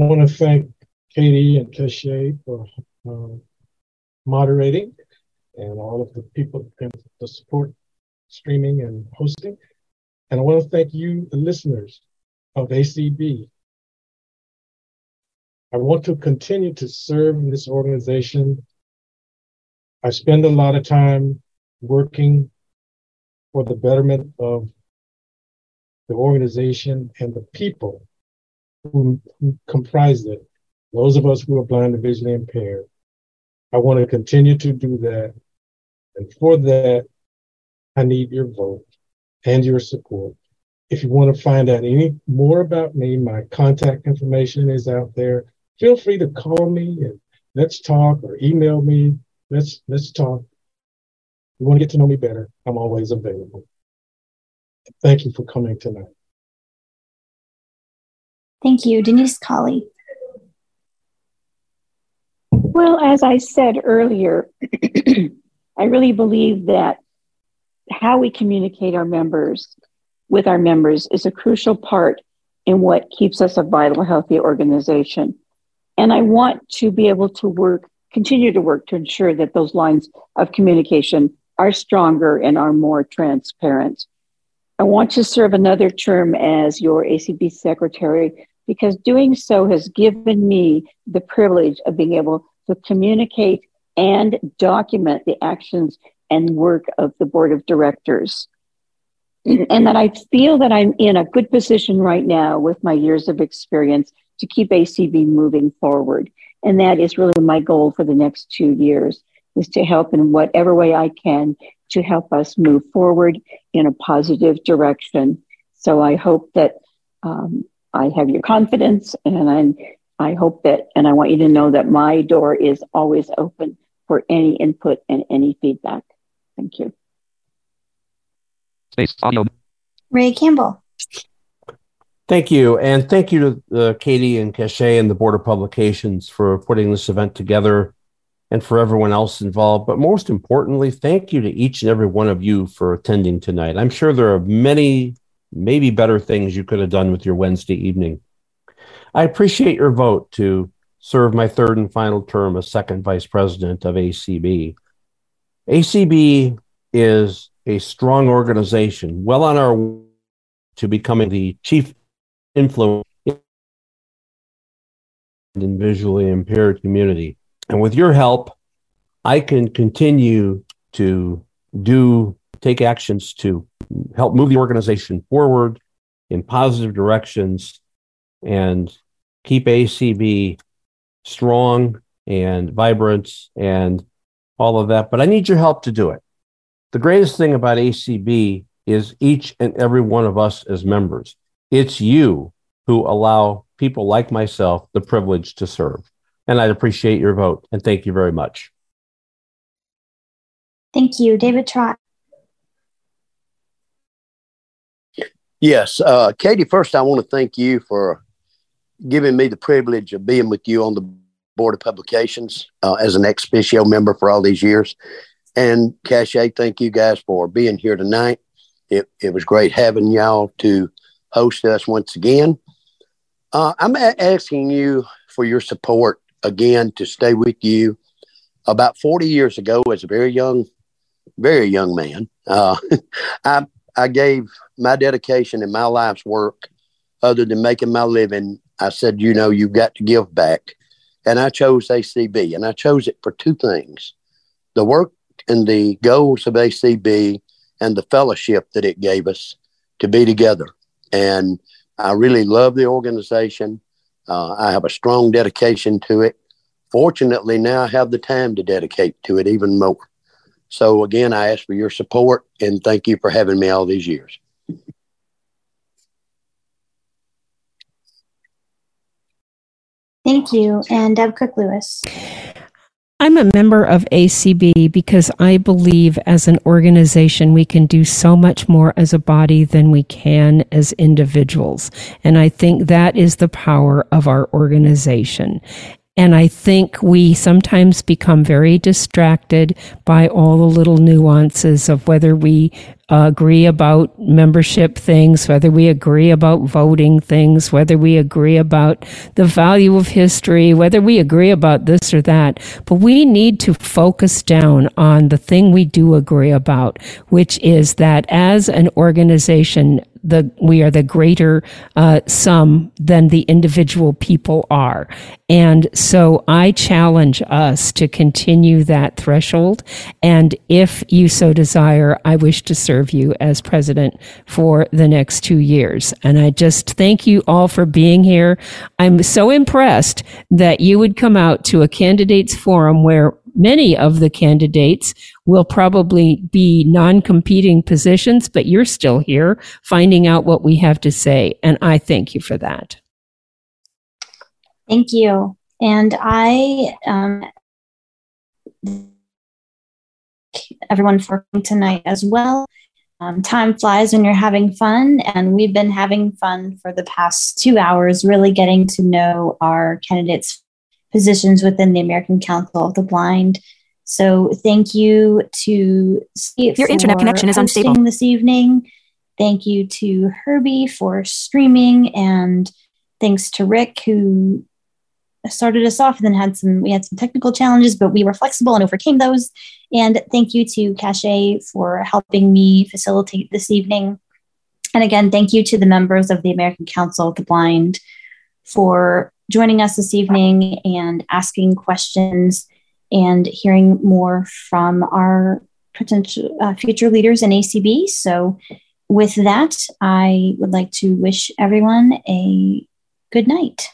I want to thank Katie and Keshe for uh, moderating and all of the people and the support streaming and hosting. And I want to thank you, the listeners of ACB. I want to continue to serve in this organization. I spend a lot of time working for the betterment of the organization and the people who, who comprise it, those of us who are blind and visually impaired. I want to continue to do that. And for that, I need your vote and your support. If you want to find out any more about me, my contact information is out there. Feel free to call me and let's talk or email me. Let's let's talk. If you want to get to know me better, I'm always available. Thank you for coming tonight. Thank you. Denise Colley. Well, as I said earlier, I really believe that how we communicate our members with our members is a crucial part in what keeps us a vital, healthy organization. And I want to be able to work, continue to work to ensure that those lines of communication are stronger and are more transparent. I want to serve another term as your ACB secretary because doing so has given me the privilege of being able to communicate and document the actions and work of the board of directors. And that I feel that I'm in a good position right now with my years of experience to keep ACB moving forward. And that is really my goal for the next two years is to help in whatever way I can to help us move forward in a positive direction. So I hope that um, I have your confidence and I, I hope that, and I want you to know that my door is always open for any input and any feedback. Thank you. Space audio. Ray Campbell. Thank you. And thank you to uh, Katie and Cachet and the Board of Publications for putting this event together and for everyone else involved. But most importantly, thank you to each and every one of you for attending tonight. I'm sure there are many, maybe better things you could have done with your Wednesday evening. I appreciate your vote to serve my third and final term as second vice president of ACB. ACB is a strong organization, well on our way to becoming the chief influence in visually impaired community. And with your help, I can continue to do take actions to help move the organization forward in positive directions and keep ACB strong and vibrant and all of that. But I need your help to do it. The greatest thing about ACB is each and every one of us as members. It's you who allow people like myself the privilege to serve. And I'd appreciate your vote. And thank you very much. Thank you. David Trott. Yes. Uh, Katie, first, I want to thank you for giving me the privilege of being with you on the Board of Publications uh, as an ex officio member for all these years. And Cache, thank you guys for being here tonight. It, it was great having y'all to host us once again. Uh, I'm a- asking you for your support again to stay with you. About 40 years ago, as a very young, very young man, uh, I, I gave my dedication and my life's work, other than making my living, I said, you know, you've got to give back. And I chose ACB, and I chose it for two things the work and the goals of ACB and the fellowship that it gave us to be together. And I really love the organization. Uh, I have a strong dedication to it. Fortunately, now I have the time to dedicate to it even more. So, again, I ask for your support and thank you for having me all these years. Thank you. And Deb Cook Lewis. I'm a member of ACB because I believe as an organization we can do so much more as a body than we can as individuals. And I think that is the power of our organization. And I think we sometimes become very distracted by all the little nuances of whether we uh, agree about membership things, whether we agree about voting things, whether we agree about the value of history, whether we agree about this or that. But we need to focus down on the thing we do agree about, which is that as an organization, the we are the greater uh, sum than the individual people are, and so I challenge us to continue that threshold. And if you so desire, I wish to serve you as president for the next two years. And I just thank you all for being here. I'm so impressed that you would come out to a candidates forum where many of the candidates will probably be non competing positions, but you're still here finding out what we have to say. And I thank you for that. Thank you. And I, um, everyone for tonight as well. Um, time flies when you're having fun, and we've been having fun for the past two hours, really getting to know our candidates' positions within the American Council of the Blind. So, thank you to Steve Your internet connection is unstable this evening. Thank you to Herbie for streaming, and thanks to Rick who started us off and then had some we had some technical challenges but we were flexible and overcame those and thank you to Cache for helping me facilitate this evening and again thank you to the members of the american council of the blind for joining us this evening and asking questions and hearing more from our potential uh, future leaders in acb so with that i would like to wish everyone a good night